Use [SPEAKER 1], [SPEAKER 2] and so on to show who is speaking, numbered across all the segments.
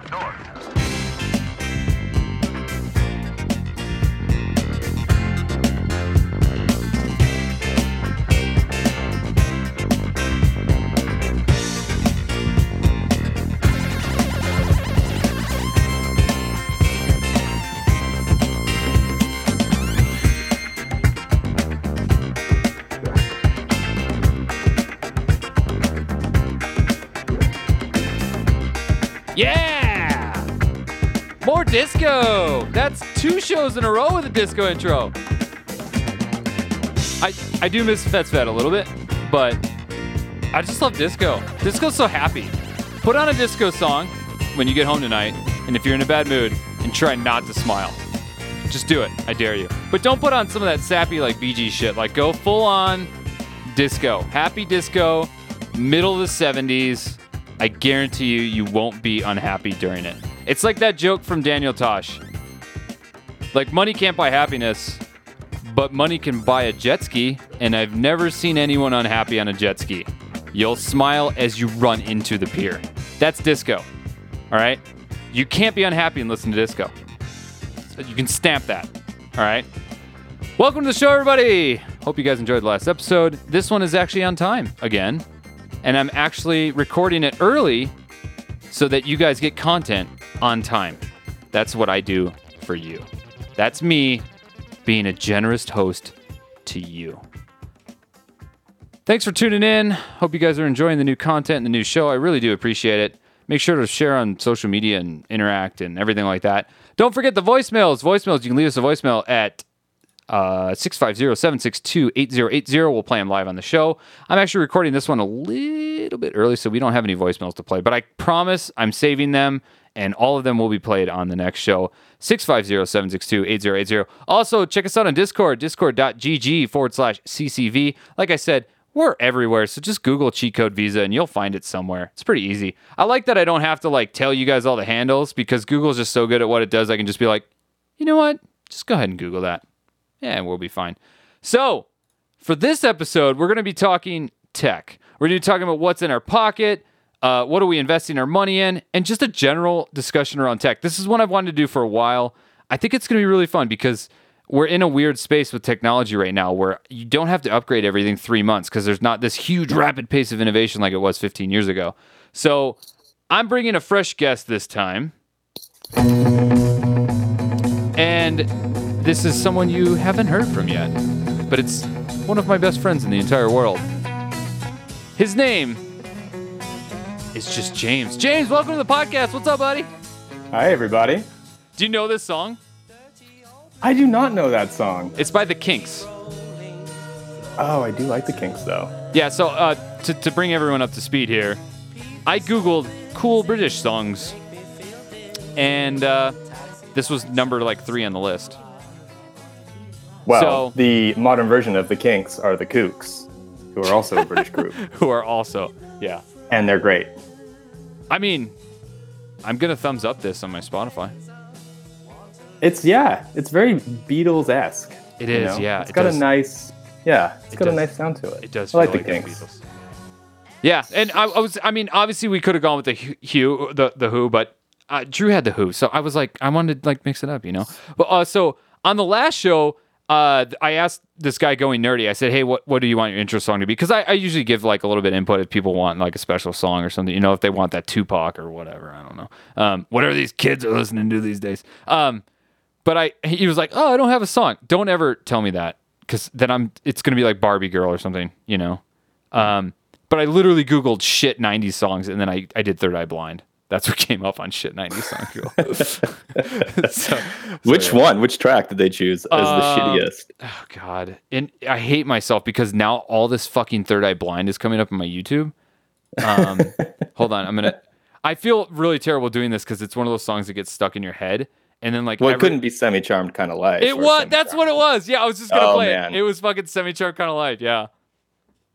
[SPEAKER 1] left north.
[SPEAKER 2] Disco! That's two shows in a row with a disco intro. I I do miss Fets Vet a little bit, but I just love disco. Disco's so happy. Put on a disco song when you get home tonight, and if you're in a bad mood, and try not to smile. Just do it. I dare you. But don't put on some of that sappy like BG shit. Like go full on disco. Happy disco, middle of the 70s. I guarantee you, you won't be unhappy during it. It's like that joke from Daniel Tosh. Like, money can't buy happiness, but money can buy a jet ski, and I've never seen anyone unhappy on a jet ski. You'll smile as you run into the pier. That's disco. All right? You can't be unhappy and listen to disco. You can stamp that. All right? Welcome to the show, everybody. Hope you guys enjoyed the last episode. This one is actually on time again and I'm actually recording it early so that you guys get content on time. That's what I do for you. That's me being a generous host to you. Thanks for tuning in. Hope you guys are enjoying the new content and the new show. I really do appreciate it. Make sure to share on social media and interact and everything like that. Don't forget the voicemails. Voicemails, you can leave us a voicemail at uh, 650-762-8080. We'll play them live on the show. I'm actually recording this one a little bit early, so we don't have any voicemails to play, but I promise I'm saving them, and all of them will be played on the next show. 650-762-8080. Also, check us out on Discord, discord.gg forward slash CCV. Like I said, we're everywhere, so just Google cheat code Visa and you'll find it somewhere. It's pretty easy. I like that I don't have to like tell you guys all the handles because Google's just so good at what it does. I can just be like, you know what? Just go ahead and Google that yeah, we'll be fine. So, for this episode, we're going to be talking tech. We're going to be talking about what's in our pocket, uh, what are we investing our money in, and just a general discussion around tech. This is one I've wanted to do for a while. I think it's going to be really fun because we're in a weird space with technology right now where you don't have to upgrade everything three months because there's not this huge rapid pace of innovation like it was 15 years ago. So, I'm bringing a fresh guest this time. And this is someone you haven't heard from yet, but it's one of my best friends in the entire world. His name is just James. James, welcome to the podcast. What's up, buddy?
[SPEAKER 3] Hi, everybody.
[SPEAKER 2] Do you know this song?
[SPEAKER 3] I do not know that song.
[SPEAKER 2] It's by the Kinks.
[SPEAKER 3] Oh, I do like the Kinks, though.
[SPEAKER 2] Yeah, so uh, to, to bring everyone up to speed here, I Googled cool British songs, and uh, this was number like three on the list.
[SPEAKER 3] Well,
[SPEAKER 2] So-
[SPEAKER 3] the modern version of the Kinks are the Kooks, who are also a British group,
[SPEAKER 2] Who are also, yeah.
[SPEAKER 3] And they're great.
[SPEAKER 2] I mean, I'm gonna thumbs up this on my Spotify.
[SPEAKER 3] It's yeah, it's very Beatles esque.
[SPEAKER 2] It is, yeah,
[SPEAKER 3] It's
[SPEAKER 2] it
[SPEAKER 3] got
[SPEAKER 2] does.
[SPEAKER 3] a nice, yeah, it's
[SPEAKER 2] It
[SPEAKER 3] got
[SPEAKER 2] does.
[SPEAKER 3] a nice sound to it.
[SPEAKER 2] It does.
[SPEAKER 3] I like the
[SPEAKER 2] like
[SPEAKER 3] Kinks.
[SPEAKER 2] Beatles. Yeah, and I, I was. I mean, obviously we could have gone with the Hugh, the the Who, but uh, Drew had the Who, so I was like, I wanted to like mix it up, you know. But uh, so on the last show, uh, I asked this guy going nerdy. I said, Hey, what what do you want your intro song to be? Because I, I usually give like a little bit of input if people want like a special song or something, you know, if they want that Tupac or whatever. I don't know. Um, whatever these kids are listening to these days. Um, but I he was like, "Oh, I don't have a song." Don't ever tell me that cuz then I'm it's to be like Barbie Girl or something, you know. Um, but I literally googled shit 90s songs and then I I did Third Eye Blind. That's what came up on shit 90s songs. so,
[SPEAKER 3] Which one? Which track did they choose as
[SPEAKER 2] Um,
[SPEAKER 3] the shittiest?
[SPEAKER 2] oh god. And I hate myself because now all this fucking Third Eye Blind is coming up on my YouTube. Um, hold on, I'm to I feel really terrible doing this cuz it's one of those songs that gets stuck in your head and then like
[SPEAKER 3] Well, it
[SPEAKER 2] every-
[SPEAKER 3] couldn't be semi-charmed kind of life.
[SPEAKER 2] It was. That's what it was. Yeah, I was just gonna
[SPEAKER 3] Oh,
[SPEAKER 2] play
[SPEAKER 3] man.
[SPEAKER 2] it. It was fucking semi charmed kind of life. Yeah.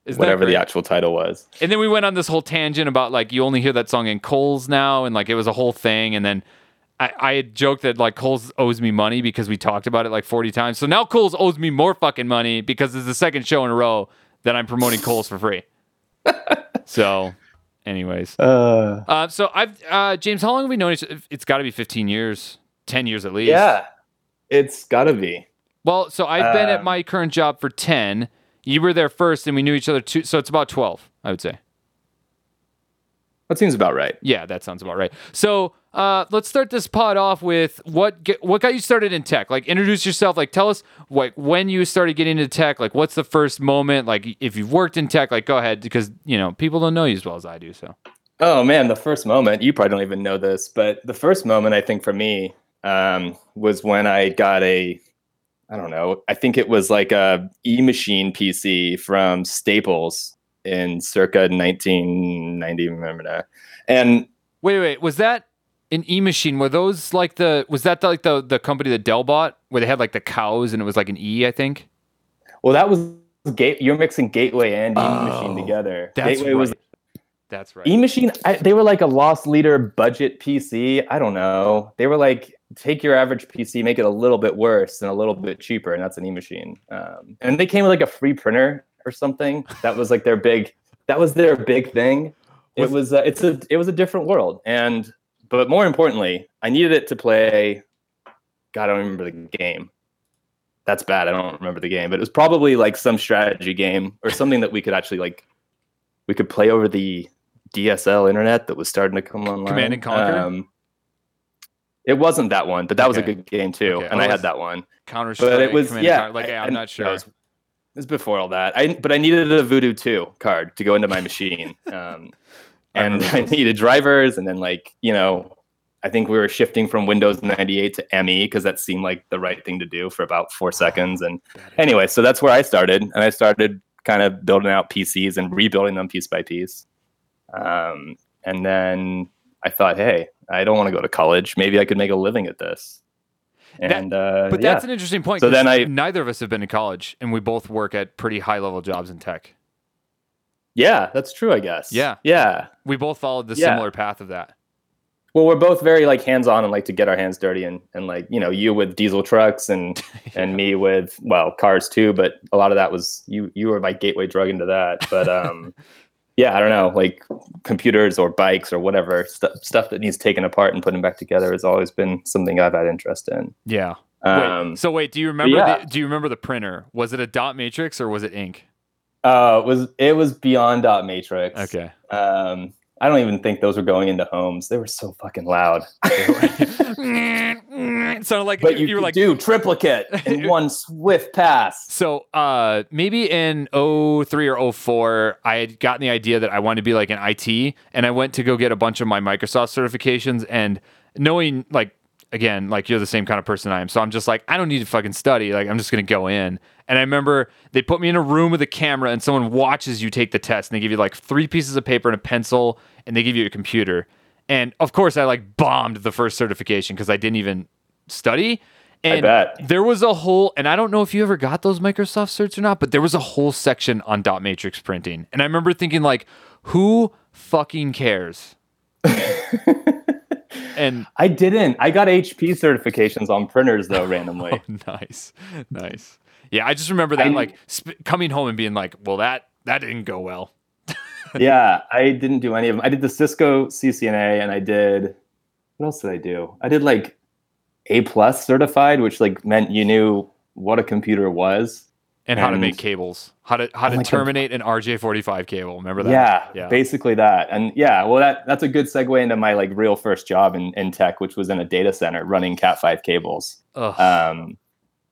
[SPEAKER 2] Isn't
[SPEAKER 3] Whatever the actual title was.
[SPEAKER 2] And then we went on this whole tangent about like you only hear that song in Kohl's now, and like it was a whole thing. And then I, I had joked that like Kohl's owes me money because we talked about it like 40 times. So now Kohl's owes me more fucking money because it's the second show in a row that I'm promoting Kohl's for free. so Anyways,
[SPEAKER 3] Uh,
[SPEAKER 2] uh, so I've uh, James, how long have we known each? It's got to be 15 years, 10 years at least.
[SPEAKER 3] yeah, it's gotta be.
[SPEAKER 2] Well, so I've been at
[SPEAKER 3] Um,
[SPEAKER 2] my current job for 10. You were there first, and we knew each other too. So it's about 12, I would say.
[SPEAKER 3] That seems about right.
[SPEAKER 2] Yeah, that sounds about right. So uh, let's start this pod off with what get, what got you started in tech. Like, introduce yourself. Like, tell us like when you started getting into tech. Like, what's the first moment? Like, if you've worked in tech, like, go ahead because you know people don't know you as well as I do. So
[SPEAKER 3] Oh man, the first moment, you probably don't even know this, but the first moment I think for me um, was when I got a, I don't know, I think it was like a e-machine PC from Staples in circa 1990, remember that. And
[SPEAKER 2] wait, wait, was that an E machine? Were those like the was that the, like the the company that Dell bought where they had like the cows and it was like an E? I think.
[SPEAKER 3] well, that was gate. You're mixing Gateway and e-machine
[SPEAKER 2] Oh,
[SPEAKER 3] together.
[SPEAKER 2] That's
[SPEAKER 3] Gateway was
[SPEAKER 2] right. That's right.
[SPEAKER 3] E-machine, I, they were like a loss leader budget PC. I don't know. They were like take your average PC, make it a little bit worse and a little bit cheaper, and that's an E-machine. Um, and they came with like a free printer or something. That was like their big. That was their big thing. It was. Uh, it's a. It was a different world, and but more importantly, I needed it to play. God, I don't remember the game. That's bad. I don't remember the game, but it was probably like some strategy game or something that we could actually like. We could play over the DSL internet that was starting to come online.
[SPEAKER 2] Command and Conquer?
[SPEAKER 3] Um, it wasn't that one, but that was a good game too,
[SPEAKER 2] Okay.
[SPEAKER 3] and
[SPEAKER 2] Oh,
[SPEAKER 3] I had that one.
[SPEAKER 2] Counter
[SPEAKER 3] But it was yeah.
[SPEAKER 2] Conquer. Like,
[SPEAKER 3] I,
[SPEAKER 2] I'm not sure.
[SPEAKER 3] It was, it was before all that. I but I needed a Voodoo 2 card to go into my machine, um, and I
[SPEAKER 2] those.
[SPEAKER 3] needed drivers, and then like you know. I think we were shifting from Windows 98 to ME because that seemed like the right thing to do for about four seconds. And anyway, so that's where I started, and I started kind of building out PCs and rebuilding them piece by piece. Um, and then I thought, hey, I don't want to go to college. Maybe I could make a living at this.
[SPEAKER 2] That-
[SPEAKER 3] And uh,
[SPEAKER 2] But
[SPEAKER 3] yeah.
[SPEAKER 2] that's an interesting point.
[SPEAKER 3] So then I-
[SPEAKER 2] neither of us have been in college, and we both work at pretty high level jobs in tech.
[SPEAKER 3] yeah, that's true. I guess.
[SPEAKER 2] Yeah.
[SPEAKER 3] yeah.
[SPEAKER 2] We both followed the
[SPEAKER 3] Yeah.
[SPEAKER 2] similar path of that.
[SPEAKER 3] Well, we're both very like hands on and like to get our hands dirty and and like you know you with diesel trucks and and me with well cars too, but a lot of that was you you were my gateway drug into that. But um, yeah, I don't know, like computers or bikes or whatever stuff stuff that needs taken apart and putting back together has always been something I've had interest in.
[SPEAKER 2] Yeah.
[SPEAKER 3] Um,
[SPEAKER 2] wait, so wait, do you remember?
[SPEAKER 3] yeah.
[SPEAKER 2] The, do you remember the printer? Was it a dot matrix or was it ink?
[SPEAKER 3] uh, it was it was beyond dot matrix.
[SPEAKER 2] Okay.
[SPEAKER 3] Um, I don't even think those were going into homes. They were so fucking loud.
[SPEAKER 2] it sounded like
[SPEAKER 3] but you,
[SPEAKER 2] you were like
[SPEAKER 3] do triplicate in one swift pass.
[SPEAKER 2] So uh, maybe in 03 or 04, I had gotten the idea that I wanted to be like an IT, and I went to go get a bunch of my Microsoft certifications. And knowing, like, again, like you're the same kind of person I am, so I'm just like, I don't need to fucking study. Like, I'm just gonna go in. And I remember they put me in a room with a camera, and someone watches you take the test, and they give you like three pieces of paper and a pencil, and they give you a computer. And of course, I like bombed the first certification because I didn't even study. And
[SPEAKER 3] bet.
[SPEAKER 2] there was a whole, and I don't know if you ever got those Microsoft certs or not, but there was a whole section on dot matrix printing. And I remember thinking, like, who fucking cares? and
[SPEAKER 3] I didn't. I got HP certifications on printers though randomly.
[SPEAKER 2] Oh, nice, nice. Yeah, I just remember that,
[SPEAKER 3] I-
[SPEAKER 2] like, sp- coming home and being like, well, that that didn't go well.
[SPEAKER 3] yeah, I didn't do any of them. I did the Cisco CCNA and I did what else did I do? I did like A plus certified, which like meant you knew what a computer was.
[SPEAKER 2] And how to make cables, how to how to
[SPEAKER 3] Oh God.
[SPEAKER 2] terminate an RJ45 cable. Remember that?
[SPEAKER 3] Yeah,
[SPEAKER 2] Yeah.
[SPEAKER 3] basically that. And yeah, well that that's a good segue into my like real first job in, in tech, which was in a data center running Cat five cables.
[SPEAKER 2] Ugh.
[SPEAKER 3] Um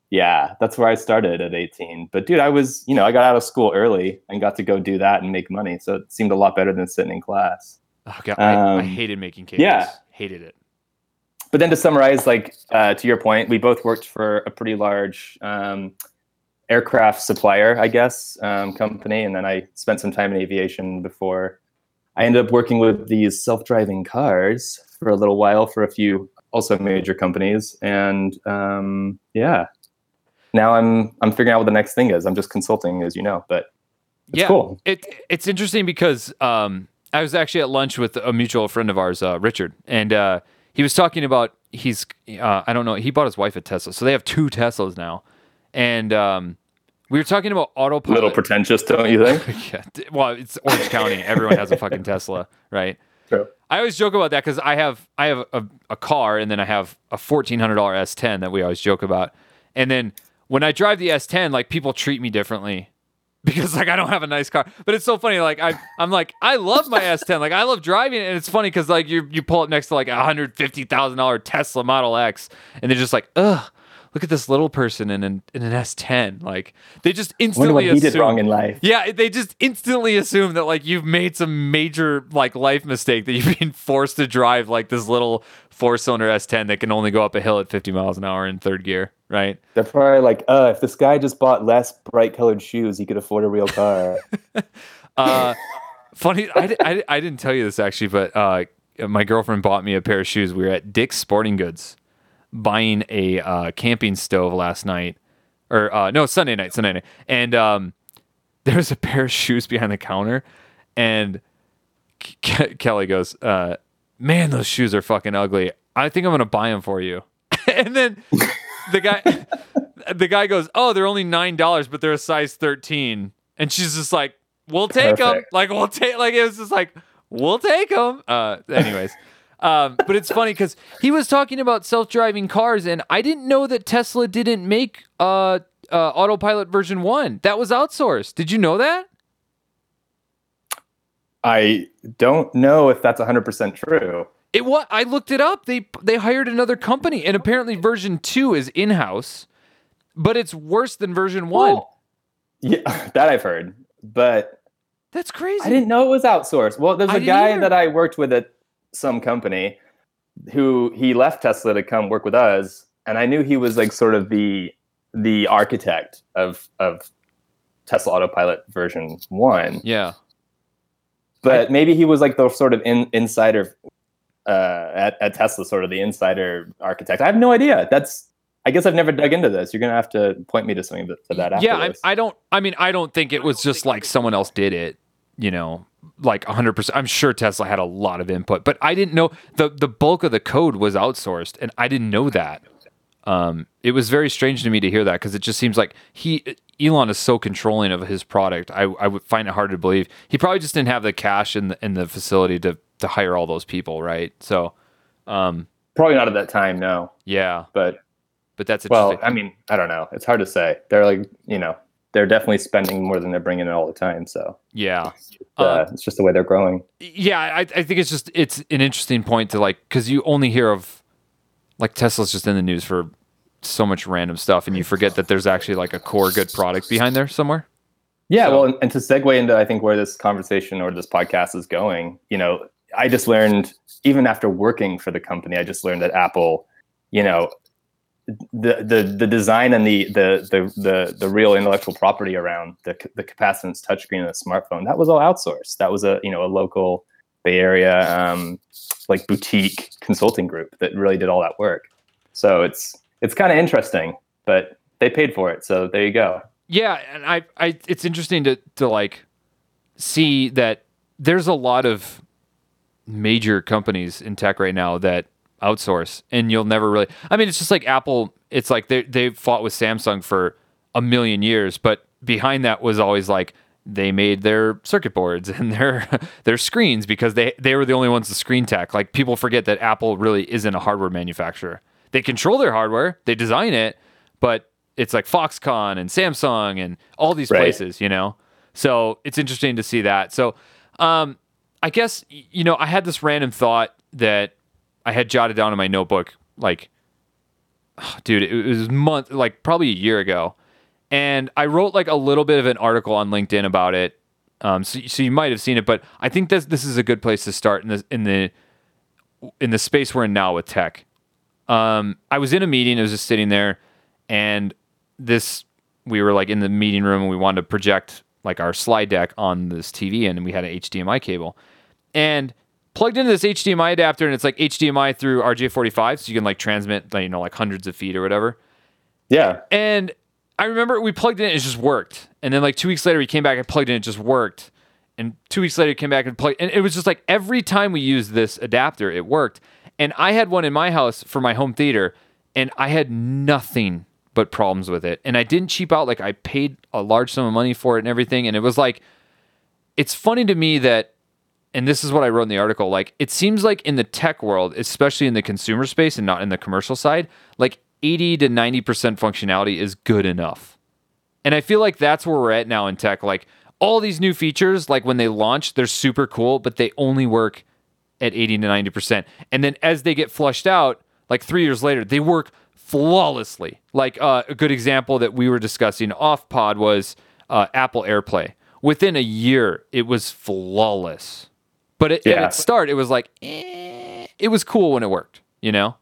[SPEAKER 3] yeah, that's where I started at 18. But dude, I was, you know, I got out of school early and got to go do that and make money. So it seemed a lot better than sitting in class.
[SPEAKER 2] Oh, God, I, I
[SPEAKER 3] um,
[SPEAKER 2] hated making cables.
[SPEAKER 3] yeah.
[SPEAKER 2] hated it.
[SPEAKER 3] But then to summarize, like uh, to your point, we both worked for a pretty large um, aircraft supplier, I guess, um, company, and then I spent some time in aviation before I ended up working with these self-driving cars for a little while for a few also major companies, and um, yeah, now I'm I'm figuring out what the next thing is. I'm just consulting, as you know, but it's
[SPEAKER 2] yeah,
[SPEAKER 3] cool.
[SPEAKER 2] It it's interesting because um, I was actually at lunch with a mutual friend of ours, uh, Richard, and uh, he was talking about he's uh, I don't know he bought his wife a Tesla, so they have two Teslas now, and um, We were talking about autopilot.
[SPEAKER 3] Little pretentious, don't you think?
[SPEAKER 2] yeah. Well, it's Orange County. Everyone has a fucking Tesla, right?
[SPEAKER 3] True.
[SPEAKER 2] I always joke about that because I have I have a, a car and then I have a fourteen hundred dollar S10 that we always joke about. And then when I drive the S10, like people treat me differently because like I don't have a nice car. But it's so funny. Like I I'm like I love my S10. Like I love driving it, and it's funny because like you you pull up next to like a hundred fifty thousand dollar Tesla Model X, and they're just like ugh. Look at this little person in an in an S10. Like they just
[SPEAKER 3] Wonder
[SPEAKER 2] instantly
[SPEAKER 3] what he did
[SPEAKER 2] assume-
[SPEAKER 3] wrong in life.
[SPEAKER 2] yeah, they just instantly assume that like you've made some major like life mistake that you've been forced to drive like this little four cylinder S10 that can only go up a hill at 50 miles an hour in third gear, right?
[SPEAKER 3] They're probably like, uh, if this guy just bought less bright colored shoes, he could afford a real car.
[SPEAKER 2] Uh, funny, I, I, I didn't tell you this actually, but uh, my girlfriend bought me a pair of shoes. We were at Dick's Sporting Goods buying a uh, camping stove last night, or uh, no, Sunday night, Sunday night, and um, there was a pair of shoes behind the counter, and Ke- Kelly goes, uh, "Man, those shoes are fucking ugly. I think I'm gonna buy them for you." and then the guy, the guy goes, "Oh, they're only nine dollars, but they're a size 13." And she's just like, "We'll take them. Like, we'll take. Like, it was just like, we'll take them." Uh, anyways. Um, but it's funny because he was talking about self-driving cars, and I didn't know that Tesla didn't make uh, uh, autopilot version one. That was outsourced. Did you know that?
[SPEAKER 3] I don't know if that's 100% true.
[SPEAKER 2] It what I looked it up. They they hired another company, and apparently version two is in house, but it's worse than version one.
[SPEAKER 3] Well, Yeah, that I've heard. But
[SPEAKER 2] That's crazy.
[SPEAKER 3] I didn't know it was outsourced. Well, there's a guy
[SPEAKER 2] either.
[SPEAKER 3] that I worked with at some company who he left Tesla to come work with us, and I knew he was like sort of the the architect of of Tesla Autopilot version one.
[SPEAKER 2] Yeah.
[SPEAKER 3] But maybe he was like the sort of in, insider uh, at, at Tesla, sort of the insider architect. I have no idea. That's I guess I've never dug into this. You're gonna have to point me to something to, that
[SPEAKER 2] Yeah. I. I don't. I mean, I don't think it was just like someone else did it. You know, like 100. percent I'm sure Tesla had a lot of input, but I didn't know the the bulk of the code was outsourced, and I didn't know that. Um, it was very strange to me to hear that because it just seems like he Elon is so controlling of his product. I, I would find it hard to believe he probably just didn't have the cash in the in the facility to to hire all those people, right? So, um,
[SPEAKER 3] Probably not at that time, no.
[SPEAKER 2] yeah,
[SPEAKER 3] But
[SPEAKER 2] but that's
[SPEAKER 3] well. I mean, I don't know. It's hard to say. They're like, you know, they're definitely spending more than they're bringing in all the time. So
[SPEAKER 2] yeah.
[SPEAKER 3] uh,
[SPEAKER 2] Uh,
[SPEAKER 3] it's just the way they're growing.
[SPEAKER 2] yeah I, I think it's just it's an interesting point to like because you only hear of like tesla's just in the news for so much random stuff and you forget that there's actually like a core good product behind there somewhere
[SPEAKER 3] Yeah,
[SPEAKER 2] So-
[SPEAKER 3] well, and, and to segue into I think where this conversation or this podcast is going, you know, I just learned even after working for the company, I just learned that Apple, you know, the the the design and the the the the, the real intellectual property around the the capacitance touchscreen and the smartphone that was all outsourced. That was a you know a local Bay Area um, like boutique consulting group that really did all that work. So it's it's kind of interesting, but they paid for it, so there you go.
[SPEAKER 2] yeah and i i it's interesting to to like see that there's a lot of major companies in tech right now that outsource and you'll never really I mean it's just like Apple it's like they they fought with Samsung for a million years but behind that was always like they made their circuit boards and their their screens because they they were the only ones to screen tech. Like people forget that Apple really isn't a hardware manufacturer. They control their hardware they design it but it's like Foxconn and Samsung and all these
[SPEAKER 3] Right.
[SPEAKER 2] places you know? So it's interesting to see that. So um I guess you know I had this random thought that I had jotted down in my notebook like dude it was month like probably a year ago. And I wrote like a little bit of an article on LinkedIn about it. Um so, so you might have seen it but I think this this is a good place to start in the in the in the space we're in now with tech. Um I was in a meeting I was just sitting there and this we were like in the meeting room and we wanted to project like our slide deck on this TV and we had an HDMI cable. And plugged into this HDMI adapter and it's like HDMI through RJ45 so you can like transmit like, you know like hundreds of feet or whatever
[SPEAKER 3] Yeah,
[SPEAKER 2] and I remember we plugged in it, it just worked. And then like two weeks later, we came back and plugged in, it just worked. And two weeks later, came back and plugged, and it was just like every time we used this adapter, it worked. And I had one in my house for my home theater, and I had nothing but problems with it. And I didn't cheap out. Like I paid a large sum of money for it and everything. And it was like, it's funny to me that, and this is what I wrote in the article. Like it seems like in the tech world, especially in the consumer space and not in the commercial side, like 80 to 90% functionality is good enough. And I feel like that's where we're at now in tech. Like all these new features, like when they launch, they're super cool, but they only work at 80 to 90%. And then as they get flushed out, like three years later, they work flawlessly. Like uh, a good example that we were discussing off pod was uh, Apple AirPlay. Within a year, it was flawless. But it,
[SPEAKER 3] Yeah.
[SPEAKER 2] at its start, it was like, eh, it was cool when it worked, you know?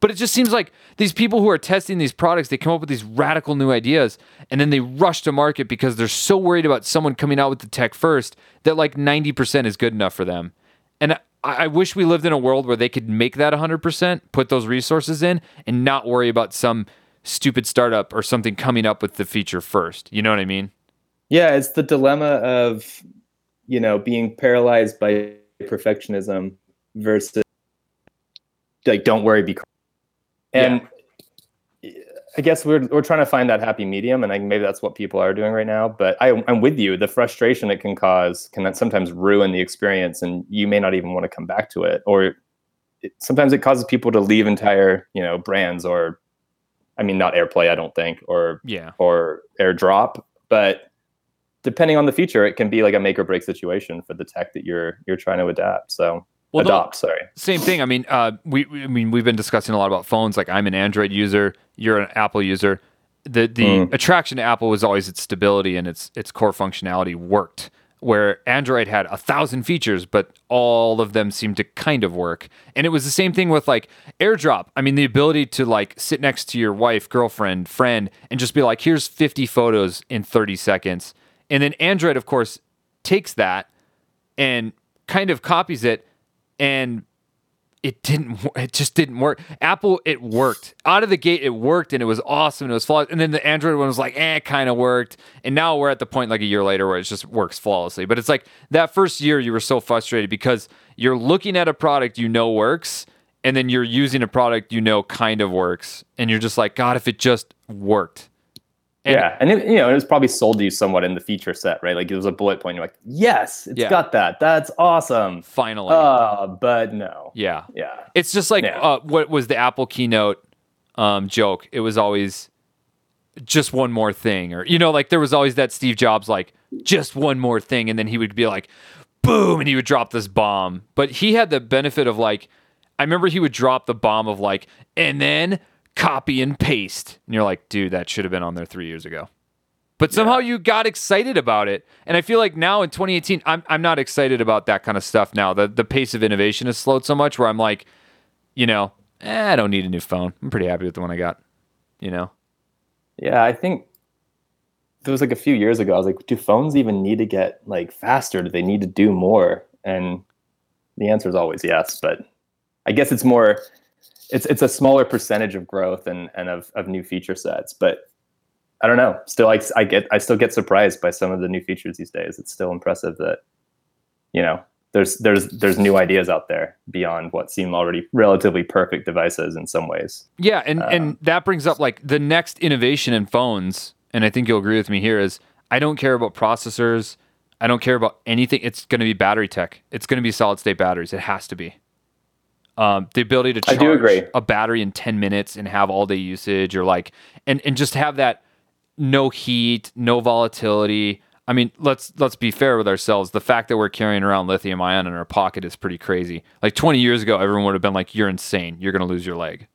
[SPEAKER 2] But it just seems like these people who are testing these products, they come up with these radical new ideas and then they rush to market because they're so worried about someone coming out with the tech first that like 90% is good enough for them. And I, I wish we lived in a world where they could make that 100%, put those resources in, and not worry about some stupid startup or something coming up with the feature first. You know what I mean?
[SPEAKER 3] Yeah, it's the dilemma of, you know, being paralyzed by perfectionism versus like don't worry, be. cr- And I guess we're we're trying to find that happy medium, and I, maybe that's what people are doing right now. But I, I'm with you. The frustration it can cause can sometimes ruin the experience, and you may not even want to come back to it. Or it, sometimes it causes people to leave entire, you know, brands. Or, I mean, not AirPlay, I don't think, or
[SPEAKER 2] Yeah.
[SPEAKER 3] or AirDrop, but depending on the feature, it can be like a make or break situation for the tech that you're you're trying to adapt. So
[SPEAKER 2] Well, the-
[SPEAKER 3] adopt, sorry.
[SPEAKER 2] Same thing. I mean, uh, we, we- I mean, we've been discussing a lot about phones. Like, I'm an Android user. You're an Apple user. The the
[SPEAKER 3] Mm.
[SPEAKER 2] attraction to Apple was always its stability and its its core functionality worked. Where Android had a thousand features, but all of them seemed to kind of work. And it was the same thing with like AirDrop. I mean, the ability to like sit next to your wife, girlfriend, friend, and just be like, "Here's 50 photos in 30 seconds." And then Android, of course, takes that and kind of copies it and it didn't it just didn't work. Apple it worked. Out of the gate it worked and it was awesome it was flawless. And then the android one was like eh it kind of worked. And now we're at the point like a year later where it just works flawlessly. But it's like that first year you were so frustrated because you're looking at a product you know works and then you're using a product you know kind of works and you're just like god if it just worked And-
[SPEAKER 3] yeah, and it, you know, it was probably sold to you somewhat in the feature set, right? Like it was a bullet point. You're like, yes, it's
[SPEAKER 2] Yeah.
[SPEAKER 3] got that. That's awesome.
[SPEAKER 2] finally
[SPEAKER 3] Uh, but no.
[SPEAKER 2] yeah
[SPEAKER 3] Yeah.
[SPEAKER 2] It's just like
[SPEAKER 3] Yeah.
[SPEAKER 2] uh, what was the Apple keynote um, joke? It was always just one more thing, or you know, like there was always that Steve Jobs like just one more thing, and then he would be like, boom, and he would drop this bomb. But he had the benefit of like, I remember he would drop the bomb of like, and then copy and paste, and you're like, dude, that should have been on there three years ago. But somehow you got excited about it. And I feel like now in 2018, I'm, I'm not excited about that kind of stuff now. The, the pace of innovation has slowed so much where I'm like, you know, eh, I don't need a new phone. I'm pretty happy with the one I got, you know?
[SPEAKER 3] Yeah, I think it was like a few years ago. I was like, do phones even need to get like faster? Do they need to do more? And the answer is always yes. But I guess it's more, it's it's a smaller percentage of growth and and of of new feature sets. But I don't know. Still, I, I get I still get surprised by some of the new features these days. It's still impressive that you know there's there's there's new ideas out there beyond what seem already relatively perfect devices in some ways.
[SPEAKER 2] Yeah. And, and um, that brings up like the next innovation in phones. And I think you'll agree with me here is I don't care about processors. I don't care about anything. It's going to be battery tech. It's going to be solid state batteries. It has to be. Um, the ability to
[SPEAKER 3] I
[SPEAKER 2] charge
[SPEAKER 3] do agree.
[SPEAKER 2] a battery in 10 minutes and have all day usage or like, and, and just have that no heat, no volatility. I mean, let's let's be fair with ourselves. The fact that we're carrying around lithium ion in our pocket is pretty crazy. Like 20 years ago, everyone would have been like, "You're insane. You're going to lose your leg."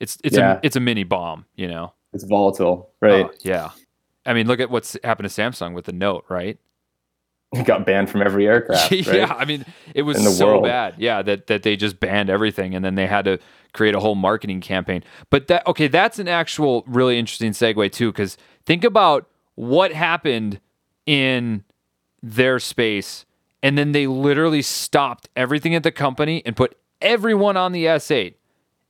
[SPEAKER 2] It's it's
[SPEAKER 3] Yeah.
[SPEAKER 2] a it's a mini bomb, you know.
[SPEAKER 3] It's volatile, right?
[SPEAKER 2] Oh, yeah. I mean, look at what's happened to Samsung with the Note, right?
[SPEAKER 3] Got banned from every aircraft. Right?
[SPEAKER 2] yeah, I mean, it was so
[SPEAKER 3] world.
[SPEAKER 2] bad. Yeah, that that they just banned everything, and then they had to create a whole marketing campaign. But that okay, that's an actual really interesting segue too, because think about what happened in their space, and then they literally stopped everything at the company and put everyone on the S8.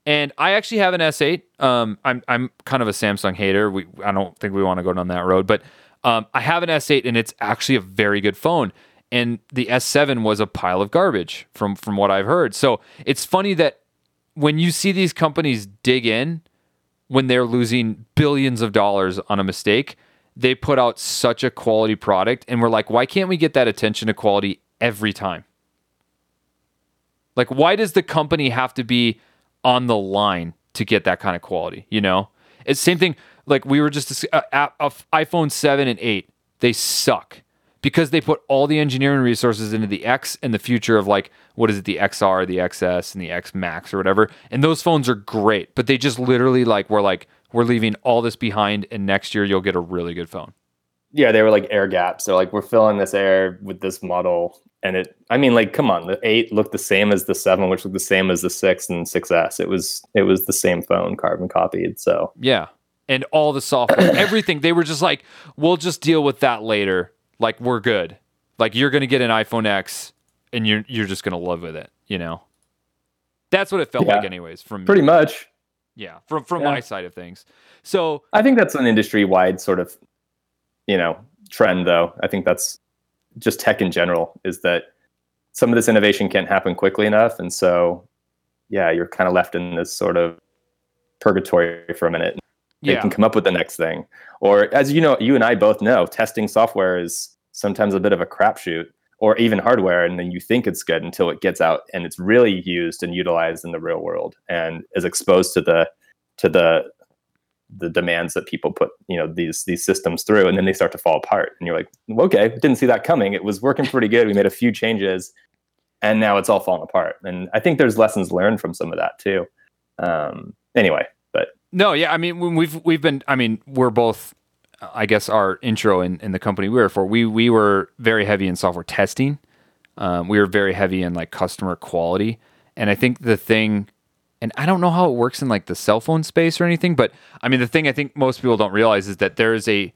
[SPEAKER 2] And I actually have an S8. Um, I'm I'm kind of a Samsung hater. We I don't think we want to go down that road, but um, I have an S8 and it's actually a very good phone. And the S7 was a pile of garbage from from what I've heard. So it's funny that when you see these companies dig in, when they're losing billions of dollars on a mistake, they put out such a quality product and we're like, why can't we get that attention to quality every time? Like why does the company have to be on the line to get that kind of quality, you know? It's same thing like we were just uh, uh, iPhone 7 and 8, they suck because they put all the engineering resources into the X and the future of like what is it the XR, the XS and the X Max or whatever. And those phones are great, but they just literally like we're like we're leaving all this behind and next year you'll get a really good phone.
[SPEAKER 3] Yeah, they were like air gaps. So like we're filling this air with this model and it I mean like come on, the 8 looked the same as the 7 which looked the same as the 6 and 6S. It was it was the same phone carbon copied. So
[SPEAKER 2] Yeah. And all the software, everything, they were just like, we'll just deal with that later like we're good. Like you're gonna get an iPhone X and you're you're just gonna live with it, you know? That's what it felt yeah, like anyways from
[SPEAKER 3] pretty much.
[SPEAKER 2] Yeah, from from yeah. my side of things. So
[SPEAKER 3] I think that's an industry wide sort of you know trend though. I think that's just tech in general is that some of this innovation can't happen quickly enough. And so yeah, you're kind of left in this sort of purgatory for a minute they yeah. can come up with the next thing. Or as you know, you and I both know, testing software is sometimes a bit of a crapshoot, or even hardware, and then you think it's good until it gets out and it's really used and utilized in the real world and is exposed to the to the the demands that people put you know these these systems through and then they start to fall apart. And you're like okay didn't see that coming. It was working pretty good. We made a few changes and now it's all falling apart. And i think there's lessons learned from some of that too. Um, anyway
[SPEAKER 2] no, yeah, I mean we've we've been I mean we're both I guess our intro in, in the company we were for we we were very heavy in software testing. Um, we were very heavy in like customer quality, and I think the thing, and I don't know how it works in like the cell phone space or anything, but I mean the thing I think most people don't realize is that there is a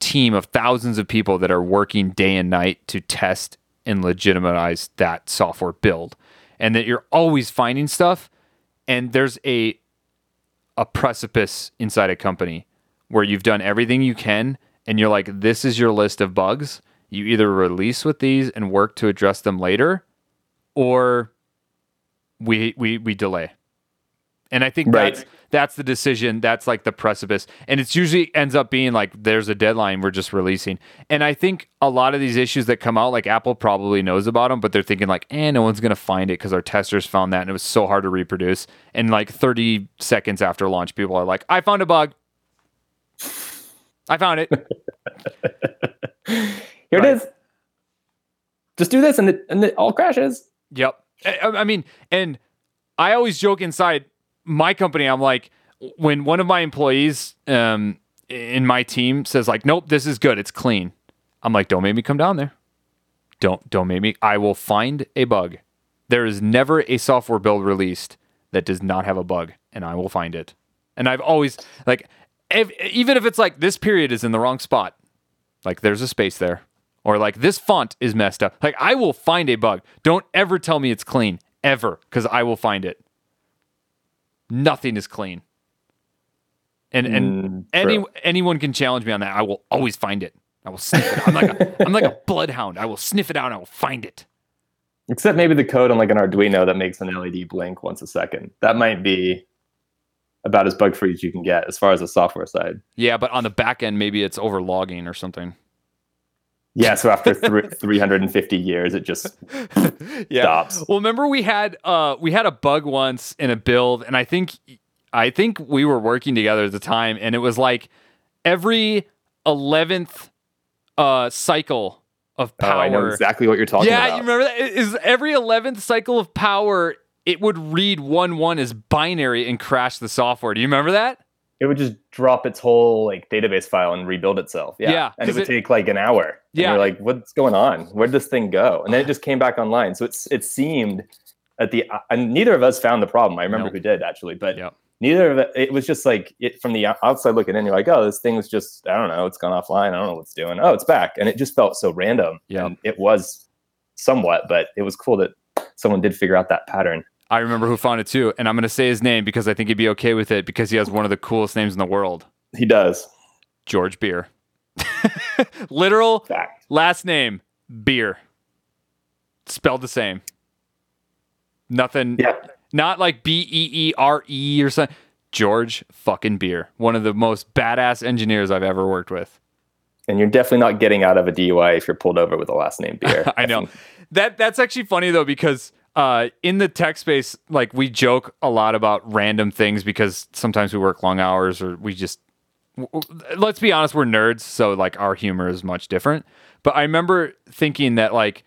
[SPEAKER 2] team of thousands of people that are working day and night to test and legitimize that software build, and that you're always finding stuff, and there's a a precipice inside a company where you've done everything you can and you're like, this is your list of bugs. You either release with these and work to address them later, or we we we delay. And I think right. that's that's the decision. That's like the precipice. And it's usually ends up being like there's a deadline we're just releasing. And I think a lot of these issues that come out, like Apple probably knows about them, but they're thinking like, eh, no one's gonna find it because our testers found that and it was so hard to reproduce. And like 30 seconds after launch, people are like, I found a bug. I found it.
[SPEAKER 3] Here right. it is. Just do this and it and it all crashes.
[SPEAKER 2] Yep. I, I mean, and I always joke inside my company, I'm like, when one of my employees um, in my team says like, "Nope, this is good. It's clean," I'm like, "Don't make me come down there. Don't don't make me. I will find a bug. There is never a software build released that does not have a bug, and I will find it. And I've always like, if, even if it's like this period is in the wrong spot, like there's a space there, or like this font is messed up. Like I will find a bug. Don't ever tell me it's clean ever, because I will find it nothing is clean. And and mm, any anyone can challenge me on that. I will always find it. I will sniff it. I'm like a, I'm like a bloodhound. I will sniff it out and I will find it.
[SPEAKER 3] Except maybe the code on like an Arduino that makes an LED blink once a second. That might be about as bug free as you can get as far as the software side.
[SPEAKER 2] Yeah, but on the back end, maybe it's over logging or something.
[SPEAKER 3] Yeah, so after th- 350 years, it just yeah. stops.
[SPEAKER 2] Well, remember we had uh, we had a bug once in a build, and I think I think we were working together at the time, and it was like every 11th uh, cycle of power. Oh, I
[SPEAKER 3] know exactly what you're talking
[SPEAKER 2] yeah,
[SPEAKER 3] about.
[SPEAKER 2] Yeah, you remember that? Is every 11th cycle of power, it would read one one as binary and crash the software. Do you remember that?
[SPEAKER 3] It would just drop its whole like database file and rebuild itself. Yeah. yeah and it would it, take like an hour. Yeah. And you're like, what's going on? Where'd this thing go? And then it just came back online. So it's it seemed at the uh, and neither of us found the problem. I remember nope. who did actually, but yep. neither of it it was just like it from the outside looking in, you're like, oh, this thing's just I don't know, it's gone offline. I don't know what's doing. Oh, it's back. And it just felt so random. Yeah. it was somewhat, but it was cool that someone did figure out that pattern.
[SPEAKER 2] I remember who found it too, and I'm going to say his name because I think he'd be okay with it because he has one of the coolest names in the world.
[SPEAKER 3] He does.
[SPEAKER 2] George Beer. Literal Fact. last name Beer. Spelled the same. Nothing. Yeah. Not like B E E R E or something. George fucking Beer, one of the most badass engineers I've ever worked with.
[SPEAKER 3] And you're definitely not getting out of a DUI if you're pulled over with a last name Beer.
[SPEAKER 2] I know. That that's actually funny though because uh, in the tech space, like we joke a lot about random things because sometimes we work long hours or we just let's be honest, we're nerds, so like our humor is much different. But I remember thinking that like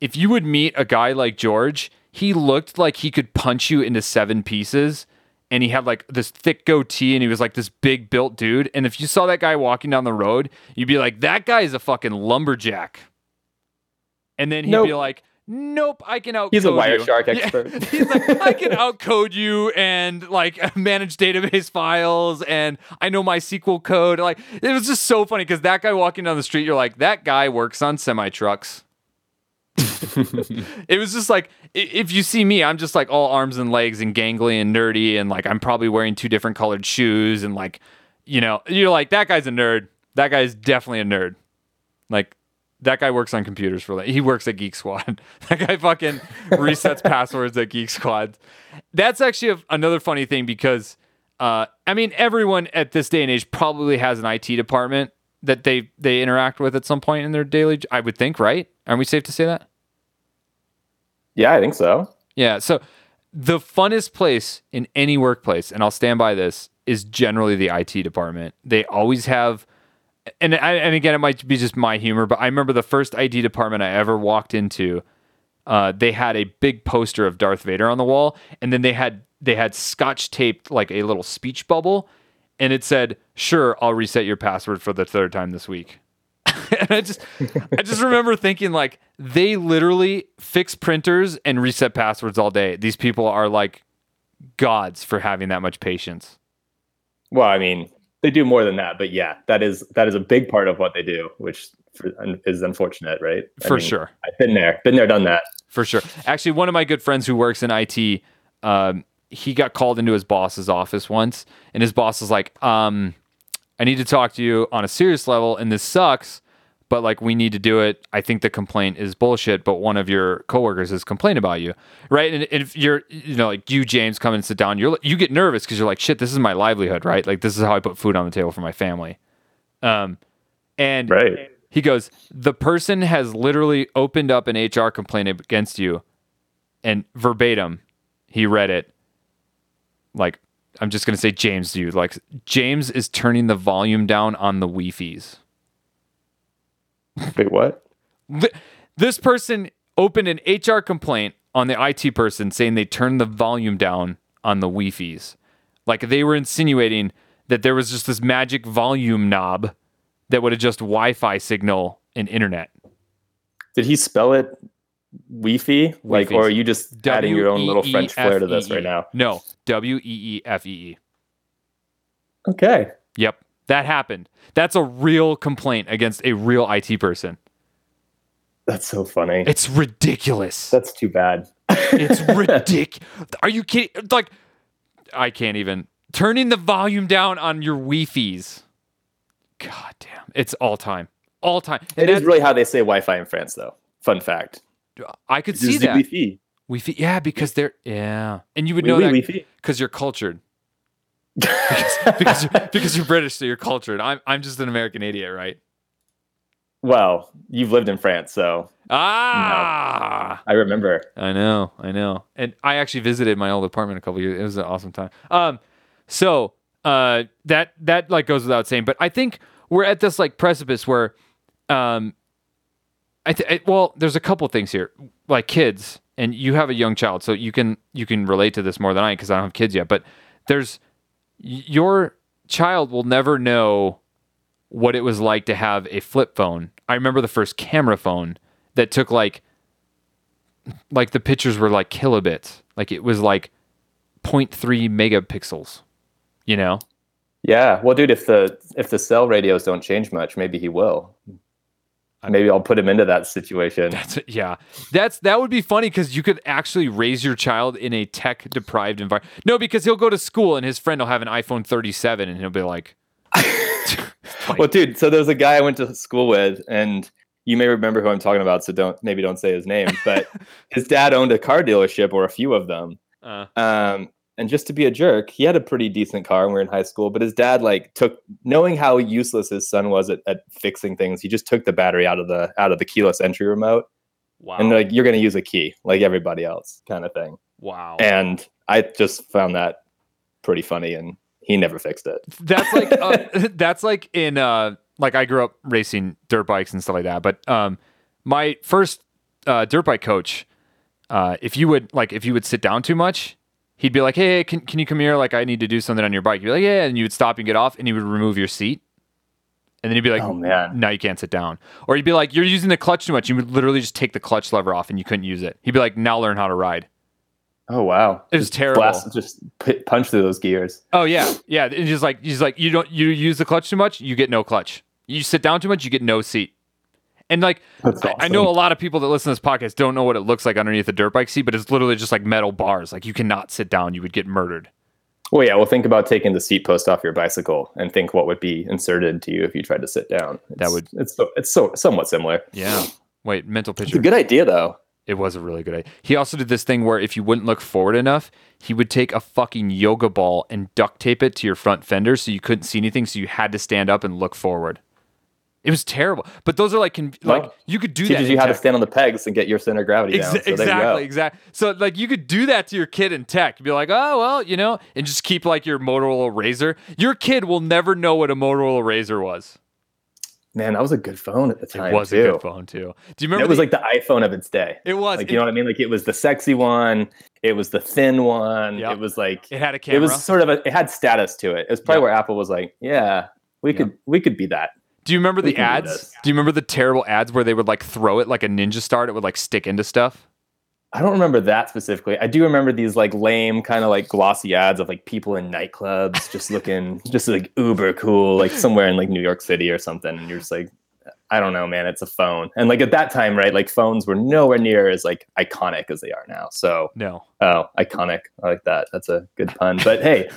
[SPEAKER 2] if you would meet a guy like George, he looked like he could punch you into seven pieces. And he had like this thick goatee and he was like this big built dude. And if you saw that guy walking down the road, you'd be like, that guy is a fucking lumberjack. And then he'd
[SPEAKER 3] Nope.
[SPEAKER 2] be like, nope, I can out.
[SPEAKER 3] He's a Wireshark expert.
[SPEAKER 2] He's like, I can outcode you and like manage database files and I know my SQL code. Like it was just so funny because that guy walking down the street, you're like, that guy works on semi trucks. it was just like if you see me, I'm just like all arms and legs and gangly and nerdy and like I'm probably wearing two different colored shoes and like you know you're like that guy's a nerd. That guy's definitely a nerd. Like that guy works on computers for like he works at Geek Squad. that guy fucking resets passwords at Geek Squad. That's actually a, another funny thing because uh, I mean everyone at this day and age probably has an IT department that they they interact with at some point in their daily. I would think, right? Aren't we safe to say that?
[SPEAKER 3] yeah, I think so.
[SPEAKER 2] Yeah. So the funnest place in any workplace, and I'll stand by this, is generally the IT department. They always have, and I, and again, it might be just my humor, but I remember the first ID department I ever walked into. Uh, they had a big poster of Darth Vader on the wall, and then they had they had scotch taped like a little speech bubble, and it said, "Sure, I'll reset your password for the third time this week." and I just I just remember thinking like they literally fix printers and reset passwords all day. These people are like gods for having that much patience.
[SPEAKER 3] Well, I mean, they do more than that, but yeah, that is that is a big part of what they do, which is unfortunate, right? I
[SPEAKER 2] For
[SPEAKER 3] mean,
[SPEAKER 2] sure.
[SPEAKER 3] I've been there, been there, done that.
[SPEAKER 2] For sure. Actually, one of my good friends who works in IT, um, he got called into his boss's office once, and his boss was like, um, I need to talk to you on a serious level, and this sucks, but like we need to do it. I think the complaint is bullshit, but one of your coworkers has complained about you, right? And, if you're, you know, like you, James, come and sit down, you're you get nervous because you're like, shit, this is my livelihood, right? Like this is how I put food on the table for my family. Um, and
[SPEAKER 3] Right.
[SPEAKER 2] he goes, the person has literally opened up an HR complaint against you, and verbatim, he read it. Like, I'm just gonna say James, dude. Like, James is turning the volume down on the Wi-Fi's.
[SPEAKER 3] Wait, what?
[SPEAKER 2] Th- This person opened an HR complaint on the IT person saying they turned the volume down on the Wi-Fi's. Like they were insinuating that there was just this magic volume knob that would adjust Wi-Fi signal and internet.
[SPEAKER 3] Did he spell it Wi-Fi? Like,
[SPEAKER 2] Wi-Fi's.
[SPEAKER 3] or are you just adding your own little French flair to this right now?
[SPEAKER 2] No, W E E F E E.
[SPEAKER 3] Okay.
[SPEAKER 2] Yep, that happened. That's a real complaint against a real IT person.
[SPEAKER 3] That's so funny.
[SPEAKER 2] It's ridiculous.
[SPEAKER 3] That's too bad.
[SPEAKER 2] It's ridiculous. Are you kidding? Like, I can't even. Turning the volume down on your Wi-Fi's. God damn. It's all time. All time. And
[SPEAKER 3] It is really how they say Wi-Fi in France, though. Fun fact.
[SPEAKER 2] I could see that.
[SPEAKER 3] Wi-Fi.
[SPEAKER 2] Wi-Fi. Yeah, because they're, yeah. And you would
[SPEAKER 3] Oui,
[SPEAKER 2] know
[SPEAKER 3] oui,
[SPEAKER 2] that because you're cultured. because, you're, because you're British, so you're cultured. I'm, I'm just an American idiot, right?
[SPEAKER 3] well, you've lived in France, so
[SPEAKER 2] Ah,
[SPEAKER 3] I remember.
[SPEAKER 2] I know, I know. And I actually visited my old apartment a couple years. It was an awesome time. Um, so uh, that that like goes without saying. But I think we're at this like precipice where, um, I think well, there's a couple things here. Like kids, and you have a young child, so you can you can relate to this more than I because I don't have kids yet. But there's your child will never know what it was like to have a flip phone. I remember the first camera phone that took like like the pictures were like kilobits. Like it was like 0.3 megapixels. You know?
[SPEAKER 3] Yeah. Well, dude, if the if the cell radios don't change much, maybe he will. Maybe I'll put him into that situation.
[SPEAKER 2] That's yeah. That's that would be funny because you could actually raise your child in a tech deprived environment. No, because he'll go to school and his friend will have an iPhone 37 and he'll be like,
[SPEAKER 3] Well, dude, so there's a guy I went to school with, and you may remember who I'm talking about, so don't maybe don't say his name. But his dad owned a car dealership or a few of them,
[SPEAKER 2] uh,
[SPEAKER 3] um, and just to be a jerk, he had a pretty decent car when we were in high school. But his dad like took knowing how useless his son was at, at fixing things, he just took the battery out of the out of the keyless entry remote
[SPEAKER 2] Wow.
[SPEAKER 3] and like you're gonna use a key like everybody else, kind of thing.
[SPEAKER 2] wow.
[SPEAKER 3] And I just found that pretty funny, and he never fixed it.
[SPEAKER 2] That's like uh, that's like in uh like I grew up racing dirt bikes and stuff like that. But um my first uh, dirt bike coach, uh, if you would like if you would sit down too much, he'd be like, Hey, can can you come here? Like I need to do something on your bike. You'd be like, Yeah, and you would stop and get off and he would remove your seat. And then he'd be like,
[SPEAKER 3] Oh, man.
[SPEAKER 2] now you can't sit down. Or he'd be like, You're using the clutch too much. You would literally just take the clutch lever off and you couldn't use it. He'd be like, Now learn how to ride.
[SPEAKER 3] Oh wow,
[SPEAKER 2] It was
[SPEAKER 3] Just
[SPEAKER 2] terrible.
[SPEAKER 3] Blast, just p- punch through those gears.
[SPEAKER 2] Oh yeah, yeah. And just like, he's like, you don't, you use the clutch too much, you get no clutch. You sit down too much, you get no seat. And like,
[SPEAKER 3] That's
[SPEAKER 2] I, I know a lot of people that listen to this podcast don't know what it looks like underneath a dirt bike seat, but it's literally just like metal bars. Like you cannot sit down, you would get murdered.
[SPEAKER 3] Well, yeah. Well, think about taking the seat post off your bicycle, and think what would be inserted to you if you tried to sit down. It's,
[SPEAKER 2] would-
[SPEAKER 3] It's so. It's so somewhat similar.
[SPEAKER 2] Yeah. Wait, mental
[SPEAKER 3] It's a
[SPEAKER 2] picture.
[SPEAKER 3] good idea, though.
[SPEAKER 2] It was a really good idea. He also did this thing where if you wouldn't look forward enough, he would take a fucking yoga ball and duct tape it to your front fender so you couldn't see anything, so you had to stand up and look forward. It was terrible. But those are like, con- like you could do that.
[SPEAKER 3] Teaches you how to stand on the pegs and get your center of gravity down. So there you go.
[SPEAKER 2] exactly, exactly. So like you could do that to your kid in tech. You'd be like, oh well, you know, and just keep like your Motorola RAZR. Your kid will never know what a Motorola RAZR was.
[SPEAKER 3] Man, that was a good phone at the time
[SPEAKER 2] It was
[SPEAKER 3] too.
[SPEAKER 2] a good phone too. Do you remember?
[SPEAKER 3] It was
[SPEAKER 2] the-
[SPEAKER 3] like the iPhone of its day.
[SPEAKER 2] it was.
[SPEAKER 3] Like
[SPEAKER 2] it,
[SPEAKER 3] you know what I mean? Like it was the sexy one. It was the thin one.
[SPEAKER 2] Yep.
[SPEAKER 3] It was like
[SPEAKER 2] it had a camera.
[SPEAKER 3] it was sort of a. It had status to it. It was probably
[SPEAKER 2] Yep.
[SPEAKER 3] where Apple was like, yeah, we
[SPEAKER 2] Yep.
[SPEAKER 3] could we could be that.
[SPEAKER 2] Do you remember the ads? Do you remember the terrible ads where they would like throw it like a ninja star? It would like stick into stuff.
[SPEAKER 3] I don't remember that specifically. I do remember these like lame kind of like glossy ads of like people in nightclubs just looking just like uber cool, like somewhere in like New York City or something. And you're just like, I don't know, man, it's a phone. And like at that time, right, like phones were nowhere near as like iconic as they are now. So
[SPEAKER 2] No.
[SPEAKER 3] oh, iconic. I like that. That's a good pun. But hey,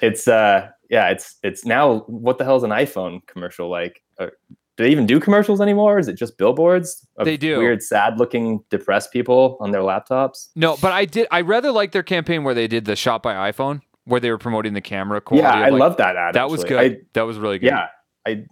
[SPEAKER 3] it's uh yeah, it's it's now what the hell is an iPhone commercial like? Or, do they even do commercials anymore? Is it just billboards? Of
[SPEAKER 2] They do.
[SPEAKER 3] Weird, sad-looking, depressed people on their laptops.
[SPEAKER 2] No, but I did. I rather like their campaign where they did the shot by iPhone, where they were promoting the camera quality.
[SPEAKER 3] yeah, I
[SPEAKER 2] like-
[SPEAKER 3] love that ad.
[SPEAKER 2] that was good.
[SPEAKER 3] I,
[SPEAKER 2] that was really good.
[SPEAKER 3] yeah, I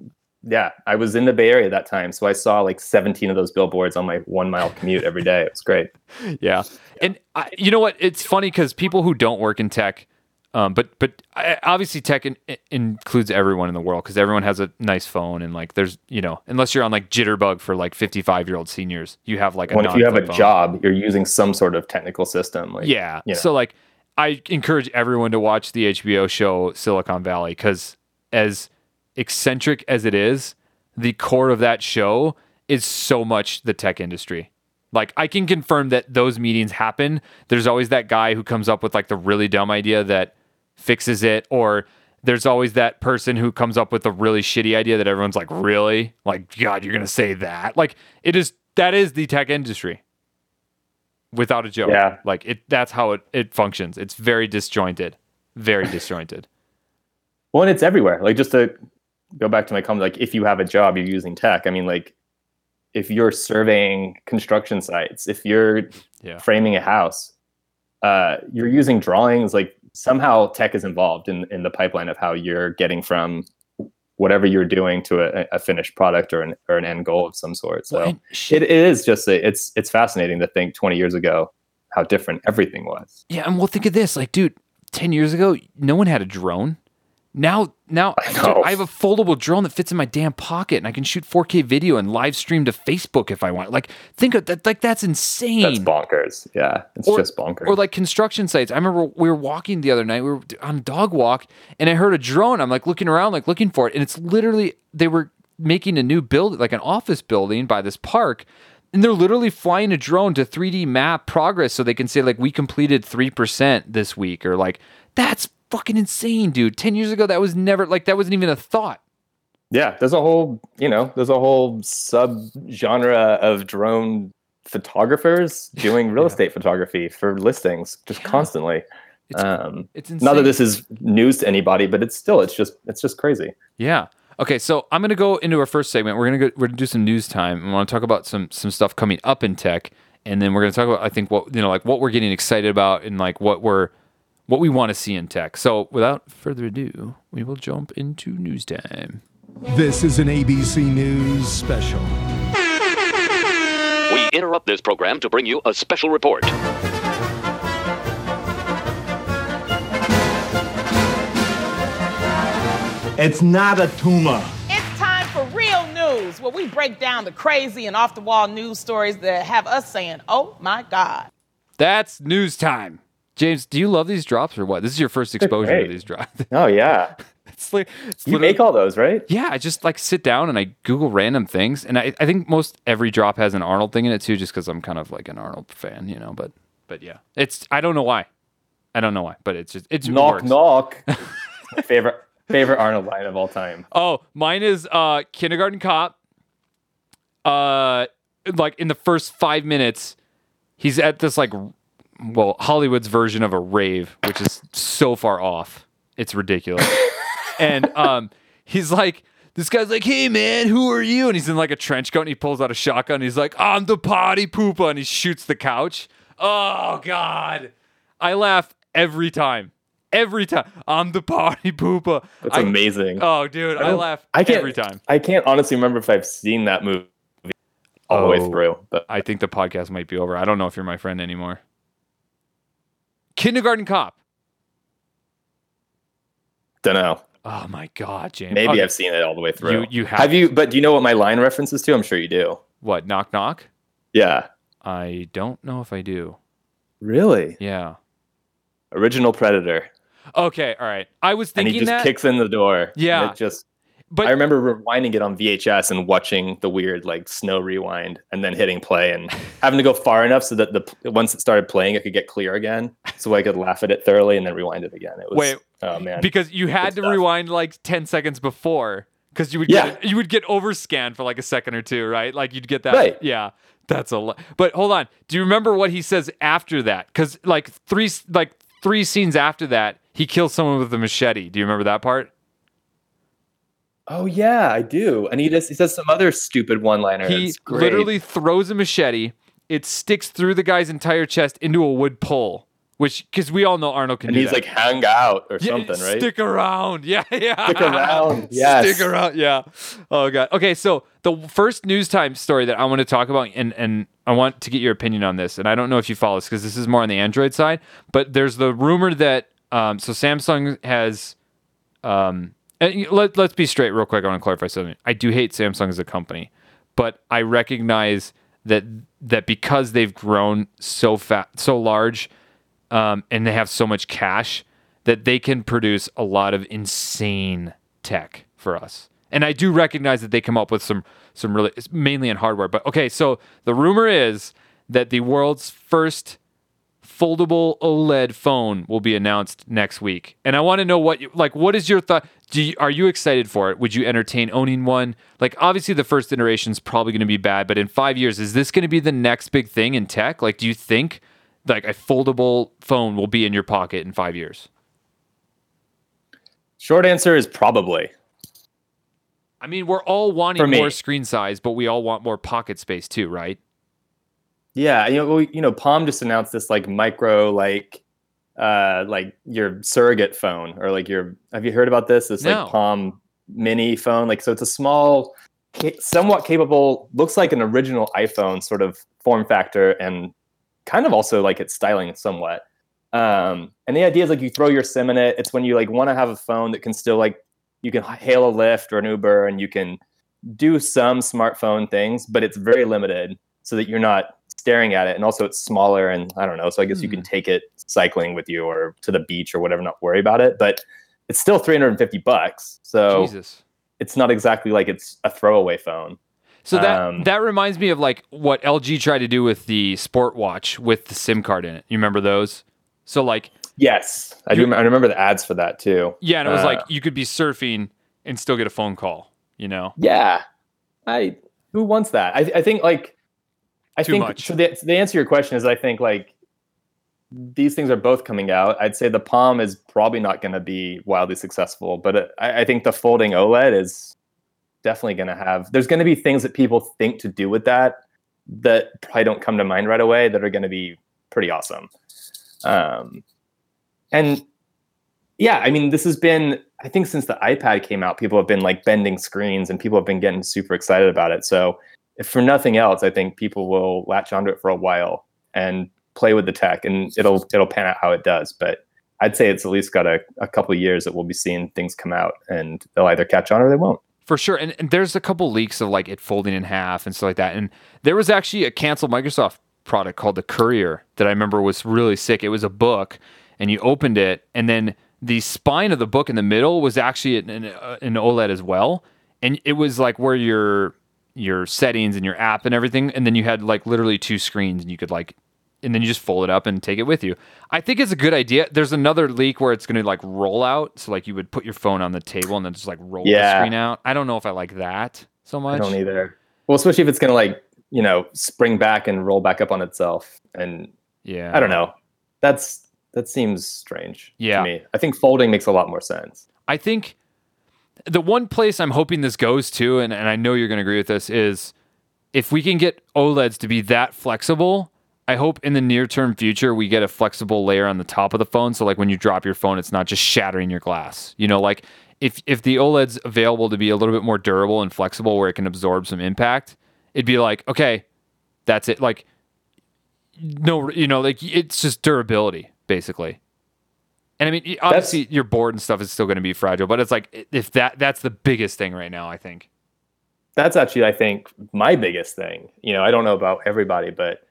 [SPEAKER 3] yeah, I was in the Bay Area at that time, so I saw like 17 of those billboards on my one mile commute every day. It was great.
[SPEAKER 2] yeah. And I, you know what? It's funny because people who don't work in tech, um, but but obviously tech in, in- includes everyone in the world because everyone has a nice phone and like there's you know unless you're on like Jitterbug for like 55 year old seniors, you have like a
[SPEAKER 3] When if you have a
[SPEAKER 2] phone.
[SPEAKER 3] job, you're using some sort of technical system. Like,
[SPEAKER 2] Yeah.
[SPEAKER 3] you know.
[SPEAKER 2] So like I encourage everyone to watch the HBO show Silicon Valley because as eccentric as it is, the core of that show is so much the tech industry. Like I can confirm that those meetings happen. There's always that guy who comes up with like the really dumb idea that fixes it or there's always that person who comes up with a really shitty idea that everyone's like, "Really? Like god, you're going to say that?" Like it is that is the tech industry. Without a joke.
[SPEAKER 3] Yeah.
[SPEAKER 2] Like it that's how it it functions. It's very disjointed. Very disjointed.
[SPEAKER 3] Well, and it's everywhere. Like just to go back to my comment, like if you have a job, you're using tech. I mean, like if you're surveying construction sites, if you're
[SPEAKER 2] Yeah.
[SPEAKER 3] framing a house, uh, you're using drawings. Like somehow tech is involved in in the pipeline of how you're getting from whatever you're doing to a, a finished product or an or an end goal of some sort. So
[SPEAKER 2] Well,
[SPEAKER 3] it, it is just a, it's it's fascinating to think 20 years ago how different everything was.
[SPEAKER 2] Yeah, and well, think of this, like, dude, ten years ago, no one had a drone. Now, now,
[SPEAKER 3] I
[SPEAKER 2] dude. I have a foldable drone that fits in my damn pocket, and I can shoot 4K video and live stream to Facebook if I want. Like, think of that. Like, that's insane.
[SPEAKER 3] That's bonkers. Yeah, it's
[SPEAKER 2] Or-
[SPEAKER 3] just bonkers.
[SPEAKER 2] Or like construction sites. I remember we were walking the other night. We were on a dog walk, and I heard a drone. I'm like looking around, like looking for it, and it's literally they were making a new build, like an office building by this park, and they're literally flying a drone to 3D map progress so they can say like we completed three percent this week, or like that's fucking insane, dude. Ten years ago, that was never like that wasn't even a thought.
[SPEAKER 3] yeah, there's a whole you know there's a whole sub genre of drone photographers doing real
[SPEAKER 2] Yeah.
[SPEAKER 3] estate photography for listings just
[SPEAKER 2] Yeah.
[SPEAKER 3] constantly.
[SPEAKER 2] It's
[SPEAKER 3] Um,
[SPEAKER 2] it's insane.
[SPEAKER 3] not that this is news to anybody, but it's still it's just it's just crazy.
[SPEAKER 2] Yeah. Okay, so I'm gonna go into our first segment. We're gonna go. We're gonna do some news time. I want to talk about some some stuff coming up in tech, and then we're gonna talk about I think what you know like what we're getting excited about and like what we're what we want to see in tech. So without further ado, we will jump into news time.
[SPEAKER 1] This is an ABC News special.
[SPEAKER 4] We interrupt this program to bring you a special report.
[SPEAKER 1] It's not a tumor.
[SPEAKER 5] It's time for real news, where we break down the crazy and off the wall news stories that have us saying, oh my God.
[SPEAKER 2] That's news time. James, do you love these drops or what? This is your first exposure to these drops.
[SPEAKER 3] Oh yeah,
[SPEAKER 2] it's like it's
[SPEAKER 3] you make all those, right?
[SPEAKER 2] Yeah, I just like sit down and I Google random things, and I, I think most every drop has an Arnold thing in it too, just because I'm kind of like an Arnold fan, you know. But but yeah, it's I don't know why, I don't know why, but it's just it's
[SPEAKER 3] knock knock. Favorite favorite Arnold line of all time.
[SPEAKER 2] Oh, mine is uh Kindergarten Cop. Uh, like in the first five minutes, he's at this like, well, Hollywood's version of a rave, which is so far off, it's ridiculous. and um, he's like, this guy's like, hey man, who are you? And he's in like a trench coat and he pulls out a shotgun. And he's like, I'm the potty pooper, and he shoots the couch. Oh god, I laugh every time. Every time I'm the party pooper.
[SPEAKER 3] That's
[SPEAKER 2] I-
[SPEAKER 3] amazing.
[SPEAKER 2] Oh, dude, I,
[SPEAKER 3] don't-
[SPEAKER 2] laugh
[SPEAKER 3] I can't,
[SPEAKER 2] every time.
[SPEAKER 3] I can't honestly remember if I've seen that movie all the way
[SPEAKER 2] Oh.
[SPEAKER 3] through, but
[SPEAKER 2] I think the podcast might be over. I don't know if you're my friend anymore. Kindergarten Cop.
[SPEAKER 3] don't know.
[SPEAKER 2] Oh my God, James.
[SPEAKER 3] Maybe
[SPEAKER 2] Okay,
[SPEAKER 3] I've seen it all the way through.
[SPEAKER 2] You- you have.
[SPEAKER 3] have you? But do you know what my line references to? I'm sure you do.
[SPEAKER 2] What? Knock knock.
[SPEAKER 3] Yeah.
[SPEAKER 2] I don't know if I do.
[SPEAKER 3] Really?
[SPEAKER 2] Yeah.
[SPEAKER 3] Original Predator.
[SPEAKER 2] Okay. All right. I was
[SPEAKER 3] and
[SPEAKER 2] thinking
[SPEAKER 3] he just
[SPEAKER 2] that.
[SPEAKER 3] kicks in the door. and
[SPEAKER 2] Yeah.
[SPEAKER 3] it just
[SPEAKER 2] but
[SPEAKER 3] I remember rewinding it on VHS and watching the weird like snow rewind and then hitting play and having to go far enough so that the once it started playing it could get clear again so I could laugh at it thoroughly and then rewind it again. It was
[SPEAKER 2] Wait,
[SPEAKER 3] oh man.
[SPEAKER 2] because you had to rewind like 10 seconds before because you would
[SPEAKER 3] Yeah.
[SPEAKER 2] get you would get overscanned for like a second or two, right? Like you'd get that.
[SPEAKER 3] Right.
[SPEAKER 2] Yeah. That's a lot. But hold on. Do you remember what he says after that? Cuz like three like three scenes after that, he kills someone with a machete. Do you remember that part?
[SPEAKER 3] Oh yeah, I do. And he does he says some other stupid one liner.
[SPEAKER 2] He literally throws a machete. It sticks through the guy's entire chest into a wood pole, which because we all know Arnold can
[SPEAKER 3] and he's
[SPEAKER 2] that.
[SPEAKER 3] like hang out or
[SPEAKER 2] Yeah,
[SPEAKER 3] something, right?
[SPEAKER 2] Stick around. Yeah, yeah.
[SPEAKER 3] Stick around, yes.
[SPEAKER 2] Stick around. Yeah. Oh god. Okay, so the first news time story that I want to talk about and and I want to get your opinion on this. And I don't know if you follow this because this is more on the Android side, but there's the rumor that um so Samsung has um and let, let's be straight real quick. I want to clarify something. I do hate Samsung as a company, but I recognize that that because they've grown so fat, so large, um, and they have so much cash that they can produce a lot of insane tech for us. And I do recognize that they come up with some some really mainly in hardware. But okay, so the rumor is that the world's first foldable OLED phone will be announced next week. And I want to know what you, like what is your thought? Do you, are you excited for it? Would you entertain owning one? Like obviously the first iteration is probably going to be bad, but in 5 years is this going to be the next big thing in tech? Like do you think like a foldable phone will be in your pocket in 5 years?
[SPEAKER 3] Short answer is probably.
[SPEAKER 2] I mean, we're all wanting more screen size, but we all want more pocket space too, right?
[SPEAKER 3] Yeah, you know, well, you know, Palm just announced this like micro, like, uh, like your surrogate phone, or like your. Have you heard about this? This
[SPEAKER 2] No.
[SPEAKER 3] like Palm Mini phone, like so it's a small, somewhat capable, looks like an original iPhone sort of form factor, and kind of also like its styling somewhat. Um, and the idea is like you throw your SIM in it. It's when you like want to have a phone that can still like you can hail a Lyft or an Uber, and you can do some smartphone things, but it's very limited so that you're not staring at it. And also it's smaller and I don't know. So I guess you can take it cycling with you or to the beach or whatever, not worry about it. But it's still 350 bucks. So
[SPEAKER 2] Jesus.
[SPEAKER 3] it's not exactly like it's a throwaway phone.
[SPEAKER 2] So that
[SPEAKER 3] Um,
[SPEAKER 2] that reminds me of like what LG tried to do with the Sport Watch with the SIM card in it. You remember those? So like
[SPEAKER 3] Yes. I do I remember the ads for that too.
[SPEAKER 2] yeah, and it was
[SPEAKER 3] Uh,
[SPEAKER 2] like you could be surfing and still get a phone call. You know?
[SPEAKER 3] Yeah. I who wants that? I, I think like I
[SPEAKER 2] Too
[SPEAKER 3] think
[SPEAKER 2] much.
[SPEAKER 3] so the, the answer to your question is I think like these things are both coming out. I'd say the Palm is probably not going to be wildly successful, but I, I think the folding OLED is definitely going to have. There's going to be things that people think to do with that that probably don't come to mind right away that are going to be pretty awesome. Um, and yeah, I mean, this has been, I think since the iPad came out, people have been like bending screens and people have been getting super excited about it. So, if for nothing else, I think people will latch onto it for a while and play with the tech and it'll it'll pan out how it does. But I'd say it's at least got a, a couple years that we'll be seeing things come out and they'll either catch on or they won't.
[SPEAKER 2] For sure. And, and there's a couple leaks of like it folding in half and stuff like that. And there was actually a canceled Microsoft product called the Courier that I remember was really sick. It was a book and you opened it and then the spine of the book in the middle was actually an, an, uh, an OLED as well. And it was like where your your settings and your app and everything and then you had like literally two screens and you could like and then you just fold it up and take it with you. I think it's a good idea. There's another leak where it's going to like roll out, so like you would put your phone on the table and then just like roll the screen out. I don't know if I like that so much.
[SPEAKER 3] I don't either. Well, especially if it's gonna like, you know, spring back and roll back up on itself. And
[SPEAKER 2] Yeah,
[SPEAKER 3] I don't know. That's that seems strange
[SPEAKER 2] Yeah.
[SPEAKER 3] to me. I think folding makes a lot more sense.
[SPEAKER 2] I think the one place I'm hoping this goes to, and, and I know you're going to agree with this, is if we can get OLEDs to be that flexible. I hope in the near term future we get a flexible layer on the top of the phone, so like when you drop your phone, it's not just shattering your glass. You know, like if if the OLED's available to be a little bit more durable and flexible, where it can absorb some impact, it'd be like okay, that's it. Like no, you know, like it's just durability basically. And I mean, obviously, your board and stuff is still going to be fragile, but it's like if that that's the biggest thing right now. I think.
[SPEAKER 3] That's actually, I think, my biggest thing. You know, I don't know about everybody, but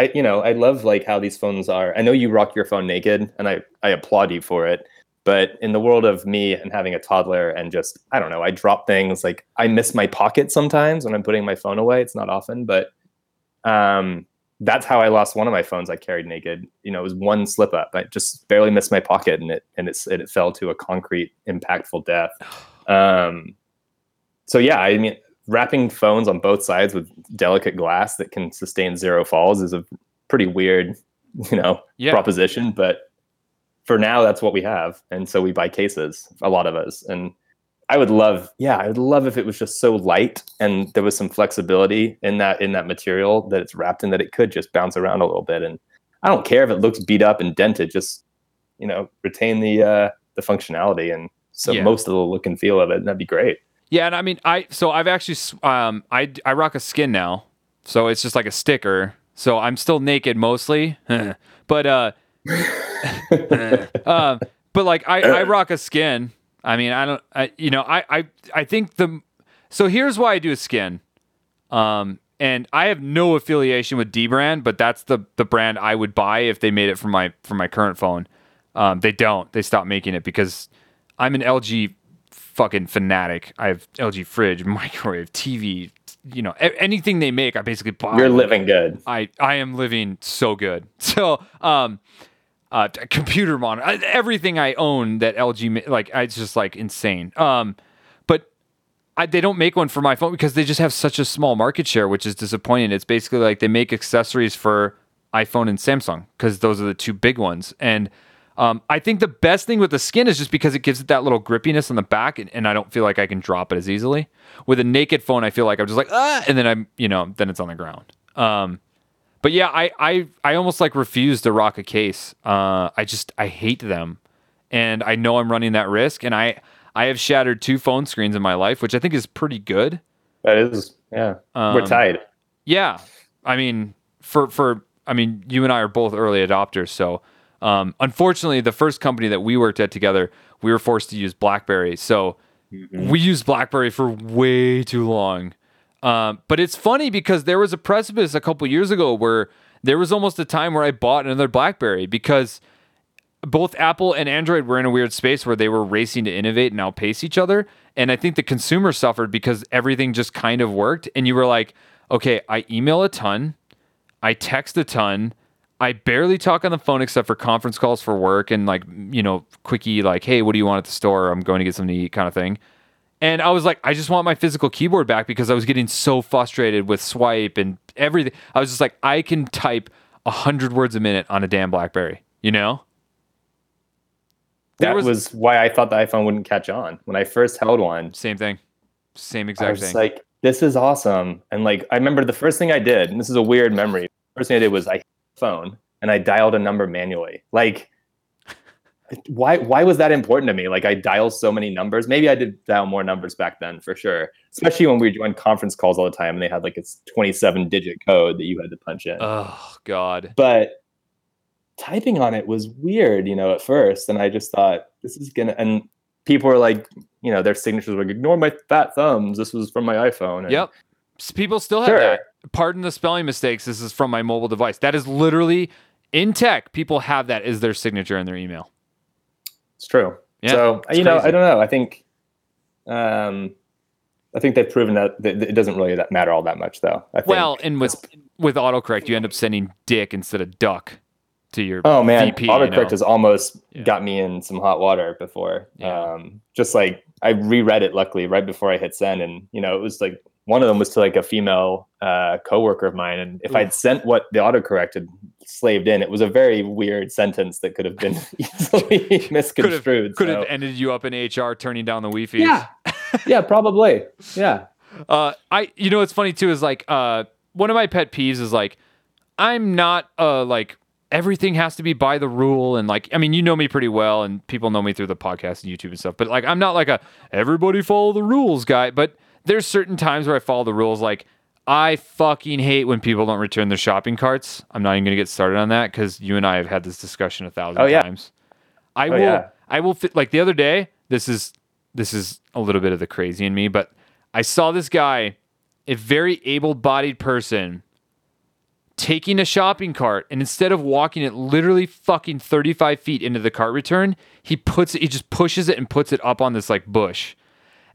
[SPEAKER 3] I, you know, I love like how these phones are. I know you rock your phone naked, and I, I applaud you for it. But in the world of me and having a toddler and just, I don't know, I drop things like I miss my pocket sometimes when I'm putting my phone away. It's not often, but um, that's how I lost one of my phones I carried naked. You know, it was one slip up. I just barely missed my pocket and it and it's and it fell to a concrete, impactful death. Um, so yeah, I mean, wrapping phones on both sides with delicate glass that can sustain zero falls is a pretty weird, you know,
[SPEAKER 2] Yeah.
[SPEAKER 3] proposition. But for now, that's what we have, and so we buy cases, a lot of us. And I would love, yeah, I would love if it was just so light and there was some flexibility in that in that material that it's wrapped in that it could just bounce around a little bit. And I don't care if it looks beat up and dented, just you know, retain the uh, the functionality and so
[SPEAKER 2] Yeah.
[SPEAKER 3] most of the look and feel of it. And that'd be great.
[SPEAKER 2] Yeah, and I mean, I so I've actually um I I rock a skin now, so it's just like a sticker. So I'm still naked mostly, but uh, uh, but like I I rock a skin. I mean, I don't, I you know, I I I think the so here's why I do a skin. Um, and I have no affiliation with dbrand, but that's the the brand I would buy if they made it for my for my current phone. Um, they don't. They stopped making it because I'm an LG fucking fanatic. I have LG fridge, microwave, TV, you know, a- anything they make, I basically buy.
[SPEAKER 3] You're living good.
[SPEAKER 2] I I am living so good. So um, uh, computer monitor, everything I own that LG like, it's just like insane. Um, but I, they don't make one for my phone because they just have such a small market share, which is disappointing. It's basically like they make accessories for iPhone and Samsung because those are the two big ones. And um, I think the best thing with the skin is just because it gives it that little grippiness on the back, and, and I don't feel like I can drop it as easily. With a naked phone, I feel like I'm just like ah, and then I'm you know then it's on the ground. Um, but yeah, I, I I almost like refuse to rock a case. Uh, I just I hate them, and I know I'm running that risk. And I I have shattered two phone screens in my life, which I think is pretty good.
[SPEAKER 3] That is, yeah. We're
[SPEAKER 2] Um,
[SPEAKER 3] tied.
[SPEAKER 2] Yeah, I mean for for I mean you and I are both early adopters, so um, unfortunately the first company that we worked at together, we were forced to use BlackBerry. So we used BlackBerry for way too long. Um, but it's funny because there was a precipice a couple years ago where there was almost a time where I bought another BlackBerry because both Apple and Android were in a weird space where they were racing to innovate and outpace each other. And I think the consumer suffered because everything just kind of worked. And you were like, okay, I email a ton, I text a ton, I barely talk on the phone except for conference calls for work and like, you know, quickie, like, hey, what do you want at the store? I'm going to get something to eat kind of thing. And I was like, I just want my physical keyboard back because I was getting so frustrated with swipe and everything. I was just like, I can type a hundred words a minute on a damn BlackBerry, you know?
[SPEAKER 3] That
[SPEAKER 2] was-
[SPEAKER 3] was, why I thought the iPhone wouldn't catch on. When I first held one,
[SPEAKER 2] Same thing. Same exact I
[SPEAKER 3] was
[SPEAKER 2] thing.
[SPEAKER 3] like, this is awesome. And like, I remember the first thing I did, and this is a weird memory. First thing I did was I phone and I dialed a number manually. Like, why why was that important to me? Like I dial so many numbers. Maybe I did dial more numbers back then for sure. Especially when we joined conference calls all the time and they had like its 27 digit code that you had to punch in.
[SPEAKER 2] Oh God.
[SPEAKER 3] but typing on it was weird, you know, at first. And I just thought this is gonna and people were like, you know, their signatures were like, ignore my fat thumbs. This was from my iPhone. And
[SPEAKER 2] Yep. S- People still have
[SPEAKER 3] Sure.
[SPEAKER 2] that. Pardon the spelling mistakes. This is from my mobile device. That is literally in tech. People have that as their signature in their email.
[SPEAKER 3] It's true.
[SPEAKER 2] Yeah,
[SPEAKER 3] so
[SPEAKER 2] it's
[SPEAKER 3] you know,
[SPEAKER 2] crazy.
[SPEAKER 3] I don't know. I think um I think they've proven that, that it doesn't really that matter all that much though. I think.
[SPEAKER 2] Well, and with with autocorrect, you end up sending dick instead of duck to your
[SPEAKER 3] Oh man,
[SPEAKER 2] VP. you
[SPEAKER 3] autocorrect
[SPEAKER 2] know?
[SPEAKER 3] has almost
[SPEAKER 2] Yeah.
[SPEAKER 3] got me in some hot water before.
[SPEAKER 2] Yeah.
[SPEAKER 3] Um, just like I reread it luckily right before I hit send, and you know it was like one of them was to like a female uh, coworker of mine, and if I'd sent what the autocorrect had slaved in, it was a very weird sentence that could have been easily
[SPEAKER 2] could have
[SPEAKER 3] misconstrued.
[SPEAKER 2] could
[SPEAKER 3] so-
[SPEAKER 2] have ended you up in HR turning down the Wi-Fi.
[SPEAKER 3] yeah, yeah, probably, yeah.
[SPEAKER 2] Uh, I you know what's funny too is like uh one of my pet peeves is like I'm not uh like everything has to be by the rule and like I mean you know me pretty well and people know me through the podcast and YouTube and stuff but like I'm not like a everybody follow the rules guy but there's certain times where I follow the rules like I fucking hate when people don't return their shopping carts. I'm not even gonna get started on that because you and I have had this discussion a thousand
[SPEAKER 3] Oh, yeah.
[SPEAKER 2] times. I
[SPEAKER 3] Oh,
[SPEAKER 2] will
[SPEAKER 3] yeah.
[SPEAKER 2] I will fit like the other day, this is this is a little bit of the crazy in me, but I saw this guy, a very able-bodied person, taking a shopping cart and instead of walking it literally fucking 35 feet into the cart return, he puts it, he just pushes it and puts it up on this like bush.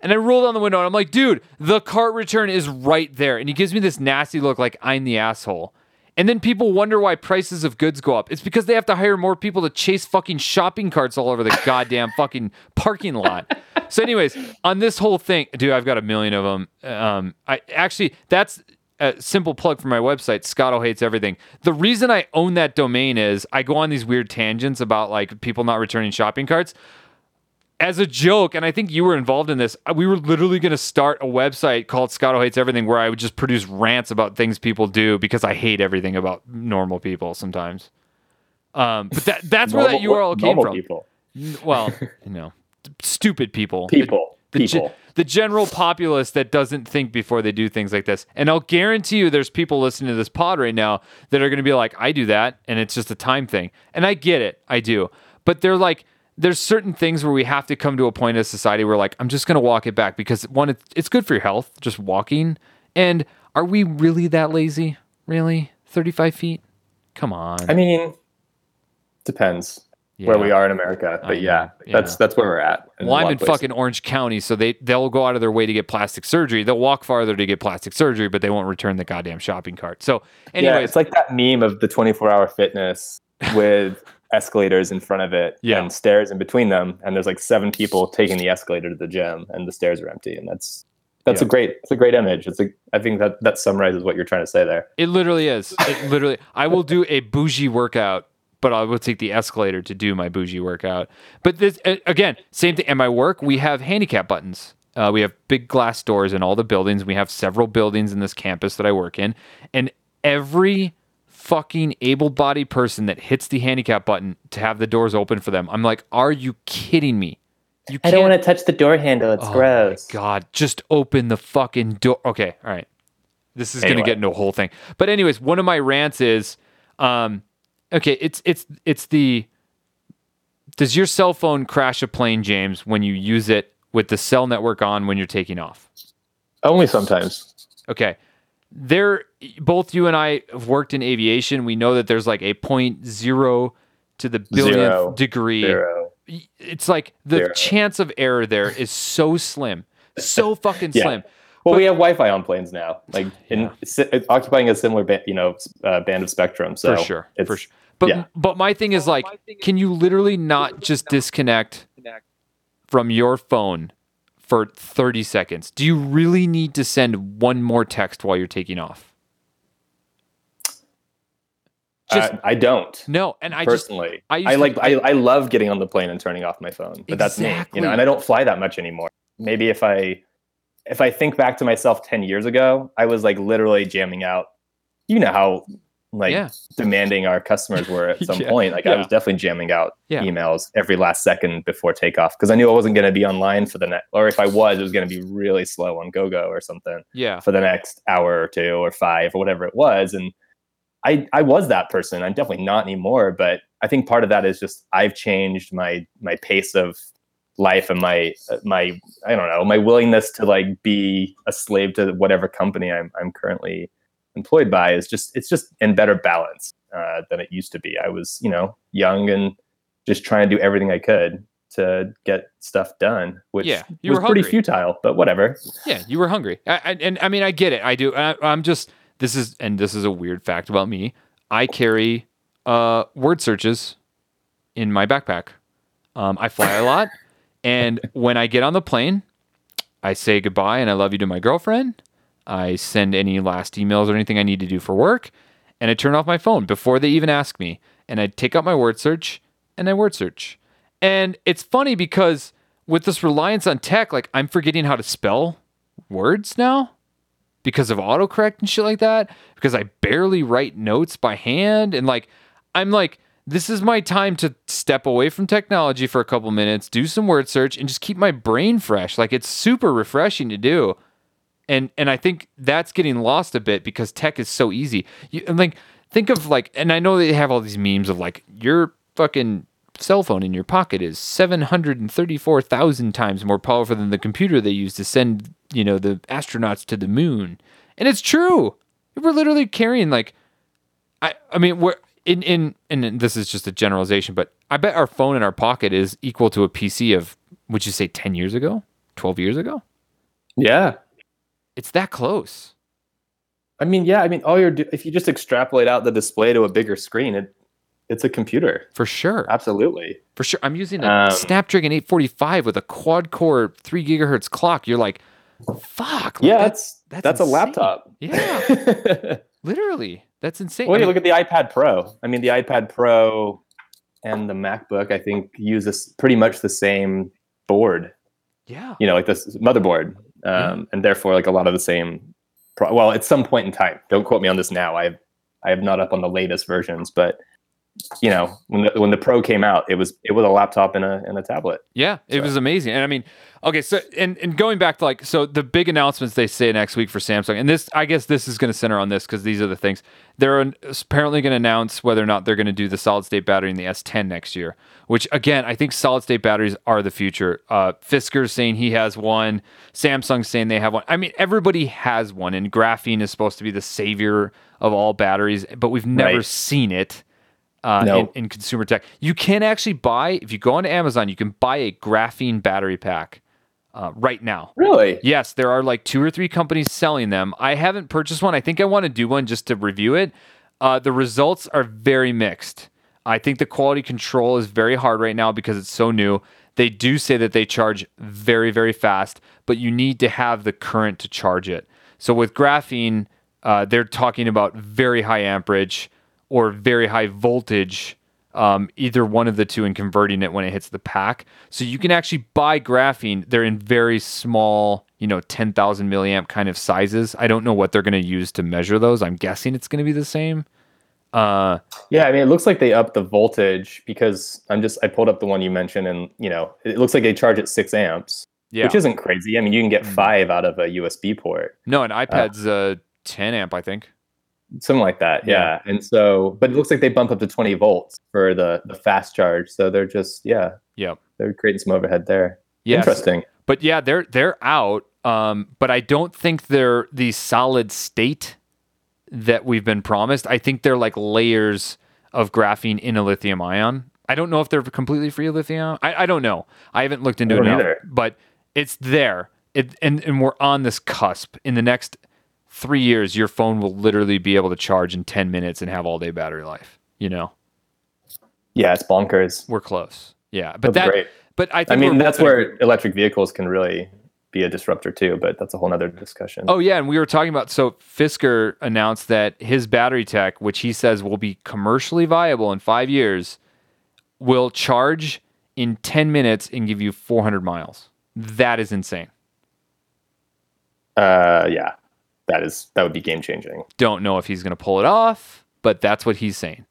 [SPEAKER 2] And I roll down the window and I'm like, dude, the cart return is right there. And he gives me this nasty look like I'm the asshole. And then people wonder why prices of goods go up. It's because they have to hire more people to chase fucking shopping carts all over the goddamn fucking parking lot. So, anyways, on this whole thing, dude, I've got a million of them. Um, I actually, that's a simple plug for my website, Scotto Hates Everything. The reason I own that domain is I go on these weird tangents about like people not returning shopping carts as a joke, and I think you were involved in this, uh, we were literally going to start a website called Scotto Hates Everything where I would just produce rants about things people do because I hate everything about normal people sometimes. Um, but that that's where that
[SPEAKER 3] Normal-
[SPEAKER 2] URL came
[SPEAKER 3] normal
[SPEAKER 2] from.
[SPEAKER 3] People,
[SPEAKER 2] Well, you know, stupid people.
[SPEAKER 3] people,
[SPEAKER 2] The, the, ge-
[SPEAKER 3] people.
[SPEAKER 2] the general populace that doesn't think before they do things like this. And I'll guarantee you there's people listening to this pod right now that are going to be like, I do that. And it's just a time thing. And I get it. I do. But they're like, there's certain things where we have to come to a point as society where like, I'm just going to walk it back because one, it's, it's good for your health, just walking. And are we really that lazy? Really? 35 feet? Come on.
[SPEAKER 3] I mean, depends where we are in America, but
[SPEAKER 2] I
[SPEAKER 3] yeah, that's
[SPEAKER 2] yeah.
[SPEAKER 3] that's where we're at. in
[SPEAKER 2] Well, I'm in fucking Orange County, so they they'll go out of their way to get plastic surgery. They'll walk farther to get plastic surgery, but they won't return the goddamn shopping cart. So,
[SPEAKER 3] yeah, it's like that meme of the 24 hour fitness with escalators in front of it
[SPEAKER 2] Yeah.
[SPEAKER 3] and stairs in between them, and there's like seven people taking the escalator to the gym, and the stairs are empty, and that's that's
[SPEAKER 2] Yeah.
[SPEAKER 3] a great it's a great image. It's a I think that that summarizes what you're trying to say there.
[SPEAKER 2] it literally is. It literally, I will do a bougie workout, but I will take the escalator to do my bougie workout. But this again, same thing. At my work, we have handicap buttons. Uh, we have big glass doors in all the buildings. We have several buildings in this campus that I work in, and every fucking able-bodied person that hits the handicap button to have the doors open for them, I'm like, are you kidding me? You
[SPEAKER 3] I don't
[SPEAKER 2] can't-
[SPEAKER 3] want to touch the door handle. It's
[SPEAKER 2] Oh
[SPEAKER 3] gross.
[SPEAKER 2] My God, just open the fucking door. Okay, all right. This is
[SPEAKER 3] Anyway.
[SPEAKER 2] gonna get into a whole thing. But anyways, one of my rants is, um, okay, it's it's it's the. Does your cell phone crash a plane, James, when you use it with the cell network on when you're taking off?
[SPEAKER 3] Only sometimes.
[SPEAKER 2] Okay. There, both you and I have worked in aviation. We know that there's like a point zero to the billionth
[SPEAKER 3] Zero.
[SPEAKER 2] degree
[SPEAKER 3] Zero.
[SPEAKER 2] it's like the
[SPEAKER 3] Zero.
[SPEAKER 2] chance of error there is so slim, so fucking
[SPEAKER 3] Yeah.
[SPEAKER 2] slim.
[SPEAKER 3] Well,
[SPEAKER 2] But-
[SPEAKER 3] we have Wi-Fi on planes now, like in
[SPEAKER 2] Yeah.
[SPEAKER 3] si- occupying a similar, ba- you know, uh, band of spectrum. So
[SPEAKER 2] for sure,
[SPEAKER 3] it's,
[SPEAKER 2] for sure. But
[SPEAKER 3] yeah.
[SPEAKER 2] but my thing is like, can you literally not just disconnect from your phone for 30 seconds? Do you really need to send one more text while you're taking off? Just
[SPEAKER 3] uh, I don't.
[SPEAKER 2] no, and I just
[SPEAKER 3] personally.
[SPEAKER 2] I
[SPEAKER 3] I,
[SPEAKER 2] used to-
[SPEAKER 3] like I, I love getting on the plane and turning off my phone, but that's me. You know, and I don't fly that much anymore. Maybe if I if I think back to myself ten years ago, I was like literally jamming out. You know how like
[SPEAKER 2] Yeah.
[SPEAKER 3] demanding our customers were at some
[SPEAKER 2] Yeah.
[SPEAKER 3] point. Like I was definitely jamming out
[SPEAKER 2] Yeah.
[SPEAKER 3] emails every last second before takeoff because I knew I wasn't going to be online for the next, or if I was, it was going to be really slow on GoGo or something
[SPEAKER 2] Yeah.
[SPEAKER 3] for the next hour or two or five or whatever it was. And I I was that person. I'm definitely not anymore. But I think part of that is just I've changed my my pace of life and my my I don't know my willingness to like be a slave to whatever company I'm I'm currently employed by is just it's just in better balance uh, than it used to be. I was you know young and just trying to do everything I could to get stuff done, which
[SPEAKER 2] Yeah, you
[SPEAKER 3] was
[SPEAKER 2] were
[SPEAKER 3] pretty futile, but whatever.
[SPEAKER 2] Yeah, you were hungry, I, I, and I mean, I get it. I do. I, I'm just. This is, and this is a weird fact about me. I carry uh, word searches in my backpack. Um, I fly a lot, and when I get on the plane, I say goodbye and I love you to my girlfriend. I send any last emails or anything I need to do for work, and I turn off my phone before they even ask me. And I take out my word search and I word search. And it's funny because with this reliance on tech, like I'm forgetting how to spell words now because of autocorrect and shit like that. Because I barely write notes by hand. And like, I'm like, this is my time to step away from technology for a couple minutes, do some word search, and just keep my brain fresh. Like, it's super refreshing to do. And and I think that's getting lost a bit because tech is so easy. You and like think of like, and I know they have all these memes of like your fucking cell phone in your pocket is seven hundred and thirty four thousand times more powerful than the computer they use to send you know the astronauts to the moon. And it's true. We're literally carrying like, I I mean we're in in and this is just a generalization, but I bet our phone in our pocket is equal to a PC of would you say ten years ago, twelve years ago?
[SPEAKER 3] Yeah,
[SPEAKER 2] It's that close.
[SPEAKER 3] I mean, yeah, I mean, all you're do- if you just extrapolate out the display to a bigger screen, it it's a computer.
[SPEAKER 2] For sure.
[SPEAKER 3] Absolutely.
[SPEAKER 2] For sure. I'm using a
[SPEAKER 3] Um,
[SPEAKER 2] Snapdragon 845 with a quad core 3 gigahertz clock. You're like, fuck. like,
[SPEAKER 3] Yeah,
[SPEAKER 2] that's,
[SPEAKER 3] that's that's, a laptop.
[SPEAKER 2] Yeah. Literally. That's insane.
[SPEAKER 3] well,
[SPEAKER 2] I
[SPEAKER 3] you look at the iPad Pro. I mean, the iPad Pro and the MacBook, I think, use this pretty much the same board.
[SPEAKER 2] yeah.
[SPEAKER 3] You know, like this motherboard, um, and therefore, like a lot of the same. Pro- well, at some point in time, don't quote me on this now. I I have not up on the latest versions, but you know, when the, when the Pro came out, it was it was a laptop and a and a tablet.
[SPEAKER 2] Yeah, it was amazing. And I mean, okay, so and, and going back to like so the big announcements they say next week for Samsung, and this I guess this is going to center on this because these are the things they're apparently going to announce whether or not they're going to do the solid state battery in the S10 next year. Which again, I think solid state batteries are the future. Uh, Fisker's saying he has one. Samsung's saying they have one. I mean, everybody has one, and graphene is supposed to be the savior of all batteries, but we've never
[SPEAKER 3] Right.
[SPEAKER 2] seen it uh,
[SPEAKER 3] No.
[SPEAKER 2] in, in consumer tech. You can actually buy, if you go on Amazon, you can buy a graphene battery pack uh, right now.
[SPEAKER 3] Really?
[SPEAKER 2] Yes, there are like two or three companies selling them. I haven't purchased one. I think I want to do one just to review it. Uh, the results are very mixed. I think the quality control is very hard right now because it's so new. They do say that they charge very, very fast, but you need to have the current to charge it. So with graphene, uh, they're talking about very high amperage or very high voltage um, either one of the two and converting it when it hits the pack. So you can actually buy graphene. They're in very small, you know, 10,000 milliamp kind of sizes. I don't know what they're going to use to measure those. I'm guessing it's going to be the same. Uh,
[SPEAKER 3] Yeah, I mean, it looks like they upped the voltage because I'm just I pulled up the one you mentioned, and you know, it looks like they charge at six amps,
[SPEAKER 2] yeah.
[SPEAKER 3] which isn't crazy. I mean, you can get
[SPEAKER 2] Mm.
[SPEAKER 3] five out of a USB port,
[SPEAKER 2] no, an iPad's uh, 10 amp, I think.
[SPEAKER 3] Something like that.
[SPEAKER 2] Yeah.
[SPEAKER 3] Yeah, and so, but it looks like they bump up to 20 volts for the the fast charge. So they're just yeah,
[SPEAKER 2] yeah,
[SPEAKER 3] they're creating some overhead there.
[SPEAKER 2] Yes.
[SPEAKER 3] Interesting.
[SPEAKER 2] But yeah, they're they're out. Um, but I don't think they're the solid state that we've been promised. I think they're like layers of graphene in a lithium ion. I don't know if they're completely free of lithium. I, I don't know. I haven't looked into it now, but it's there. It and, and we're on this cusp. In the next three years, your phone will literally be able to charge in ten minutes and have all day battery life. You know,
[SPEAKER 3] Yeah, it's bonkers.
[SPEAKER 2] we're close. Yeah, but
[SPEAKER 3] That'd
[SPEAKER 2] that.
[SPEAKER 3] great.
[SPEAKER 2] But I think
[SPEAKER 3] I mean, that's where electric vehicles can really be a disruptor too. But that's a whole nother discussion.
[SPEAKER 2] Oh yeah, and we were talking about so Fisker announced that his battery tech, which he says will be commercially viable in five years, will charge in ten minutes and give you four hundred miles. That is insane.
[SPEAKER 3] Uh, yeah, that is that would be game changing.
[SPEAKER 2] Don't know if he's going to pull it off, but that's what he's saying.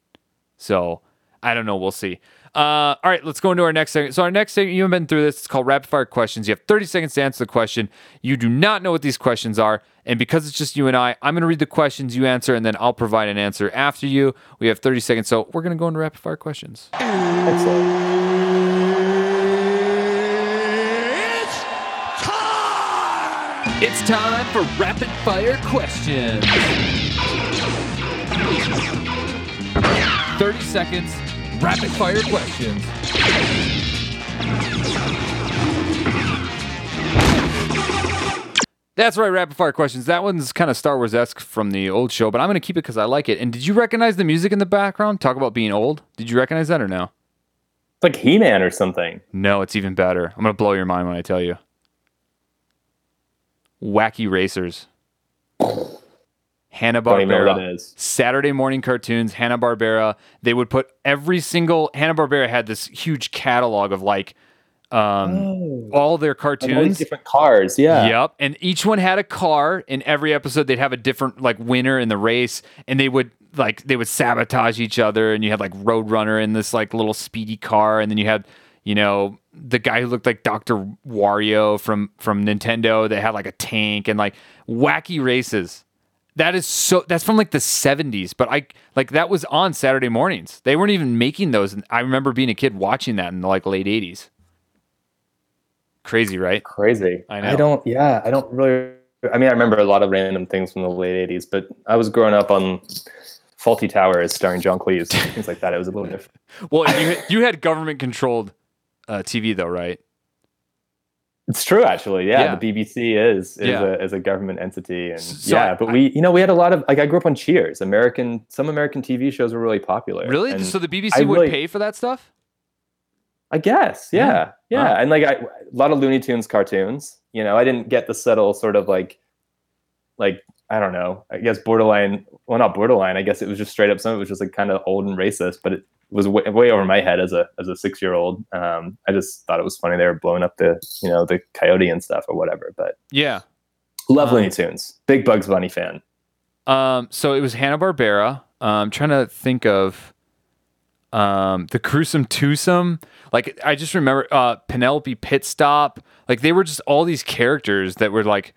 [SPEAKER 2] So I don't know. We'll see. Uh, all right, let's go into our next segment. So our next segment, you haven't been through this. It's called rapid fire questions. You have 30 seconds to answer the question. You do not know what these questions are, and because it's just you and I, I'm going to read the questions, you answer, and then I'll provide an answer after you. We have 30 seconds, so we're going to go into rapid fire questions.
[SPEAKER 3] Excellent.
[SPEAKER 2] It's time for rapid fire questions. 30 seconds, rapid fire questions. That's right, rapid fire questions. That one's kind of Star Wars esque from the old show, but I'm going to keep it because I like it. And did you recognize the music in the background? Talk about being old. Did you recognize that or no?
[SPEAKER 3] It's like He Man or something.
[SPEAKER 2] No, it's even better. I'm going to blow your mind when I tell you. Wacky Racers. Hanna
[SPEAKER 3] Don't even know what
[SPEAKER 2] Barbera. Saturday morning cartoons, Hanna Barbera. They would put every single Hanna Barbera had this huge catalog of like um, all their
[SPEAKER 3] Like all
[SPEAKER 2] cartoons.
[SPEAKER 3] different cars. Yeah.
[SPEAKER 2] Yep. And each one had a car. In every episode, they'd have a different like winner in the race, and they would like they would sabotage each other. And you had like Roadrunner in this like little speedy car, and then you had you know the guy who looked like Doctor Wario from from Nintendo that had like a tank and like wacky races. That is so. That's from like the '70s, but I like that was on Saturday mornings. They weren't even making those. And I remember being a kid watching that in the like late '80s. Crazy, right?
[SPEAKER 3] Crazy.
[SPEAKER 2] I know.
[SPEAKER 3] I don't. Yeah. I don't really. I mean, I remember a lot of random things from the late '80s, but I was growing up on Fawlty Towers starring John Cleese, things like that. It was a little different.
[SPEAKER 2] Well, you you had government controlled uh, TV though, right?
[SPEAKER 3] It's true, actually. Yeah,
[SPEAKER 2] Yeah.
[SPEAKER 3] the BBC is is,
[SPEAKER 2] Yeah.
[SPEAKER 3] a, is a government entity, and
[SPEAKER 2] So
[SPEAKER 3] yeah.
[SPEAKER 2] I-
[SPEAKER 3] But we, you know, we had a lot of like I grew up on Cheers. American, some American TV shows were really popular.
[SPEAKER 2] Really? so the BBC
[SPEAKER 3] I
[SPEAKER 2] would
[SPEAKER 3] really-
[SPEAKER 2] pay for that stuff?
[SPEAKER 3] I guess,
[SPEAKER 2] Yeah.
[SPEAKER 3] yeah, yeah,
[SPEAKER 2] Wow.
[SPEAKER 3] and like I, a lot of Looney Tunes cartoons. You know, I didn't get the subtle sort of like, like I don't know. I guess borderline. Well, not borderline. I guess it was just straight up. Some of it was just like kind of old and racist, but it was way, way over my head as a as a six year old. Um, I just thought it was funny they were blowing up the you know the coyote and stuff or whatever. But
[SPEAKER 2] Yeah.
[SPEAKER 3] love
[SPEAKER 2] Um,
[SPEAKER 3] Looney Tunes. Big Bugs Bunny fan.
[SPEAKER 2] Um, so it was Hanna Barbera. I'm trying to think of um, the gruesome twosome. Like I just remember uh, Penelope Pit Stop. Like they were just all these characters that were like,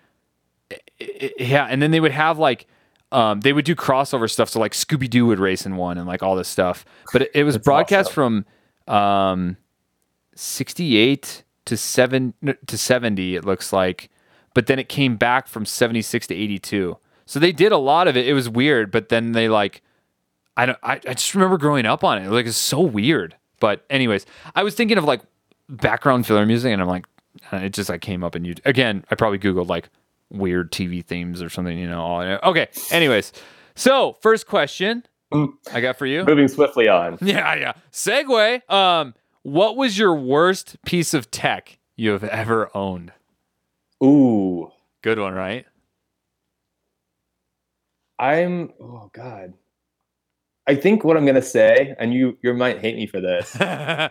[SPEAKER 2] yeah. And then they would have like. Um, they would do crossover stuff, so like Scooby Doo would race in one, and like all this stuff. But it, it was
[SPEAKER 3] That's
[SPEAKER 2] broadcast
[SPEAKER 3] awesome.
[SPEAKER 2] from um, 68 to seven to 70 it looks like but then it came back from 76 to 82 so they did a lot of it it was weird but then they like i don't i, I just remember growing up on it like it's so weird but anyways i was thinking of like background filler music and i'm like it just like came up and you again i probably googled like weird tv themes or something you know all- okay anyways so first question i got for you
[SPEAKER 3] Moving swiftly on.
[SPEAKER 2] yeah, yeah. Segue. Um, what was your worst piece of tech you have ever owned?
[SPEAKER 3] Ooh,
[SPEAKER 2] Good one, right?
[SPEAKER 3] I'm. Oh God. I think what I'm gonna say, and you you might hate me for this,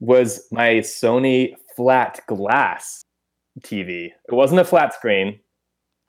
[SPEAKER 3] was my Sony flat glass TV. It wasn't a flat screen,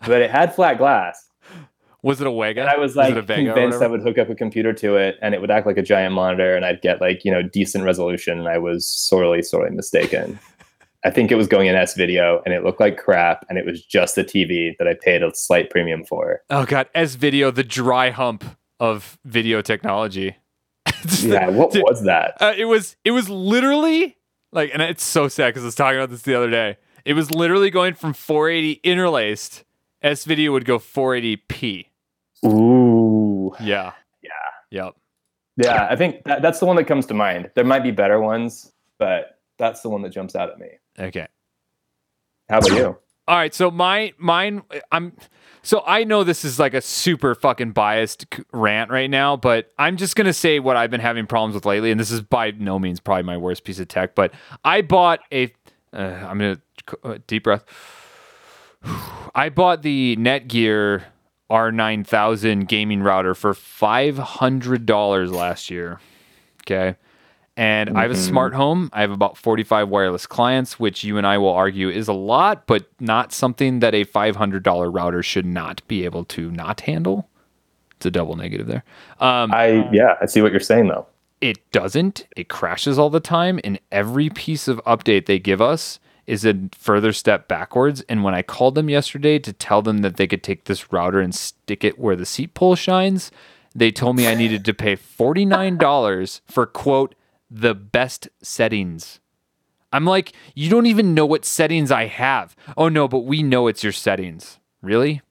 [SPEAKER 3] but it had flat glass.
[SPEAKER 2] was it a Wega?
[SPEAKER 3] And I was like
[SPEAKER 2] or
[SPEAKER 3] convinced I would hook up a computer to it and it would act like a giant monitor and I'd get like, you know, decent resolution. And I was sorely, sorely mistaken. I think it was going in S video and it looked like crap and it was just a TV that I paid a slight premium for.
[SPEAKER 2] Oh god, S video, the dry hump of video technology.
[SPEAKER 3] Yeah, what
[SPEAKER 2] dude,
[SPEAKER 3] was that?
[SPEAKER 2] Uh, it was it was literally like, and it's so sad because I was talking about this the other day. It was literally going from 480 interlaced. S video would go 480p.
[SPEAKER 3] Ooh.
[SPEAKER 2] Yeah.
[SPEAKER 3] Yeah.
[SPEAKER 2] Yep.
[SPEAKER 3] Yeah, I think that, that's the one that comes to mind. There might be better ones, but that's the one that jumps out at me.
[SPEAKER 2] Okay.
[SPEAKER 3] How about you?
[SPEAKER 2] All right, so my mine I'm so I know this is like a super fucking biased rant right now, but I'm just going to say what I've been having problems with lately and this is by no means probably my worst piece of tech, but I bought a uh, I'm to uh, deep breath. I bought the Netgear R9000 gaming router for $500 last year. Okay. And I have a smart home. I have about 45 wireless clients, which you and I will argue is a lot, but not something that a $500 router should not be able to not handle. It's a double negative there. Um,
[SPEAKER 3] I yeah, I see what you're saying though.
[SPEAKER 2] It doesn't. It crashes all the time, and every piece of update they give us is a further step backwards. And when I called them yesterday to tell them that they could take this router and stick it where the seat pole shines, they told me I needed to pay forty nine dollars for quote the best settings. I'm like, you don't even know what settings I have. Oh no, but we know it's your settings. Really?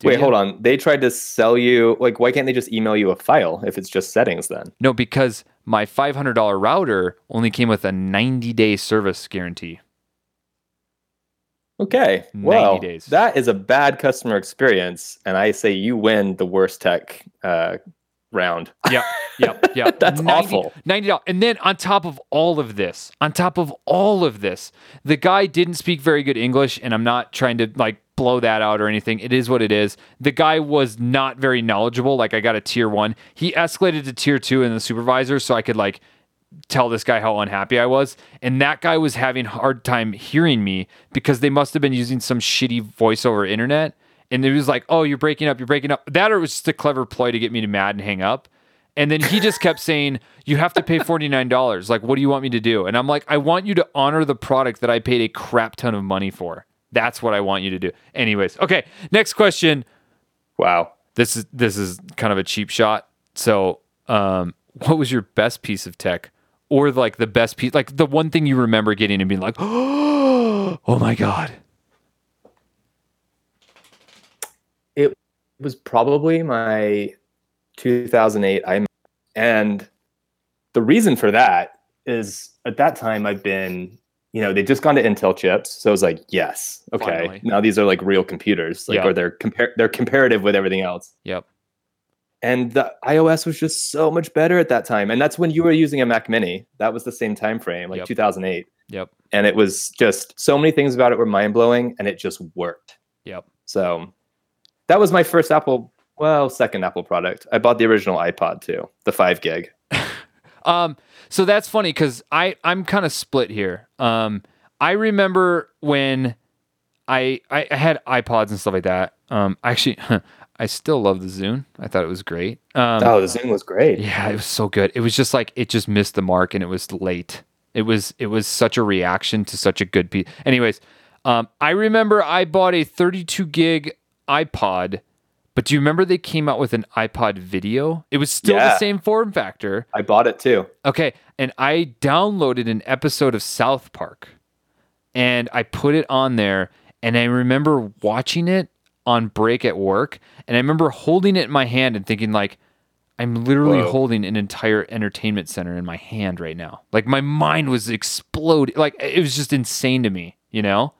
[SPEAKER 2] Do
[SPEAKER 3] Wait,
[SPEAKER 2] you?
[SPEAKER 3] hold on. They tried to sell you like why can't they just email you a file if it's just settings then?
[SPEAKER 2] No, because my $500 router only came with a 90 day service guarantee.
[SPEAKER 3] Okay.
[SPEAKER 2] 90
[SPEAKER 3] Well,
[SPEAKER 2] days.
[SPEAKER 3] that is a bad customer experience, and I say you win the worst tech uh, round.
[SPEAKER 2] Yep, yep, yep.
[SPEAKER 3] That's awful.
[SPEAKER 2] Ninety dollars, and then on top of all of this, on top of all of this, the guy didn't speak very good English, and I'm not trying to like blow that out or anything. It is what it is. The guy was not very knowledgeable. Like I got a tier one. He escalated to tier two in the supervisor, so I could like tell this guy how unhappy I was. And that guy was having hard time hearing me because they must have been using some shitty voice over internet. And it was like, oh, you're breaking up, you're breaking up. That or it was just a clever ploy to get me to mad and hang up. And then he just kept saying, you have to pay $49. Like, what do you want me to do? And I'm like, I want you to honor the product that I paid a crap ton of money for. That's what I want you to do. Anyways, okay, next question
[SPEAKER 3] Wow.
[SPEAKER 2] this is this is kind of a cheap shot. So, um, what was your best piece of tech, or like the best piece, like the one thing you remember getting and being like, oh my god,
[SPEAKER 3] It was probably my 2008 i and the reason for that is at that time I've been, you know, they'd just gone to Intel chips, so I was like, yes, okay,
[SPEAKER 2] Finally.
[SPEAKER 3] now these are like real computers, like
[SPEAKER 2] Yeah.
[SPEAKER 3] or they're compare they're comparative with everything else.
[SPEAKER 2] yep,
[SPEAKER 3] And the iOS was just so much better at that time, and that's when you were using a Mac Mini. That was the same time frame, like
[SPEAKER 2] Yep.
[SPEAKER 3] 2008,
[SPEAKER 2] yep,
[SPEAKER 3] and it was just so many things about it were mind blowing, and it just worked.
[SPEAKER 2] yep.
[SPEAKER 3] So that was my first Apple, well, second Apple product. I bought the original iPod too, the five gig.
[SPEAKER 2] Um, so that's funny because I I'm kind of split here. Um, I remember when I, I had iPods and stuff like that. Um, actually, I still love the Zune. I thought it was great. Um,
[SPEAKER 3] Oh, the Zune was great.
[SPEAKER 2] Yeah, it was so good. It was just like it just missed the mark and it was late. It was it was such a reaction to such a good piece. Anyways, um, I remember I bought a 32 gig iPod, but do you remember they came out with an iPod video? It was still the same form factor.
[SPEAKER 3] I bought it too.
[SPEAKER 2] Okay, and I downloaded an episode of South Park and I put it on there and I remember watching it on break at work and I remember holding it in my hand and thinking like I'm literally
[SPEAKER 3] Whoa.
[SPEAKER 2] holding an entire entertainment center in my hand right now. Like my mind was exploding. Like it was just insane to me, you know?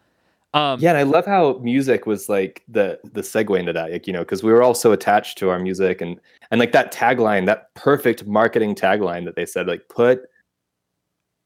[SPEAKER 2] Um
[SPEAKER 3] Yeah, and I love how music was like the the segue into that, like you know, because we were all so attached to our music and and like that tagline, that perfect marketing tagline that they said, like put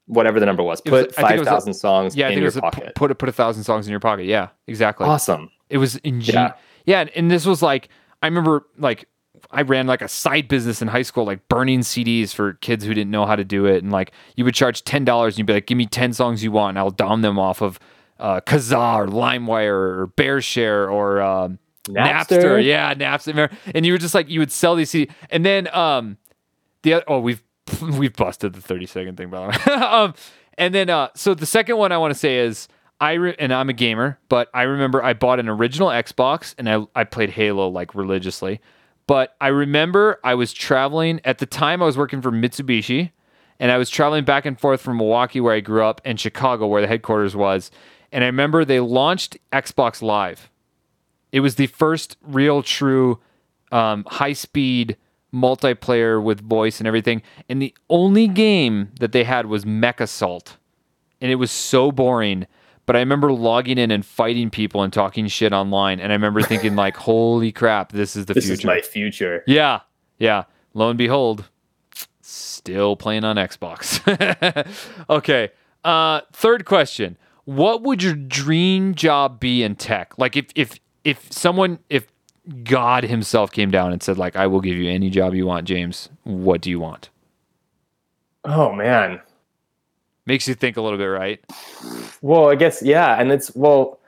[SPEAKER 3] whatever the number was, put
[SPEAKER 2] I think it
[SPEAKER 3] five
[SPEAKER 2] was a-
[SPEAKER 3] thousand songs
[SPEAKER 2] yeah, I
[SPEAKER 3] in
[SPEAKER 2] think it
[SPEAKER 3] your
[SPEAKER 2] was a,
[SPEAKER 3] pocket.
[SPEAKER 2] put a, put a thousand songs in your pocket. Yeah, exactly.
[SPEAKER 3] awesome.
[SPEAKER 2] It was ingenious.
[SPEAKER 3] Yeah.
[SPEAKER 2] Yeah. and- this was like I remember like I ran like a side business in high school, like burning CDs for kids who didn't know how to do it, and like you would charge ten dollars and you'd be like, "Give me ten songs you want, and I'll down them off of uh, Kazaa or LimeWire or BearShare or um, Napster.
[SPEAKER 3] Napster?
[SPEAKER 2] yeah, Napster." And you were just like, you would sell these CDs, and then um, the other, oh we've we've busted the 30 second thing by the way um and then uh so the second one i want to say is i re- and i'm a gamer but i remember i bought an original xbox and i i played halo like religiously but i remember i was traveling at the time i was working for mitsubishi and i was traveling back and forth from milwaukee where i grew up and chicago where the headquarters was and i remember they launched xbox live it was the first real true um, high speed multiplayer with voice and everything. And the only game that they had was MechAssault. And it was so boring. But I remember logging in and fighting people and talking shit online. And I remember thinking, like, holy crap, this is the
[SPEAKER 3] This
[SPEAKER 2] future.
[SPEAKER 3] This is my future.
[SPEAKER 2] Yeah, yeah. Lo and behold, still playing on Xbox. okay. Uh, third question: What would your dream job be in tech? Like, if if if someone, if God Himself came down and said, like, I will give you any job you want, James. What do you want?
[SPEAKER 3] Oh man.
[SPEAKER 2] Makes you think a little bit, right?
[SPEAKER 3] Well, I guess yeah, and it's well,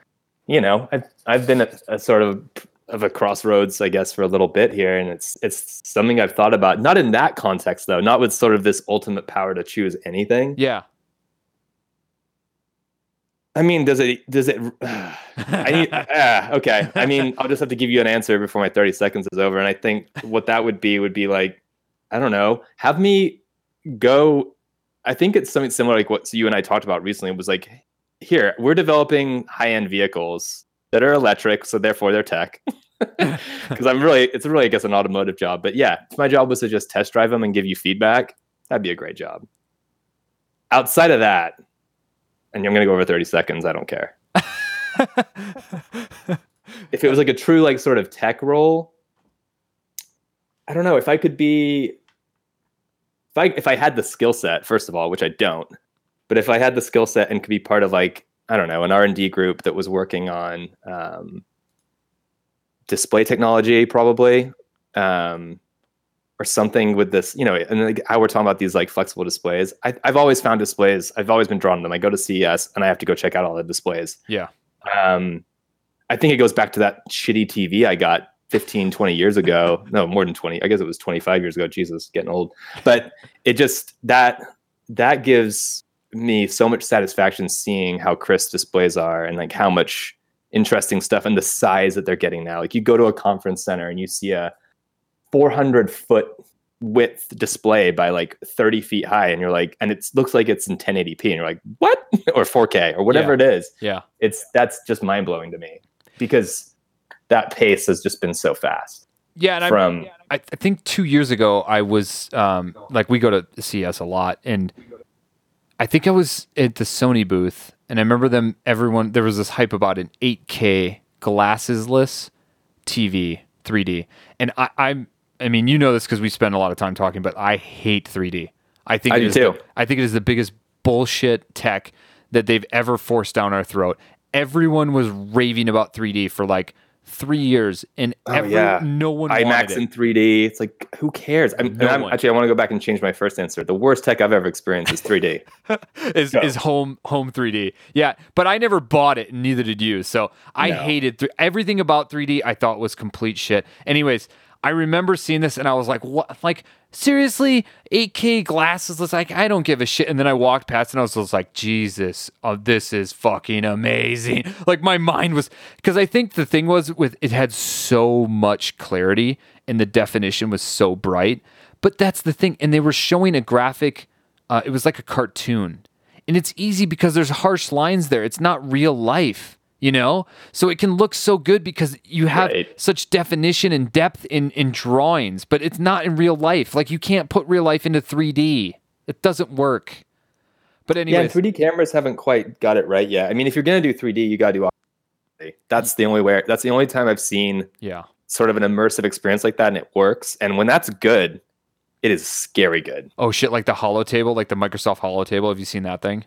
[SPEAKER 3] you know, I've I've been a, a sort of of a crossroads, I guess, for a little bit here, and it's it's something I've thought about. Not in that context, though. Not with sort of this ultimate power to choose anything.
[SPEAKER 2] Yeah.
[SPEAKER 3] I mean, does it? Does it? I need. ah, okay. I mean, I'll just have to give you an answer before my thirty seconds is over. And I think what that would be would be like, I don't know, have me go. I think it's something similar like what you and I talked about recently. It was like, here we're developing high end vehicles that are electric, so therefore they're tech. Because I'm really, it's really, I guess, an automotive job. But yeah, if my job was to just test drive them and give you feedback, that'd be a great job. Outside of that, and I'm going to go over 30 seconds. I don't care. if it was like a true, like, sort of tech role, I don't know. If I could be, if I if I had the skill set, first of all, which I don't, but if I had the skill set and could be part of like I don't know an R and D group that was working on um, display technology, probably. Um, or something with this, you know, and like how we're talking about these like flexible displays. I, I've always found displays. I've always been drawn to them. I go to CES and I have to go check out all the displays.
[SPEAKER 2] Yeah.
[SPEAKER 3] Um, I think it goes back to that shitty TV I got 15, 20 years ago. No, more than 20. I guess it was 25 years ago. Jesus, getting old. But it just that that gives me so much satisfaction seeing how crisp displays are and like how much interesting stuff and the size that they're getting now. Like you go to a conference center and you see a 400 foot width display by like 30 feet high and you're like and it looks like it's in 1080p and you're like what or 4k or whatever
[SPEAKER 2] Yeah.
[SPEAKER 3] it is
[SPEAKER 2] Yeah.
[SPEAKER 3] it's that's just mind-blowing to me because that pace has just been so fast
[SPEAKER 2] Yeah. And I,
[SPEAKER 3] from
[SPEAKER 2] I, I think two years ago I was um, like we go to CES a lot, and I think I was at the Sony booth, and I remember them. Everyone there was this hype about an 8K glassesless TV 3D, and I, I'm I mean you know this because we spend a lot of time talking, but I hate 3D. I think
[SPEAKER 3] I
[SPEAKER 2] it
[SPEAKER 3] do
[SPEAKER 2] is
[SPEAKER 3] too.
[SPEAKER 2] The, I think it is the biggest bullshit tech that they've ever forced down our throat. Everyone was raving about 3D for like three years, and oh, every,
[SPEAKER 3] Oh, yeah.
[SPEAKER 2] no one
[SPEAKER 3] IMAX in 3D. It's like who cares? I'm,
[SPEAKER 2] No
[SPEAKER 3] I'm actually I want to go back and change my first answer. The worst tech I've ever experienced is 3D.
[SPEAKER 2] is
[SPEAKER 3] Go.
[SPEAKER 2] is home home 3D. Yeah, but I never bought it, and neither did you. So I
[SPEAKER 3] No.
[SPEAKER 2] hated th- everything about 3D. I thought was complete shit. Anyways, I remember seeing this, and I was like, "What? Like seriously? 8K glasses? It's like I don't give a shit." And then I walked past, and I was just like, "Jesus, oh, this is fucking amazing!" Like my mind was because I think the thing was with it had so much clarity, and the definition was so bright. But that's the thing, and they were showing a graphic. Uh, it was like a cartoon and it's easy because there's harsh lines there. It's not real life, you know? So it can look so good because you have
[SPEAKER 3] Right.
[SPEAKER 2] such definition and depth in, in drawings, but it's not in real life. Like you can't put real life into 3D. It doesn't work. But
[SPEAKER 3] anyway
[SPEAKER 2] yeah,
[SPEAKER 3] 3D cameras haven't quite got it right yet. I mean, if you're gonna do 3D, you gotta do. That's the only way. That's the only time I've seen
[SPEAKER 2] yeah.
[SPEAKER 3] sort of an immersive experience like that, and it works. And when that's good, it is scary good.
[SPEAKER 2] Oh shit, like the Hollow table, like the Microsoft Hollow table. Have you seen that thing?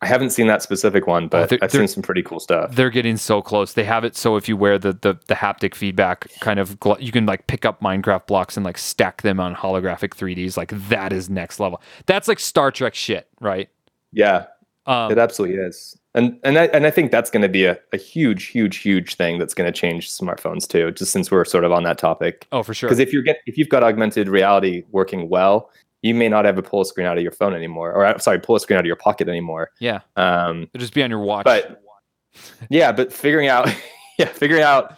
[SPEAKER 3] I haven't seen that specific one, but
[SPEAKER 2] Oh,
[SPEAKER 3] I've seen some pretty cool stuff.
[SPEAKER 2] They're getting so close. They have it so if you wear the the, the haptic feedback kind of, gl- you can like pick up Minecraft blocks and like stack them on holographic 3ds. Like that is next level. That's like Star Trek shit, right?
[SPEAKER 3] Yeah,
[SPEAKER 2] Um,
[SPEAKER 3] it absolutely is. And and I and I think that's going to be a, a huge, huge, huge thing that's going to change smartphones too. Just since we're sort of on that topic,
[SPEAKER 2] oh, for sure.
[SPEAKER 3] because if you're get if you've got augmented reality working well, you may not have to pull a screen out of your phone anymore, or uh, sorry, pull a screen out of your pocket anymore.
[SPEAKER 2] yeah,
[SPEAKER 3] Um,
[SPEAKER 2] it'll just be on your watch.
[SPEAKER 3] but yeah, but figuring out, yeah, figuring out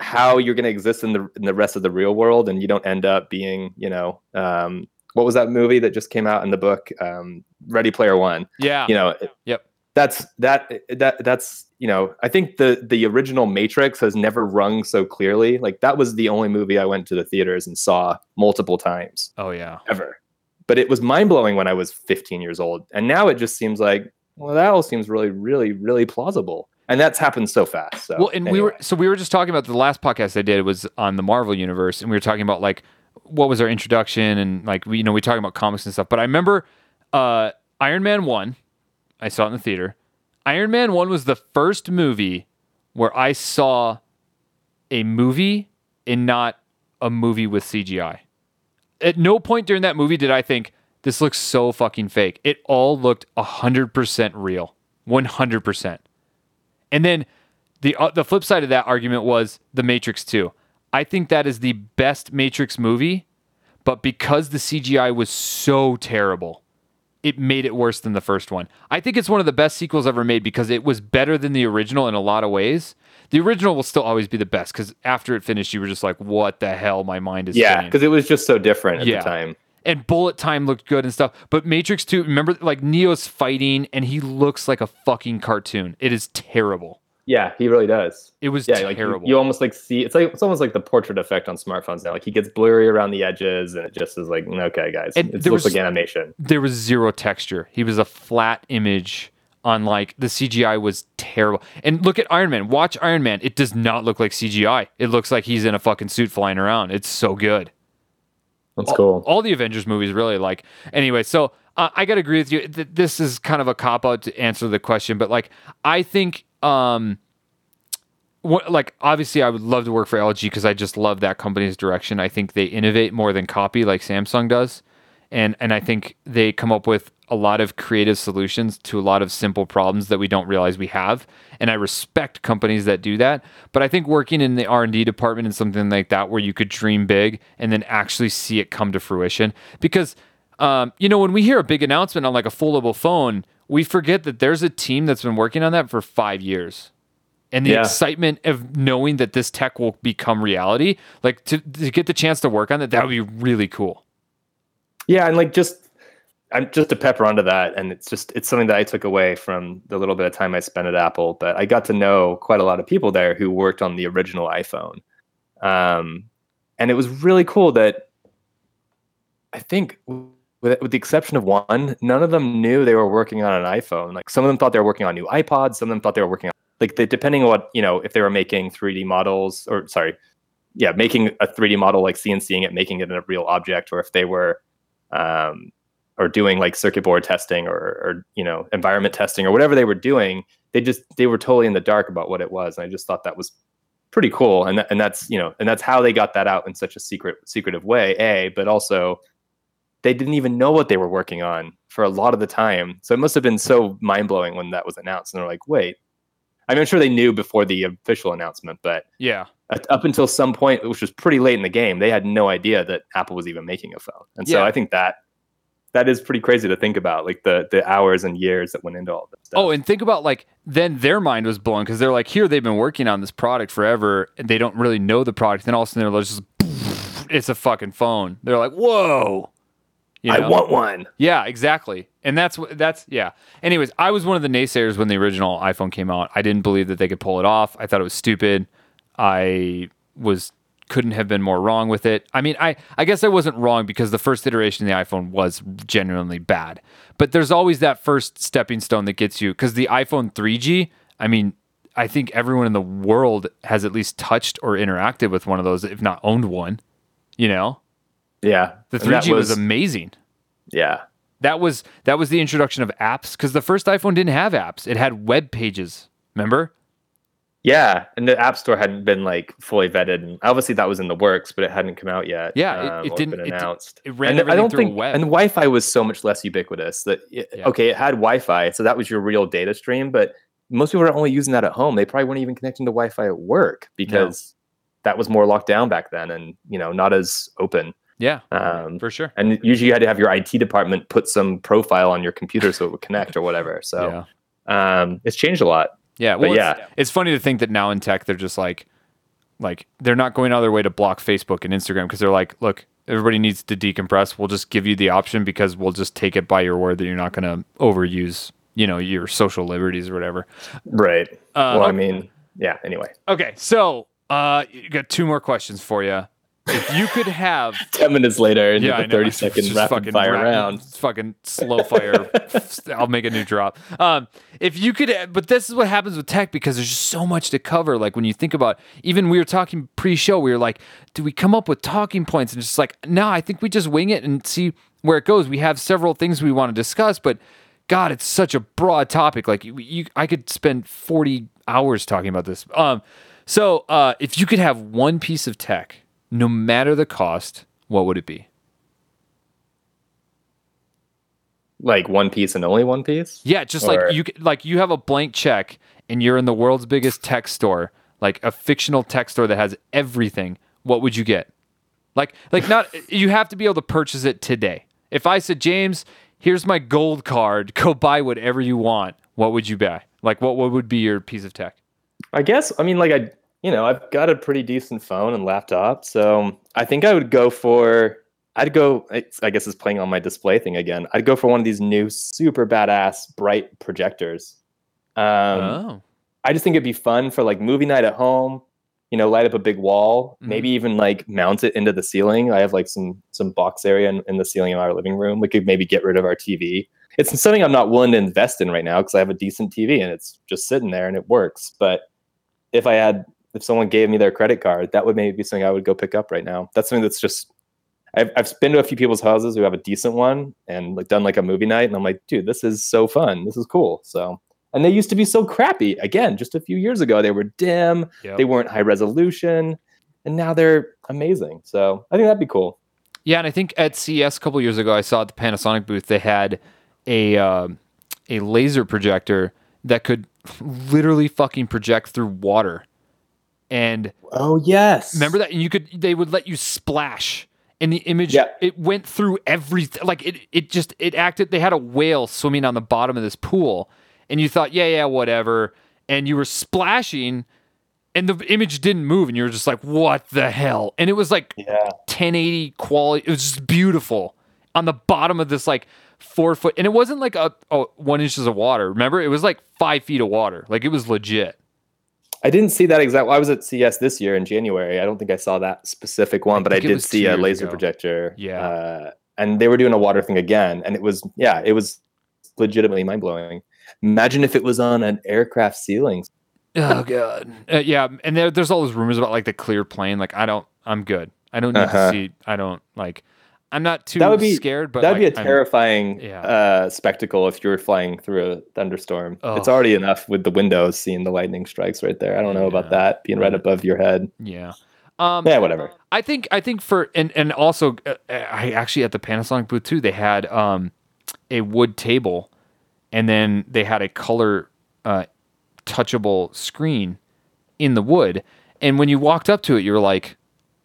[SPEAKER 3] how you're going to exist in the in the rest of the real world, and you don't end up being, you know, um, what was that movie that just came out in the book, um, Ready Player One?
[SPEAKER 2] yeah,
[SPEAKER 3] You know,
[SPEAKER 2] Yep.
[SPEAKER 3] That's that that that's you know, I think the the original Matrix has never rung so clearly. Like that was the only movie I went to the theaters and saw multiple times
[SPEAKER 2] oh yeah,
[SPEAKER 3] ever. But it was mind blowing when I was 15 years old, and now it just seems like, well, that all seems really, really, really plausible, and that's happened so fast. So
[SPEAKER 2] well, and we were so we were just talking about the last podcast I did was on the Marvel universe, and we were talking about like what was our introduction and like we you know we talking about comics and stuff. But I remember uh, Iron Man one, I saw it in the theater. Iron Man one was the first movie where I saw a movie and not a movie with CGI. At no point during that movie did I think this looks so fucking fake. It all looked 100% real. 100%. And then the uh, the flip side of that argument was The Matrix 2. I think that is the best Matrix movie, but because the CGI was so terrible, it made it worse than the first one. I think it's one of the best sequels ever made because it was better than the original in a lot of ways. The original will still always be the best because after it finished, you were just like, "What the hell? My mind is
[SPEAKER 3] Yeah, because it was just so different at
[SPEAKER 2] Yeah.
[SPEAKER 3] the time.
[SPEAKER 2] and bullet time looked good and stuff. But Matrix 2, remember like Neo's fighting and he looks like a fucking cartoon. It is terrible.
[SPEAKER 3] Yeah, he really does.
[SPEAKER 2] It was
[SPEAKER 3] Yeah, like you, you almost like see it's like it's almost like the portrait effect on smartphones now. Like he gets blurry around the edges, and it just is like, okay, guys,
[SPEAKER 2] And
[SPEAKER 3] it looks
[SPEAKER 2] was-
[SPEAKER 3] like animation.
[SPEAKER 2] there was zero texture. He was a flat image on like the CGI was terrible. And look at Iron Man. Watch Iron Man. It does not look like CGI. It looks like he's in a fucking suit flying around. It's so good.
[SPEAKER 3] That's cool.
[SPEAKER 2] all the Avengers movies really like. Anyway, so uh, I gotta agree with you. Th- this is kind of a cop out to answer the question, but like I think, um, what like obviously I would love to work for LG because I just love that company's direction. I think they innovate more than copy like Samsung does, and and I think they come up with a lot of creative solutions to a lot of simple problems that we don't realize we have. And I respect companies that do that. But I think working in the R and D department and something like that, where you could dream big and then actually see it come to fruition, because um, you know when we hear a big announcement on like a foldable phone, we forget that there's a team that's been working on that for five years and the
[SPEAKER 3] Yeah.
[SPEAKER 2] excitement of knowing that this tech will become reality, like to, to get the chance to work on it, that would be really cool.
[SPEAKER 3] Yeah, and like just I'm just to pepper onto that, and it's just it's something that I took away from the little bit of time I spent at Apple. But I got to know quite a lot of people there who worked on the original iPhone, um, and it was really cool that I think. With, with the exception of one, none of them knew they were working on an iPhone. Like some of them thought they were working on new iPods. Some of them thought they were working on like depending on what you know if they were making 3D models or sorry, yeah, making a 3D model like CNCing it, making it a real object, or if they were um, or doing like circuit board testing or, or you know environment testing or whatever they were doing they just they were totally in the dark about what it was and i just thought that was pretty cool and, that, and that's you know and that's how they got that out in such a secret secretive way a but also they didn't even know what they were working on for a lot of the time so it must have been so mind-blowing when that was announced and they're like wait I mean, i'm sure they knew before the official announcement but
[SPEAKER 2] Yeah.
[SPEAKER 3] up- up until some point, which was pretty late in the game, they had no idea that Apple was even making a phone. And so
[SPEAKER 2] Yeah.
[SPEAKER 3] I think that that is pretty crazy to think about, like the the hours and years that went into all this stuff.
[SPEAKER 2] Oh, and think about like then their mind was blown because they're like, here they've been working on this product forever, and they don't really know the product. Then all of a sudden they're just, it's a fucking phone. They're like, whoa. You
[SPEAKER 3] I want one.
[SPEAKER 2] Yeah, exactly. And that's what that's yeah. Anyways, I was one of the naysayers when the original iPhone came out. I didn't believe that they could pull it off. I thought it was stupid. I was couldn't have been more wrong with it. I mean, I I guess I wasn't wrong because the first iteration of the iPhone was genuinely bad. But there's always that first stepping stone that gets you cuz the iPhone 3G, I mean, I think everyone in the world has at least touched or interacted with one of those if not owned one, you know?
[SPEAKER 3] Yeah,
[SPEAKER 2] The 3G was amazing
[SPEAKER 3] yeah.
[SPEAKER 2] that was that was the introduction of apps because the first iphone didn't have apps it had web pages remember
[SPEAKER 3] Yeah, and the App Store hadn't been like fully vetted, and obviously that was in the works, but it hadn't come out yet.
[SPEAKER 2] Yeah, it-
[SPEAKER 3] um,
[SPEAKER 2] it
[SPEAKER 3] or
[SPEAKER 2] didn't-
[SPEAKER 3] been announced.
[SPEAKER 2] it ran
[SPEAKER 3] and I don't think,
[SPEAKER 2] web.
[SPEAKER 3] and Wi-Fi was so much less ubiquitous that it-
[SPEAKER 2] Yeah.
[SPEAKER 3] okay, it had Wi-Fi, so that was your real data stream, but most people are only using that at home. They probably weren't even connecting to Wi-Fi at work because that was more locked down back then, and you know not as open.
[SPEAKER 2] Yeah
[SPEAKER 3] Um,
[SPEAKER 2] for sure
[SPEAKER 3] and usually you had to have your IT department put some profile on your computer so it would connect or whatever. So um, it's changed a lot.
[SPEAKER 2] yeah well
[SPEAKER 3] but
[SPEAKER 2] it's,
[SPEAKER 3] yeah.
[SPEAKER 2] it's funny to think that now in tech they're just like like they're not going out of their way to block facebook and instagram because they're like look everybody needs to decompress we'll just give you the option because we'll just take it by your word that you're not going to overuse you know your social liberties or whatever
[SPEAKER 3] Right.
[SPEAKER 2] Uh,
[SPEAKER 3] well, I mean, yeah. Anyway,
[SPEAKER 2] okay so uh you got two more questions for you if you could have
[SPEAKER 3] ten minutes later, into
[SPEAKER 2] Yeah,
[SPEAKER 3] the thirty
[SPEAKER 2] It's
[SPEAKER 3] rapid
[SPEAKER 2] fucking
[SPEAKER 3] fire
[SPEAKER 2] rapid-
[SPEAKER 3] round.
[SPEAKER 2] Fucking slow fire. I'll make a new drop. Um, if you could, but this is what happens with tech because there's just so much to cover. Like when you think about, even we were talking pre-show, we were like, do we come up with talking points? And it's just like, no, I think we just wing it and see where it goes. We have several things we want to discuss, but God, it's such a broad topic. Like you, you I could spend 40 hours talking about this. Um, so uh, if you could have one piece of tech, no matter the cost, what would it be?
[SPEAKER 3] Like one piece and only one piece?
[SPEAKER 2] Yeah, just
[SPEAKER 3] Or-
[SPEAKER 2] like you like you have a blank check and you're in the world's biggest tech store, like a fictional tech store that has everything. What would you get? Like like not you have to be able to purchase it today. If I said, "James, here's my gold card. Go buy whatever you want." What would you buy? Like what what would be your piece of tech?
[SPEAKER 3] I guess I mean like I you know I've got a pretty decent phone and laptop, so I think I would go for I'd go I guess it's playing on my display thing again. I'd go for one of these new super badass bright projectors. Um,
[SPEAKER 2] oh.
[SPEAKER 3] I just think it'd be fun for like movie night at home. You know, light up a big wall,
[SPEAKER 2] Mhm.
[SPEAKER 3] maybe even like mount it into the ceiling. I have like some some box area in, in the ceiling in our living room. We could maybe get rid of our TV. It's something I'm not willing to invest in right now because I have a decent TV and it's just sitting there and it works. But if I had, if someone gave me their credit card, that would maybe be something I would go pick up right now. That's something that's just. I've I've been to a few people's houses who have a decent one and like done like a movie night, and I'm like, dude, this is so fun. This is cool. So. And they used to be so crappy. Again, just a few years ago, they were dim.
[SPEAKER 2] Yep.
[SPEAKER 3] They weren't high resolution, and now they're amazing. So I think that'd be cool.
[SPEAKER 2] Yeah, and I think at CES a couple years ago, I saw at the Panasonic booth they had a um a laser projector that could literally fucking project through water. And
[SPEAKER 3] Oh yes,
[SPEAKER 2] remember that? And you could they would let you splash, and the image
[SPEAKER 3] Yeah.
[SPEAKER 2] it went through everything. Like it it just it acted. They had a whale swimming on the bottom of this pool, and you thought, yeah, yeah, whatever. And you were splashing, and the image didn't move, and you were just like, what the hell? And it was like
[SPEAKER 3] Yeah,
[SPEAKER 2] 1080 quality. It was just beautiful on the bottom of this like four foot, and it wasn't like a oh, one inches of water. Remember, it was like five feet of water. Like it was legit.
[SPEAKER 3] I didn't see that exact. I was at CES this year in January. I don't think I saw that specific one, but I did see a laser
[SPEAKER 2] ago.
[SPEAKER 3] projector.
[SPEAKER 2] Yeah.
[SPEAKER 3] uh, and they were doing a water thing again, and it was yeah, it was legitimately mind blowing. Imagine if it was on an aircraft ceiling.
[SPEAKER 2] Oh god. Uh, yeah, and there, there's all those rumors about like the clear plane. Like I don't. I'm good. I don't need
[SPEAKER 3] Uh-huh.
[SPEAKER 2] to see. I don't like. I'm not too
[SPEAKER 3] That would be-
[SPEAKER 2] scared, but
[SPEAKER 3] That'd
[SPEAKER 2] like,
[SPEAKER 3] be a terrifying
[SPEAKER 2] yeah.
[SPEAKER 3] uh, spectacle if you were flying through a thunderstorm. It's
[SPEAKER 2] Oh.
[SPEAKER 3] already enough with the windows seeing the lightning strikes right there. I don't know
[SPEAKER 2] Yeah.
[SPEAKER 3] about that being right above your head.
[SPEAKER 2] yeah. Um,
[SPEAKER 3] Yeah, whatever.
[SPEAKER 2] I think I think for and and also uh, I actually at the Panasonic booth too they had um a wood table and then they had a color uh touchable screen in the wood and when you walked up to it you were like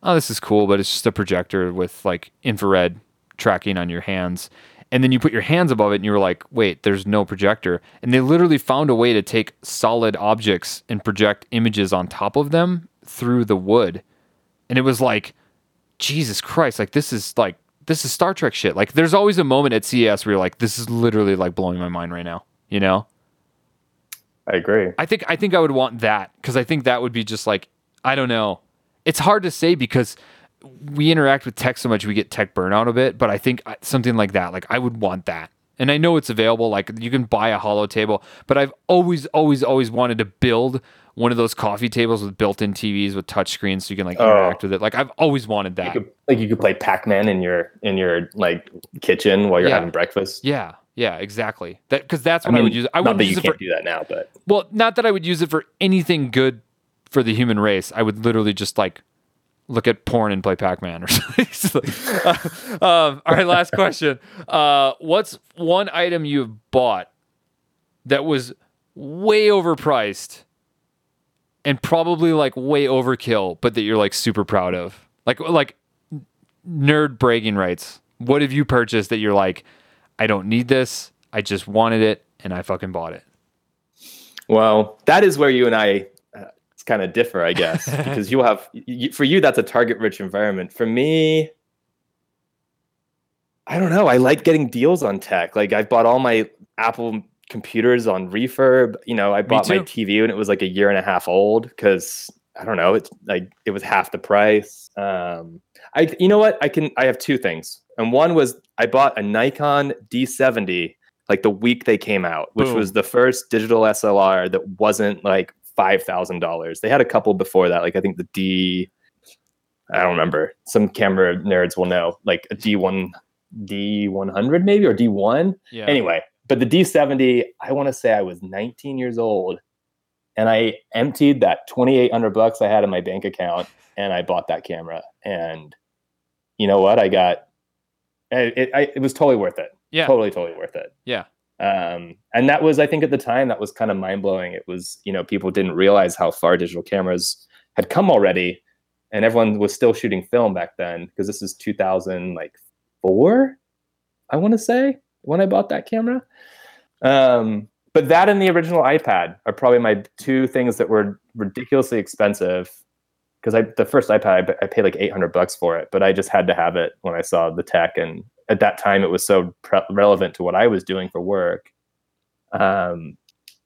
[SPEAKER 2] oh this is cool but it's just a projector with like infrared tracking on your hands. And then you put your hands above it and you were like wait there's no projector. And they literally found a way to take solid objects and project images on top of them through the wood. And it was like jesus christ like this is like this is star trek shit. Like there's always a moment at ces where you're like this is literally like blowing my mind right now you know?
[SPEAKER 3] I agree.
[SPEAKER 2] i think i think i would want that because i think that would be just like i don't know it's hard to say because we interact with tech so much we get tech burnout a bit but i think uh, something like that like i would want that and i know it's available like you can buy a hollow table but i've always always always wanted to build one of those coffee tables with built-in tvs with touch screens so you can like
[SPEAKER 3] Oh.
[SPEAKER 2] interact with it like i've always wanted that
[SPEAKER 3] You could, like you could play Pac-Man in your in your like kitchen while you're
[SPEAKER 2] Yeah.
[SPEAKER 3] having breakfast.
[SPEAKER 2] Yeah, yeah, exactly. That because that's
[SPEAKER 3] I
[SPEAKER 2] what I,
[SPEAKER 3] mean,
[SPEAKER 2] would use. I
[SPEAKER 3] that
[SPEAKER 2] use
[SPEAKER 3] you
[SPEAKER 2] it
[SPEAKER 3] can't
[SPEAKER 2] for
[SPEAKER 3] do that now, but
[SPEAKER 2] well, not that I would use it for anything good for the human race. I would literally just like look at porn and play Pac-Man or something. Like- um, all right, last question. Uh, what's one item you've bought that was way overpriced and probably like way overkill, but that you're like super proud of? Like like nerd bragging rights. What have you purchased that you're like, I don't need this. I just wanted it and I fucking bought it.
[SPEAKER 3] well, that is where you and I uh, kind of differ, I guess, because you'll have y for you that's a target-rich environment. For me, I don't know. I like getting deals on tech. Like I've bought all my Apple computers on refurb. You know, I bought my. TV when it was like a year and a half old because I don't know. It's like it was half the price. Um, I you know what? I can. I have two things, and one was I bought a Nikon D70 like the week they came out, which
[SPEAKER 2] Boom.
[SPEAKER 3] was the first digital SLR that wasn't like five thousand dollars. They had a couple before that, like I think the D. I don't remember. Some camera nerds will know, like a D1, D100 maybe or D1.
[SPEAKER 2] Yeah.
[SPEAKER 3] Anyway, but the D70, I want to say I was 19 years old, and I emptied that 2,800 bucks I had in my bank account, and I bought that camera. And you know what? I got it. It, I, it was totally worth it.
[SPEAKER 2] Yeah.
[SPEAKER 3] totally, totally worth it.
[SPEAKER 2] Yeah.
[SPEAKER 3] Um, and that was, I think, at the time, that was kind of mind blowing. It was, you know, people didn't realize how far digital cameras had come already, and everyone was still shooting film back then because this is 2000, like four, I want to say, when I bought that camera. Um, but that and the original iPad are probably my two things that were ridiculously expensive. Because I, the first iPad, I paid like 800 bucks for it, but I just had to have it when I saw the tech. And at that time, it was so pre- relevant to what I was doing for work. Um,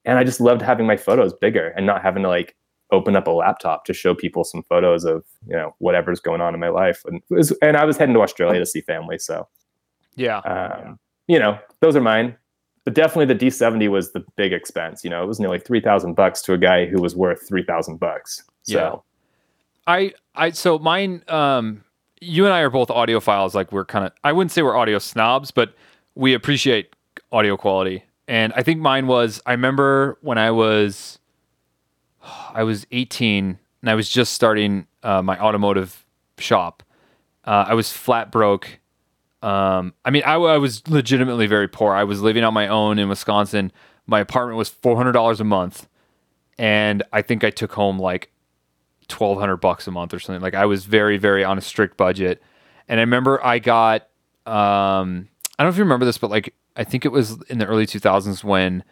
[SPEAKER 3] and I just loved having my photos bigger and not having to like open up a laptop to show people some photos of you know whatever's going on in my life. And, was, and I was heading to Australia to see family, so
[SPEAKER 2] Yeah.
[SPEAKER 3] um, you know, those are mine. But definitely the D70 was the big expense. You know, it was nearly three thousand bucks to a guy who was worth three thousand bucks. So
[SPEAKER 2] I I so mine um you and I are both audiophiles like we're kind of I wouldn't say we're audio snobs but we appreciate audio quality. And I think mine was I remember when I was I was 18 and I was just starting uh, my automotive shop. Uh, I was flat broke. Um I mean I, I was legitimately very poor. I was living on my own in Wisconsin. My apartment was $400 a month and I think I took home like twelve hundred bucks a month or something. Like I was very, very on a strict budget. And I remember I got um I don't know if you remember this, but like I think it was in the early two thousands when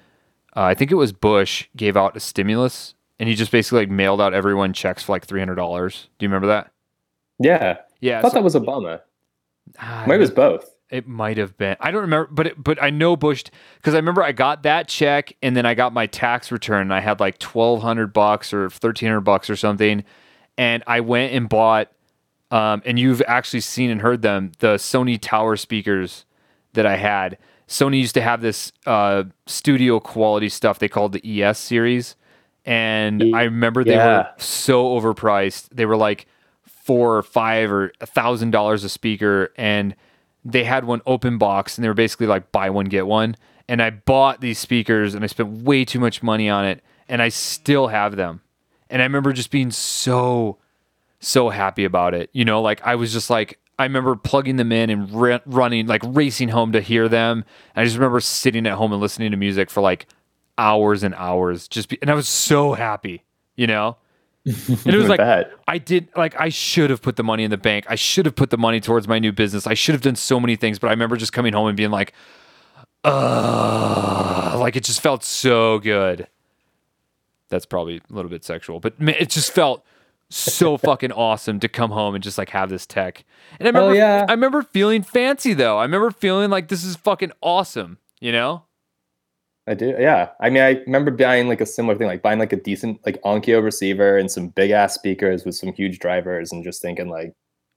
[SPEAKER 2] uh, I think it was Bush gave out a stimulus and he just basically like mailed out everyone checks for like three hundred dollars. Do you remember that?
[SPEAKER 3] yeah,
[SPEAKER 2] Yeah.
[SPEAKER 3] I thought
[SPEAKER 2] so-
[SPEAKER 3] that was Obama.
[SPEAKER 2] Ah,
[SPEAKER 3] Maybe it was both.
[SPEAKER 2] It might have been. I don't remember, but it, but I know Bush because I remember I got that check and then I got my tax return. And I had like twelve hundred bucks or thirteen hundred bucks or something, and I went and bought. Um, and you've actually seen and heard them the Sony Tower speakers that I had. Sony used to have this uh, studio quality stuff they called the ES series, and I remember they were so overpriced. They were like four or five or a thousand dollars a speaker, and they had one open box, and they were basically like buy one get one. And I bought these speakers, and I spent way too much money on it, and I still have them. And I remember just being so so happy about it. You know, like I was just like, I remember plugging them in and running, like racing home to hear them. And I just remember sitting at home and listening to music for like hours and hours. Just be, and I was so happy, you know. And it was like
[SPEAKER 3] bet.
[SPEAKER 2] I did, like I should have put the money in the bank. I should have put the money towards my new business. I should have done so many things. But I remember just coming home and being like, uh, like it just felt so good. That's probably a little bit sexual, but man, it just felt so fucking awesome to come home and just like have this tech. And I remember,
[SPEAKER 3] yeah.
[SPEAKER 2] I remember feeling fancy though. I remember feeling like this is fucking awesome. You know?
[SPEAKER 3] I do. Yeah. I mean, I remember buying like a similar thing, like buying like a decent like Onkyo receiver and some big ass speakers with some huge drivers, and just thinking like,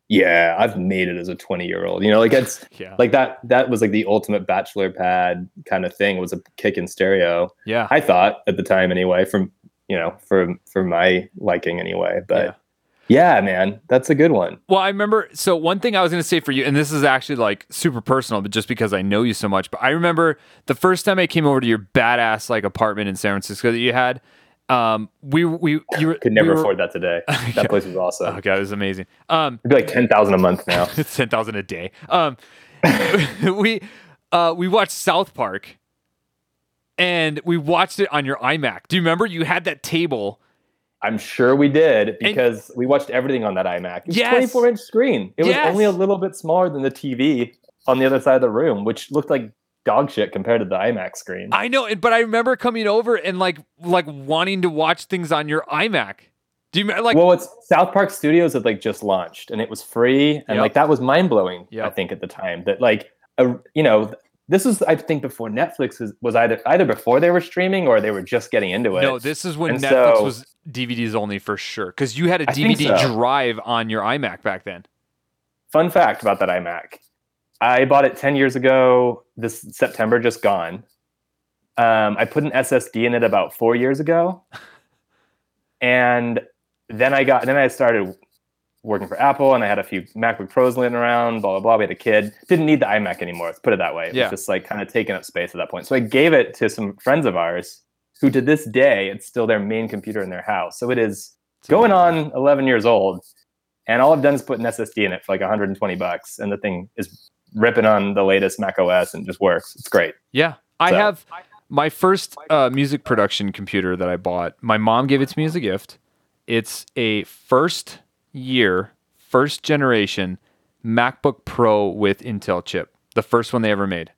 [SPEAKER 3] yeah, I've made it as a 20 year old. You know, like it's
[SPEAKER 2] Yeah.
[SPEAKER 3] like that. That was like the ultimate bachelor pad kind of thing. Was a kick in stereo.
[SPEAKER 2] yeah.
[SPEAKER 3] I thought at the time anyway, from you know, for for my liking anyway. But yeah, man, that's a good one.
[SPEAKER 2] Well, I remember. So one thing I was going to say for you, and this is actually like super personal, but just because I know you so much. But I remember the first time I came over to your badass like apartment in San Francisco that you had. Um, we we you were,
[SPEAKER 3] Could never
[SPEAKER 2] we were-
[SPEAKER 3] afford that today.
[SPEAKER 2] Yeah.
[SPEAKER 3] That place was awesome.
[SPEAKER 2] Oh god, it was amazing. Um,
[SPEAKER 3] It'd be like ten thousand a month now.
[SPEAKER 2] it's ten thousand a day. Um, we uh we watched South Park, and we watched it on your iMac. Do you remember you had that table?
[SPEAKER 3] I'm sure we did because we watched everything on that iMac. It was
[SPEAKER 2] Yes.
[SPEAKER 3] 24 inch screen. It was only a little bit smaller than the TV on the other side of the room, which looked like dog shit compared to the iMac screen.
[SPEAKER 2] I know, and- but I remember coming over and like like wanting to watch things on your iMac. Do you? Like,
[SPEAKER 3] well, it's South Park Studios had like just launched and it was free, and
[SPEAKER 2] Yep.
[SPEAKER 3] like that was mind blowing. I think at the time that like a, you know this was I think before Netflix was, was either either before they were streaming or they were just getting into it.
[SPEAKER 2] no, this is when
[SPEAKER 3] And
[SPEAKER 2] Netflix
[SPEAKER 3] so-
[SPEAKER 2] was DVDs only for sure. Because you had a
[SPEAKER 3] I
[SPEAKER 2] DVD
[SPEAKER 3] so.
[SPEAKER 2] drive on your iMac back then.
[SPEAKER 3] Fun fact about that iMac. I bought it 10 years ago, this September just gone. Um, I put an SSD in it about four years ago. And then I got, then I started working for Apple and I had a few MacBook Pros laying around, blah, blah, blah. We had a kid. Didn't need the iMac anymore. Let's put it that way. It
[SPEAKER 2] Yeah.
[SPEAKER 3] was just like kind of taking up space at that point. So I gave it to some friends of ours who to this day, it's still their main computer in their house. So it is going on 11 years old. And all I've done is put an SSD in it for like 120 bucks. And the thing is ripping on the latest Mac OS and just works. It's great.
[SPEAKER 2] Yeah. I
[SPEAKER 3] So-
[SPEAKER 2] have my first uh, music production computer that I bought. My mom gave it to me as a gift. It's a first year, first generation MacBook Pro with Intel chip, the first one they ever made.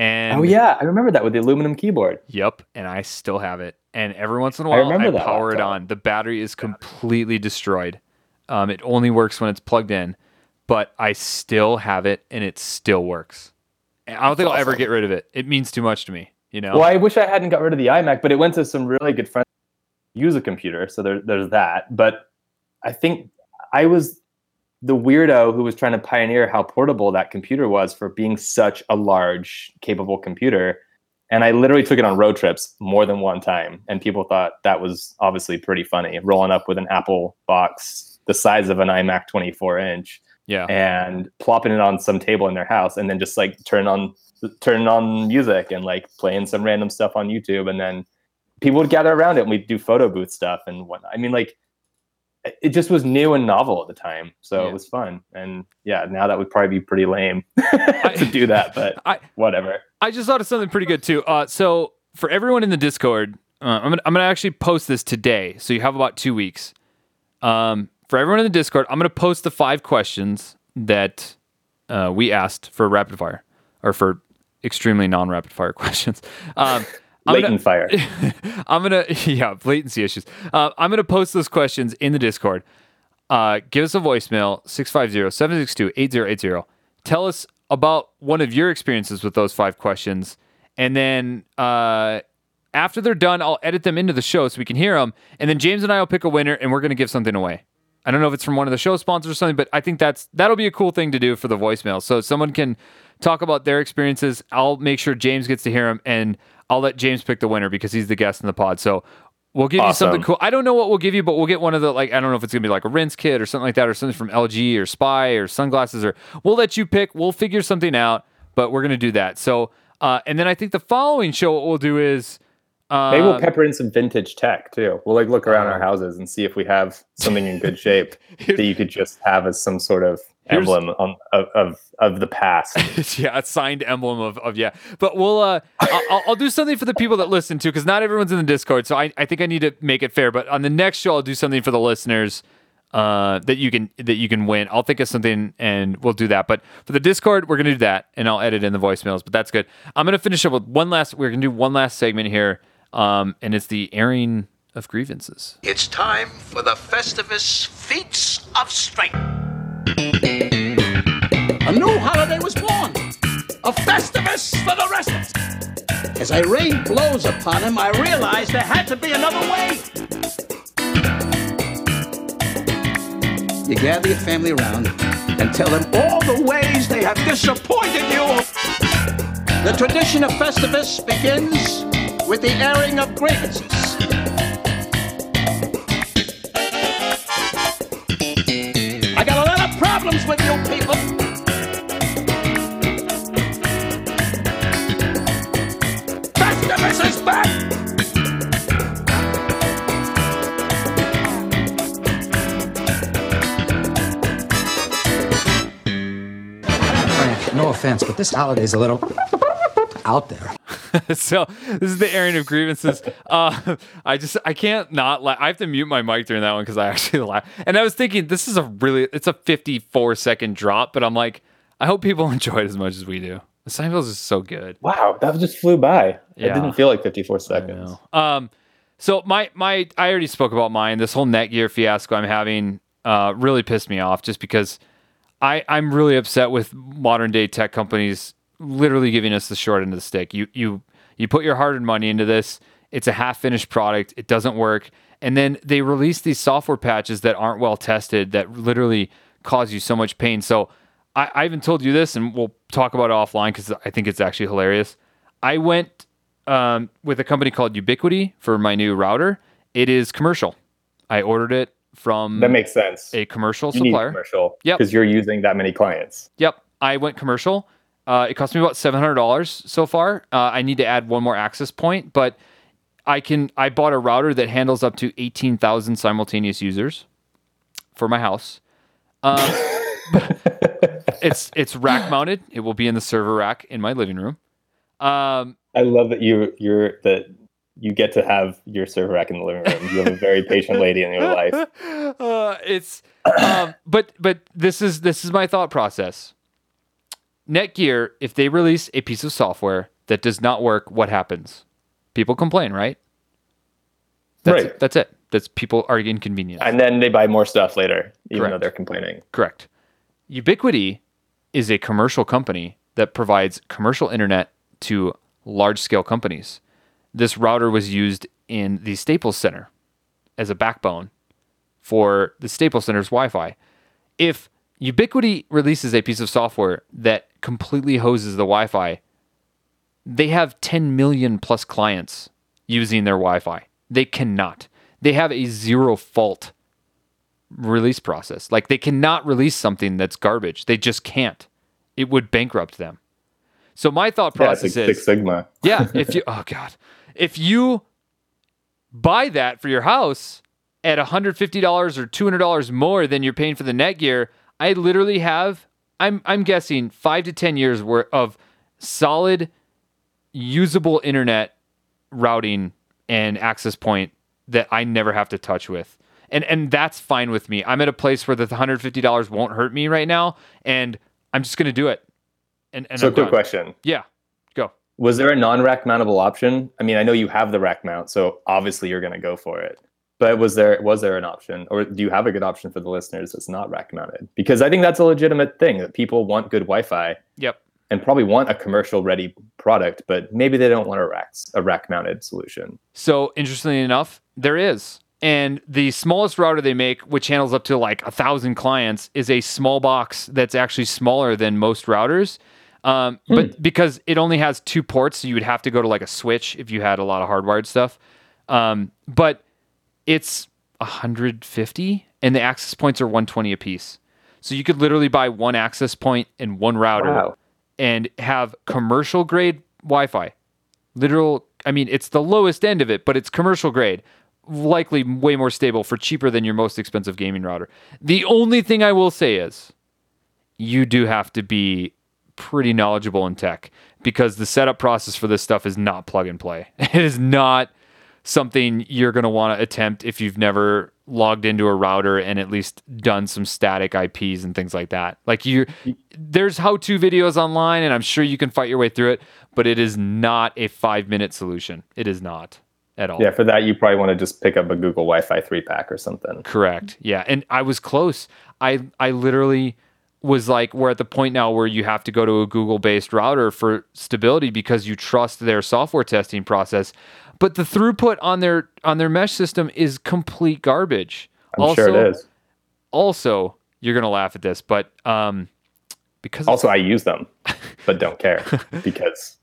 [SPEAKER 2] And
[SPEAKER 3] Oh yeah, I remember that with the aluminum keyboard.
[SPEAKER 2] Yep, and I still have it. And every once in a while, I,
[SPEAKER 3] remember that
[SPEAKER 2] power it on. The battery is completely destroyed. Um, it only works when it's plugged in, but I still have it, and it still works. And I don't think I'll ever get rid of it. It means too much to me. You know.
[SPEAKER 3] Well, I wish I hadn't got rid of the iMac, but it went to some really good friends use a computer, so there, there's that. But I think I was the weirdo who was trying to pioneer how portable that computer was for being such a large, capable computer. And I literally took it on road trips more than one time, and people thought that was obviously pretty funny, rolling up with an Apple box the size of an iMac 24 inch
[SPEAKER 2] yeah.
[SPEAKER 3] and plopping it on some table in their house and then just like turn on turn on music and like playing some random stuff on YouTube and then people would gather around it and we'd do photo booth stuff and whatnot. I mean like it- just was new and novel at the time. So
[SPEAKER 2] Yeah.
[SPEAKER 3] it was fun. And yeah, now that would probably be pretty lame to do that, but
[SPEAKER 2] I-
[SPEAKER 3] whatever.
[SPEAKER 2] I just thought of something pretty good too. Uh, so for everyone in the Discord, uh, I'm gonna I'm gonna actually post this today, so you have about two weeks. Um, for everyone in the Discord, I'm gonna post the five questions that uh, we asked for rapid fire or for extremely non-rapid fire questions. Um, I'm gonna-
[SPEAKER 3] fire.
[SPEAKER 2] I'm gonna yeah latency issues. Uh, I'm gonna post those questions in the Discord. Uh, give us a voicemail 650-762-8080. Tell us about one of your experiences with those five questions, and then uh, after they're done, I'll edit them into the show so we can hear them, and then James and I will pick a winner, and we're gonna give something away. I don't know if it's from one of the show sponsors or something, but I think that's that'll be a cool thing to do for the voicemail. So someone can talk about their experiences. I'll make sure James gets to hear them, and I'll let James pick the winner because he's the guest in the pod. So we'll give you something cool. I don't know what we'll give you, but we'll get one of the like I don't know if it's gonna be like a rinse kit or something like that, or something from LG or Spy or sunglasses, or we'll let you pick. We'll figure something out, but we're gonna do that. So uh, and then I think the following show what we'll do is. Uh,
[SPEAKER 3] Maybe we'll pepper in some vintage tech too. We'll like look around our houses and see if we have something in good shape that you could just have as some sort of
[SPEAKER 2] Here's-
[SPEAKER 3] emblem on, of, of of the past.
[SPEAKER 2] yeah, a signed emblem of, of yeah. But we'll uh, I'll, I'll- I'll do something for the people that listen to because not everyone's in the Discord, so I, I think I need to make it fair. But on the next show, I'll do something for the listeners uh, that you can that you can win. I'll think of something and we'll do that. But for the Discord, we're gonna do that, and I'll edit in the voicemails. But that's good. I'm gonna finish up with one last. We're gonna do one last segment here, um, and it's the airing of grievances.
[SPEAKER 6] It's time for the Festivus Feats of Strength. A new holiday was born. A Festivus for the rest of us. As I rain blows upon him, I realized there had to be another way. You gather your family around and tell them all the ways they have disappointed you. The tradition of Festivus begins with the airing of grievances. Problems with you people. Festivus is back!
[SPEAKER 7] Frank, no offense, but this holiday's a little out there.
[SPEAKER 2] so this is the airing of grievances. Uh, I just I can't not laugh. I have to mute my mic during that one because I actually laugh. And I was thinking this is a really it's a 54 second drop, but I'm like I hope people enjoy it as much as we do. The Seinfeld is so good.
[SPEAKER 3] Wow, that just flew by.
[SPEAKER 2] Yeah.
[SPEAKER 3] It didn't feel like 54 seconds.
[SPEAKER 2] Um, so my my I already spoke about mine. This whole Netgear fiasco I'm having uh, really pissed me off just because I I'm really upset with modern day tech companies literally giving us the short end of the stick. You you you put your hard earned money into this. It's a half finished product. It doesn't work, and then they release these software patches that aren't well tested that literally cause you so much pain. So I, I even told you this, and we'll talk about it offline because I think it's actually hilarious. I went um, with a company called Ubiquiti for my new router. It is commercial. I ordered it from
[SPEAKER 3] That makes sense.
[SPEAKER 2] a commercial
[SPEAKER 3] you
[SPEAKER 2] supplier.
[SPEAKER 3] commercial
[SPEAKER 2] Yep.
[SPEAKER 3] because you're using that many clients.
[SPEAKER 2] Yep. I went commercial. Uh, it cost me about seven hundred dollars so far. Uh, I need to add one more access point, but I can. I bought a router that handles up to eighteen thousand simultaneous users for my house. Um, it's it's rack mounted. It will be in the server rack in my living room. Um,
[SPEAKER 3] I love that you you're that you get to have your server rack in the living room. You have a very patient lady in your life.
[SPEAKER 2] uh, it's um, but but this is this is my thought process. Netgear, if they release a piece of software that does not work, what happens? People complain, right? That's
[SPEAKER 3] Right.
[SPEAKER 2] That's it. That's people are inconvenienced.
[SPEAKER 3] And then they buy more stuff later, even though they're complaining.
[SPEAKER 2] Correct. Ubiquiti is a commercial company that provides commercial internet to large scale companies. This router was used in the Staples Center as a backbone for the Staples Center's Wi Fi. If Ubiquiti releases a piece of software that completely hoses the Wi Fi, they have 10 million plus clients using their Wi Fi. They cannot. They have a zero fault release process. Like they cannot release something that's garbage. They just can't. It would bankrupt them. So my thought process Yeah,
[SPEAKER 3] like
[SPEAKER 2] is
[SPEAKER 3] Six Sigma.
[SPEAKER 2] yeah, if you oh god. If you buy that for your house at $150 or $200 more than you're paying for the Netgear, I literally have I'm I'm guessing 5 to 10 years worth of solid usable internet routing and access point that I never have to touch with. And and that's fine with me. I'm at a place where the $150 won't hurt me right now and I'm just going to do it. And and
[SPEAKER 3] So,
[SPEAKER 2] I'm
[SPEAKER 3] quick
[SPEAKER 2] done.
[SPEAKER 3] question:
[SPEAKER 2] Yeah. Go.
[SPEAKER 3] Was there a non-rack mountable option? I mean, I know you have the rack mount, so obviously you're going to go for it. But was there was there an option, or do you have a good option for the listeners that's not rack mounted? Because I think that's a legitimate thing that people want good Wi-Fi
[SPEAKER 2] Yep.
[SPEAKER 3] and probably want a commercial ready product, but maybe they don't want a rack a rack mounted solution.
[SPEAKER 2] So interestingly enough, there is. And the smallest router they make, which handles up to like a thousand clients, is a small box that's actually smaller than most routers. Um, But because it only has two ports, so you would have to go to like a switch if you had a lot of hardwired stuff. Um, but it's 150, and the access points are 120 a piece. So you could literally buy one access point and one router
[SPEAKER 3] Wow.
[SPEAKER 2] and have commercial grade Wi-Fi. Literal, I mean, it's the lowest end of it, but it's commercial grade. Likely way more stable for cheaper than your most expensive gaming router. The only thing I will say is you do have to be pretty knowledgeable in tech because the setup process for this stuff is not plug and play. It is not something you're going to want to attempt if you've never logged into a router and at least done some static IPs and things like that. Like you there's how-to videos online and I'm sure you can fight your way through it, but it is not a 5-minute solution. It is not at all.
[SPEAKER 3] Yeah, for that you probably want to just pick up a Google Wi-Fi three pack or something.
[SPEAKER 2] Correct. Yeah, and I was close. I I literally was like we're at the point now where you have to go to a Google based router for stability because you trust their software testing process. But the throughput on their on their mesh system is complete garbage.
[SPEAKER 3] I'm
[SPEAKER 2] also,
[SPEAKER 3] sure it is.
[SPEAKER 2] Also, you're gonna laugh at this, but um, because
[SPEAKER 3] Also, I use them, but don't care because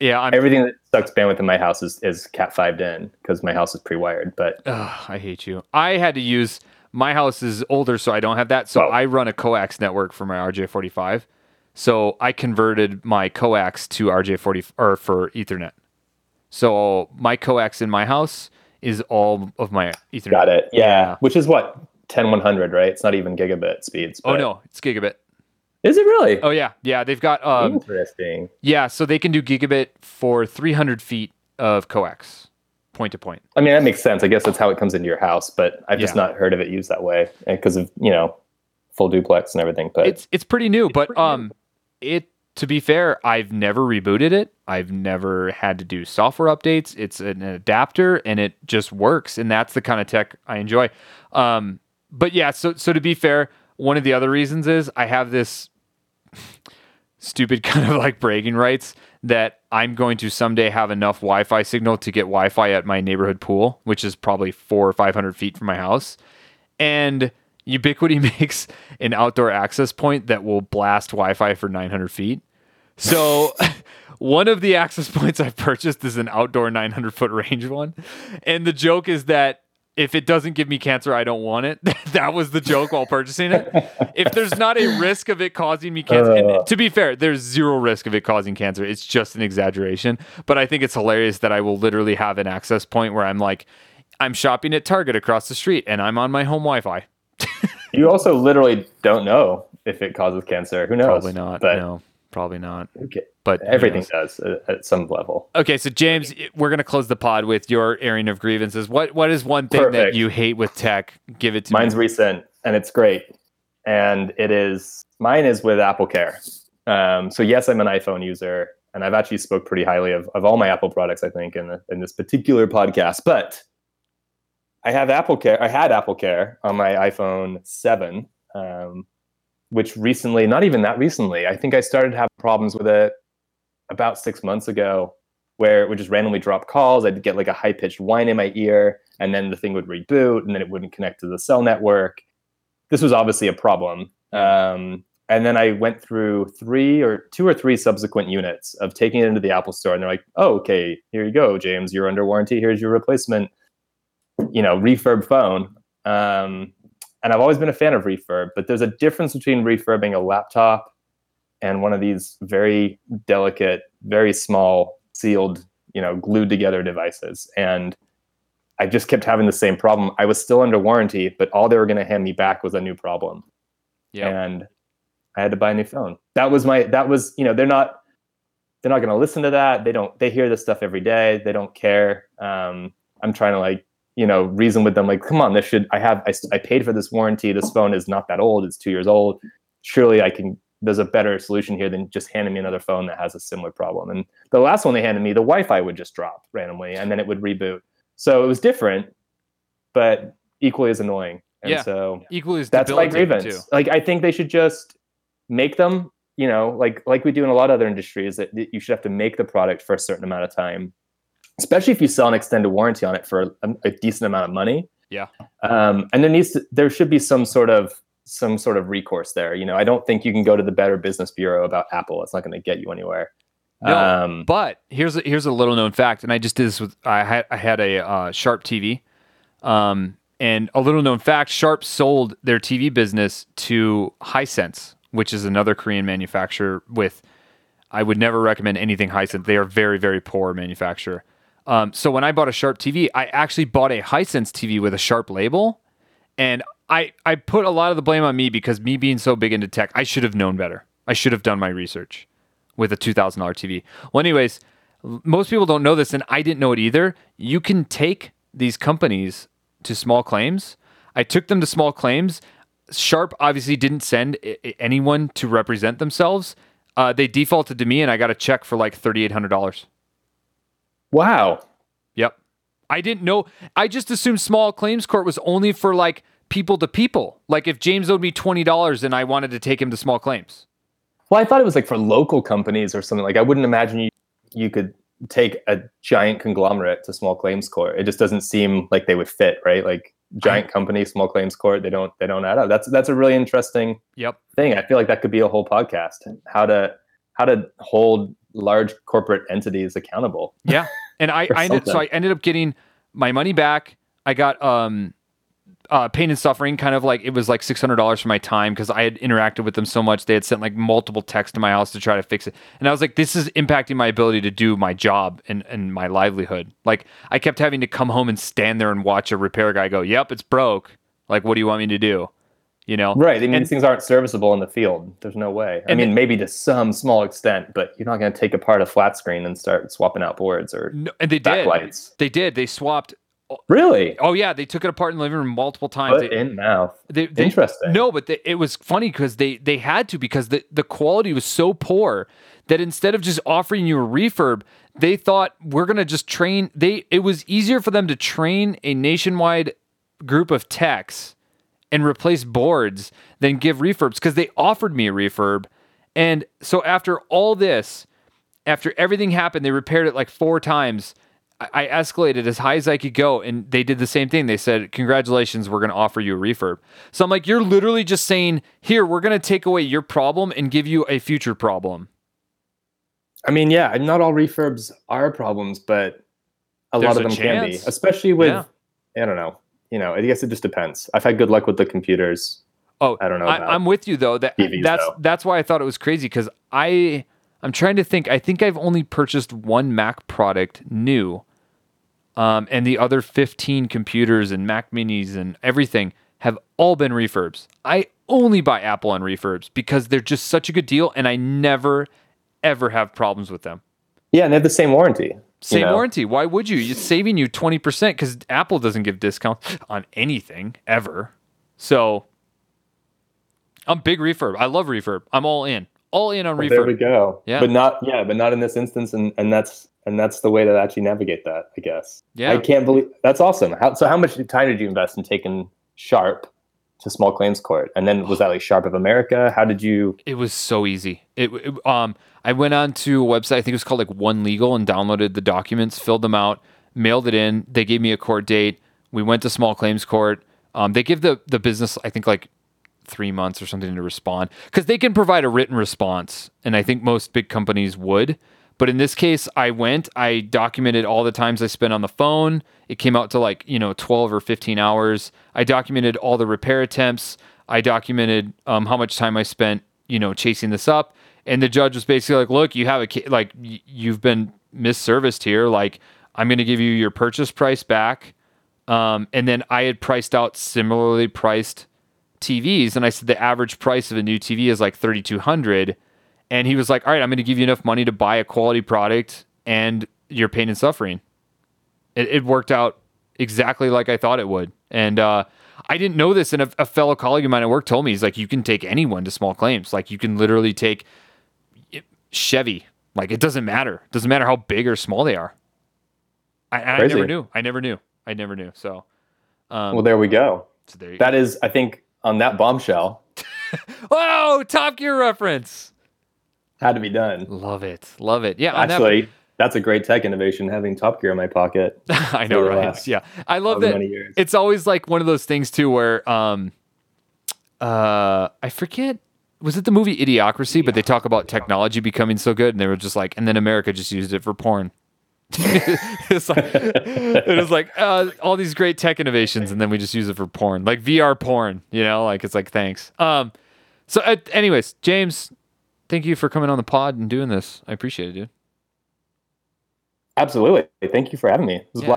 [SPEAKER 2] yeah, I'm,
[SPEAKER 3] everything that sucks bandwidth in my house is, is Cat 5 in because my house is pre-wired. But
[SPEAKER 2] Ugh, I hate you. I had to use my house is older, so I don't have that. So
[SPEAKER 3] Well-
[SPEAKER 2] I run a coax network for my RJ45. So I converted my coax to RJ40 or for Ethernet. So my coax in my house is all of my Ethernet.
[SPEAKER 3] got it. Yeah, which is what 10100, right? It's not even gigabit speeds.
[SPEAKER 2] Oh no, it's gigabit.
[SPEAKER 3] is it really?
[SPEAKER 2] Oh yeah, yeah. They've got um,
[SPEAKER 3] Interesting.
[SPEAKER 2] yeah. So they can do gigabit for 300 feet of coax, point to point.
[SPEAKER 3] I mean, that makes sense. I guess that's how it comes into your house, but I've just
[SPEAKER 2] Yeah.
[SPEAKER 3] not heard of it used that way because of you know full duplex and everything. But
[SPEAKER 2] it's it's pretty new, but um, it to be fair, I've never rebooted it. I've never had to do software updates. It's an adapter, and it just works, and that's the kind of tech I enjoy. Um, but yeah, so so to be fair, one of the other reasons is I have this stupid kind of like bragging rights that I'm going to someday have enough Wi-Fi signal to get Wi-Fi at my neighborhood pool, which is probably four or five hundred feet from my house, and Ubiquiti makes an outdoor access point that will blast Wi-Fi for 900 feet. So one of the access points I purchased is an outdoor 900 foot range one, and the joke is that if it doesn't give me cancer, I don't want it. that was the joke while purchasing it. If there's not a risk of it causing me cancer, and uh. to be fair, there's zero risk of it causing cancer. It's just an exaggeration. But I think it's hilarious that I will literally have an access point where I'm like, I'm shopping at Target across the street and I'm on my home Wi Fi.
[SPEAKER 3] you also literally don't know if it causes cancer. Who knows?
[SPEAKER 2] Probably not.
[SPEAKER 3] But
[SPEAKER 2] no, probably not.
[SPEAKER 3] okay,
[SPEAKER 2] But
[SPEAKER 3] everything does at, at some level.
[SPEAKER 2] Okay, so James, we're gonna close the pod with your airing of grievances. What what is one thing that you hate with tech? Give it to you.
[SPEAKER 3] Mine's
[SPEAKER 2] me.
[SPEAKER 3] recent and it's great. And it is mine is with Apple Care. Um, so yes, I'm an iPhone user, and I've actually spoke pretty highly of, of all my Apple products, I think, in the, in this particular podcast. But I have Apple Care. I had Apple Care on my iPhone 7, um, which recently, not even that recently, I think I started having problems with it about six months ago, where it would just randomly drop calls. I'd get like a high pitched whine in my ear, and then the thing would reboot, and then it wouldn't connect to the cell network. This was obviously a problem. Um, and then I went through three or two or three subsequent units of taking it into the Apple Store, and they're like, "Oh, okay, here you go, James. You're under warranty. Here's your replacement, you know, refurb phone." Um, and I've always been a fan of refurb, but there's a difference between refurbing a laptop and one of these very delicate, very small, sealed, you know, glued together devices. And I just kept having the same problem. I was still under warranty, but all they were going to hand me back was a new problem
[SPEAKER 2] Yeah.
[SPEAKER 3] and I had to buy a new phone. That was my that was you know they're not they're not going to listen to that. They don't they hear this stuff every day. They don't care. Um, I'm trying to like you know reason with them like come on this should I have I, I paid for this warranty. This phone is not that old. It's two years old. Surely I can. There's a better solution here than just handing me another phone that has a similar problem. And the last one they handed me, the Wi-Fi would just drop randomly and then it would reboot. So it was different, but equally as annoying. And
[SPEAKER 2] Yeah.
[SPEAKER 3] so
[SPEAKER 2] Equally as
[SPEAKER 3] that's my grievance.
[SPEAKER 2] too.
[SPEAKER 3] Like I think they should just make them, you know, like like we do in a lot of other industries that, that you should have to make the product for a certain amount of time, especially if you sell an extended warranty on it for a, a decent amount of money.
[SPEAKER 2] Yeah.
[SPEAKER 3] Um, and there needs to, there should be some sort of some sort of recourse there. You know, I don't think you can go to the Better Business Bureau about Apple. It's not going to get you anywhere.
[SPEAKER 2] No,
[SPEAKER 3] Um,
[SPEAKER 2] but here's a, here's a little known fact, and I just did this with I had I had a uh, Sharp TV, um, and a little known fact: Sharp sold their TV business to Hisense, which is another Korean manufacturer. With I would never recommend anything Hisense; they are very very poor manufacturer. Um, so when I bought a Sharp TV, I actually bought a Hisense TV with a Sharp label, and I I put a lot of the blame on me because me being so big into tech, I should have known better. I should have done my research with a two thousand dollar TV. Well, anyways, most people don't know this, and I didn't know it either. You can take these companies to small claims. I took them to small claims. Sharp obviously didn't send anyone to represent themselves. Uh, they defaulted to me, and I got a check for like thirty eight hundred dollars.
[SPEAKER 3] Wow.
[SPEAKER 2] Yep. I didn't know. I just assumed small claims court was only for like people to people. Like if James owed me twenty dollars and I wanted to take him to small claims.
[SPEAKER 3] Well, I thought it was like for local companies or something. Like I wouldn't imagine you you could take a giant conglomerate to small claims court. It just doesn't seem like they would fit, right? Like giant company, small claims court, they don't they don't add up. That's that's a really interesting
[SPEAKER 2] Yep.
[SPEAKER 3] thing. I feel like that could be a whole podcast. How to how to hold large corporate entities accountable.
[SPEAKER 2] Yeah. And I, I ended, so I ended up getting my money back. I got um uh pain and suffering kind of like it was like six hundred dollars for my time because I had interacted with them so much. They had sent like multiple texts to my house to try to fix it. And I was like, this is impacting my ability to do my job and, and my livelihood. Like I kept having to come home and stand there and watch a repair guy go, Yep, it's broke. Like, what do you want me to do? You know?
[SPEAKER 3] Right. I mean,
[SPEAKER 2] And-
[SPEAKER 3] these things aren't serviceable in the field. There's no way. I mean,
[SPEAKER 2] it-
[SPEAKER 3] maybe to some small extent, but you're not going to take apart a flat screen and start swapping out boards or
[SPEAKER 2] No, and they did.
[SPEAKER 3] backlights.
[SPEAKER 2] They did. They swapped.
[SPEAKER 3] Really?
[SPEAKER 2] Oh yeah, they took it apart in the living room multiple times.
[SPEAKER 3] Foot
[SPEAKER 2] They-
[SPEAKER 3] in mouth.
[SPEAKER 2] They, they-
[SPEAKER 3] Interesting.
[SPEAKER 2] No, but the, it was funny because they they had to because the the quality was so poor that instead of just offering you a refurb, they thought we're gonna just train. They it was easier for them to train a nationwide group of techs and replace boards than give refurbs because they offered me a refurb, and so after all this, after everything happened, they repaired it like four times. I I escalated as high as I could go, and they did the same thing. They said, "Congratulations, we're going to offer you a refurb." So I'm like, "You're literally just saying, here, we're going to take away your problem and give you a future problem."
[SPEAKER 3] I mean, yeah, not all refurbs are problems, but a
[SPEAKER 2] There's
[SPEAKER 3] lot of
[SPEAKER 2] a
[SPEAKER 3] them can be, especially with,
[SPEAKER 2] Yeah.
[SPEAKER 3] I don't know, you know, I guess it just depends. I've had good luck with the computers.
[SPEAKER 2] Oh,
[SPEAKER 3] I don't know
[SPEAKER 2] I, I'm with you though. That
[SPEAKER 3] TVs,
[SPEAKER 2] that's
[SPEAKER 3] though.
[SPEAKER 2] that's why I thought it was crazy because I I'm trying to think. I think I've only purchased one Mac product new, um, and the other 15 computers and Mac Minis and everything have all been refurbs. I only buy Apple on refurbs because they're just such a good deal and I never ever have problems with them.
[SPEAKER 3] Yeah, and they have the same warranty.
[SPEAKER 2] Same
[SPEAKER 3] you know?
[SPEAKER 2] warranty. Why would you? It's saving you 20% because Apple doesn't give discounts on anything ever. So I'm big refurb. I love refurb. I'm all in. All in on refurb.
[SPEAKER 3] There we go.
[SPEAKER 2] Yeah.
[SPEAKER 3] But not yeah, but not in this instance, and and that's and that's the way to actually navigate that, I guess.
[SPEAKER 2] Yeah.
[SPEAKER 3] I can't believe that's awesome. How, so how much time did you invest in taking Sharp to small claims court? And then was that like Sharp of America? How did you
[SPEAKER 2] It was so easy. It, it- um I went on to a website, I think it was called like One Legal and downloaded the documents, filled them out, mailed it in. They gave me a court date. We went to small claims court. Um, they give the the business I think like three months or something to respond because they can provide a written response, and I think most big companies would. But in this case, I went, I documented all the times I spent on the phone. It came out to like, you know, 12 or 15 hours. I documented all the repair attempts. I documented um, how much time I spent, you know, chasing this up. And the judge was basically like, look, you have a, like, you've been misserviced here. Like, I'm going to give you your purchase price back. Um, and then I had priced out similarly priced TVs, and I said the average price of a new TV is like thirty two hundred, and he was like, "All right, I'm going to give you enough money to buy a quality product and your pain and suffering." It, it worked out exactly like I thought it would, and uh, I didn't know this. And a, a fellow colleague of mine at work told me he's like, "You can take anyone to small claims. Like you can literally take Chevy. Like it doesn't matter. It doesn't matter how big or small they are." I, I never knew. I never knew. I never knew. So, um,
[SPEAKER 3] well there we go.
[SPEAKER 2] so there you
[SPEAKER 3] That is, I think, on that bombshell,
[SPEAKER 2] Whoa, Top Gear reference.
[SPEAKER 3] Had to be done.
[SPEAKER 2] Love it. Love it. Yeah, on that-
[SPEAKER 3] Actually, that's a great tech innovation having Top Gear in my pocket.
[SPEAKER 2] I know, right?
[SPEAKER 3] last
[SPEAKER 2] Yeah. I love that. It's always like one of those things too where um uh I forget was it the movie Idiocracy, but they talk about technology becoming so good and they were just like and then America just used it for porn. it's like it was like uh, all these great tech innovations and then we just use it for porn like vr porn you know like it's like thanks um so uh, anyways james thank you for coming on the pod and doing this i appreciate it dude
[SPEAKER 3] Absolutely. Thank you for having me.
[SPEAKER 2] Yeah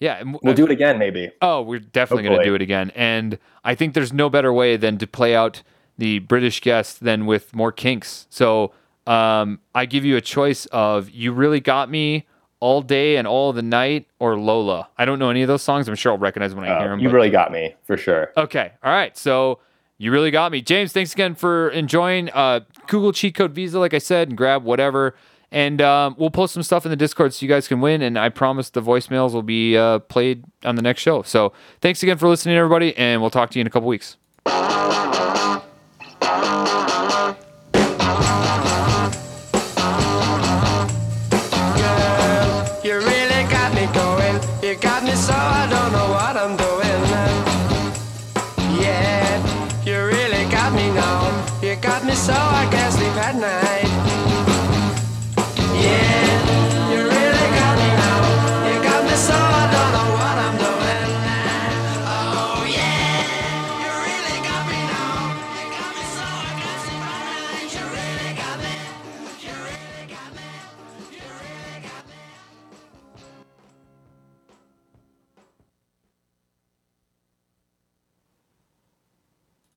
[SPEAKER 2] yeah
[SPEAKER 3] We'll do it again, maybe.
[SPEAKER 2] Oh, we're definitely going to do it again. And I think there's no better way than to play out the British guest than with more Kinks. So um, I give you a choice of You Really Got Me, All Day and All the Night, or Lola. I don't know any of those songs. I'm sure I'll recognize when I
[SPEAKER 3] Uh,
[SPEAKER 2] hear them.
[SPEAKER 3] you really got me for sure.
[SPEAKER 2] Okay. All right. So you really got me. James, thanks again for enjoying. Uh, Google cheat code Visa, like I said, and grab whatever. And um, we'll post some stuff in the Discord so you guys can win. And I promise the voicemails will be uh, played on the next show. So thanks again for listening, everybody. And we'll talk to you in a couple weeks.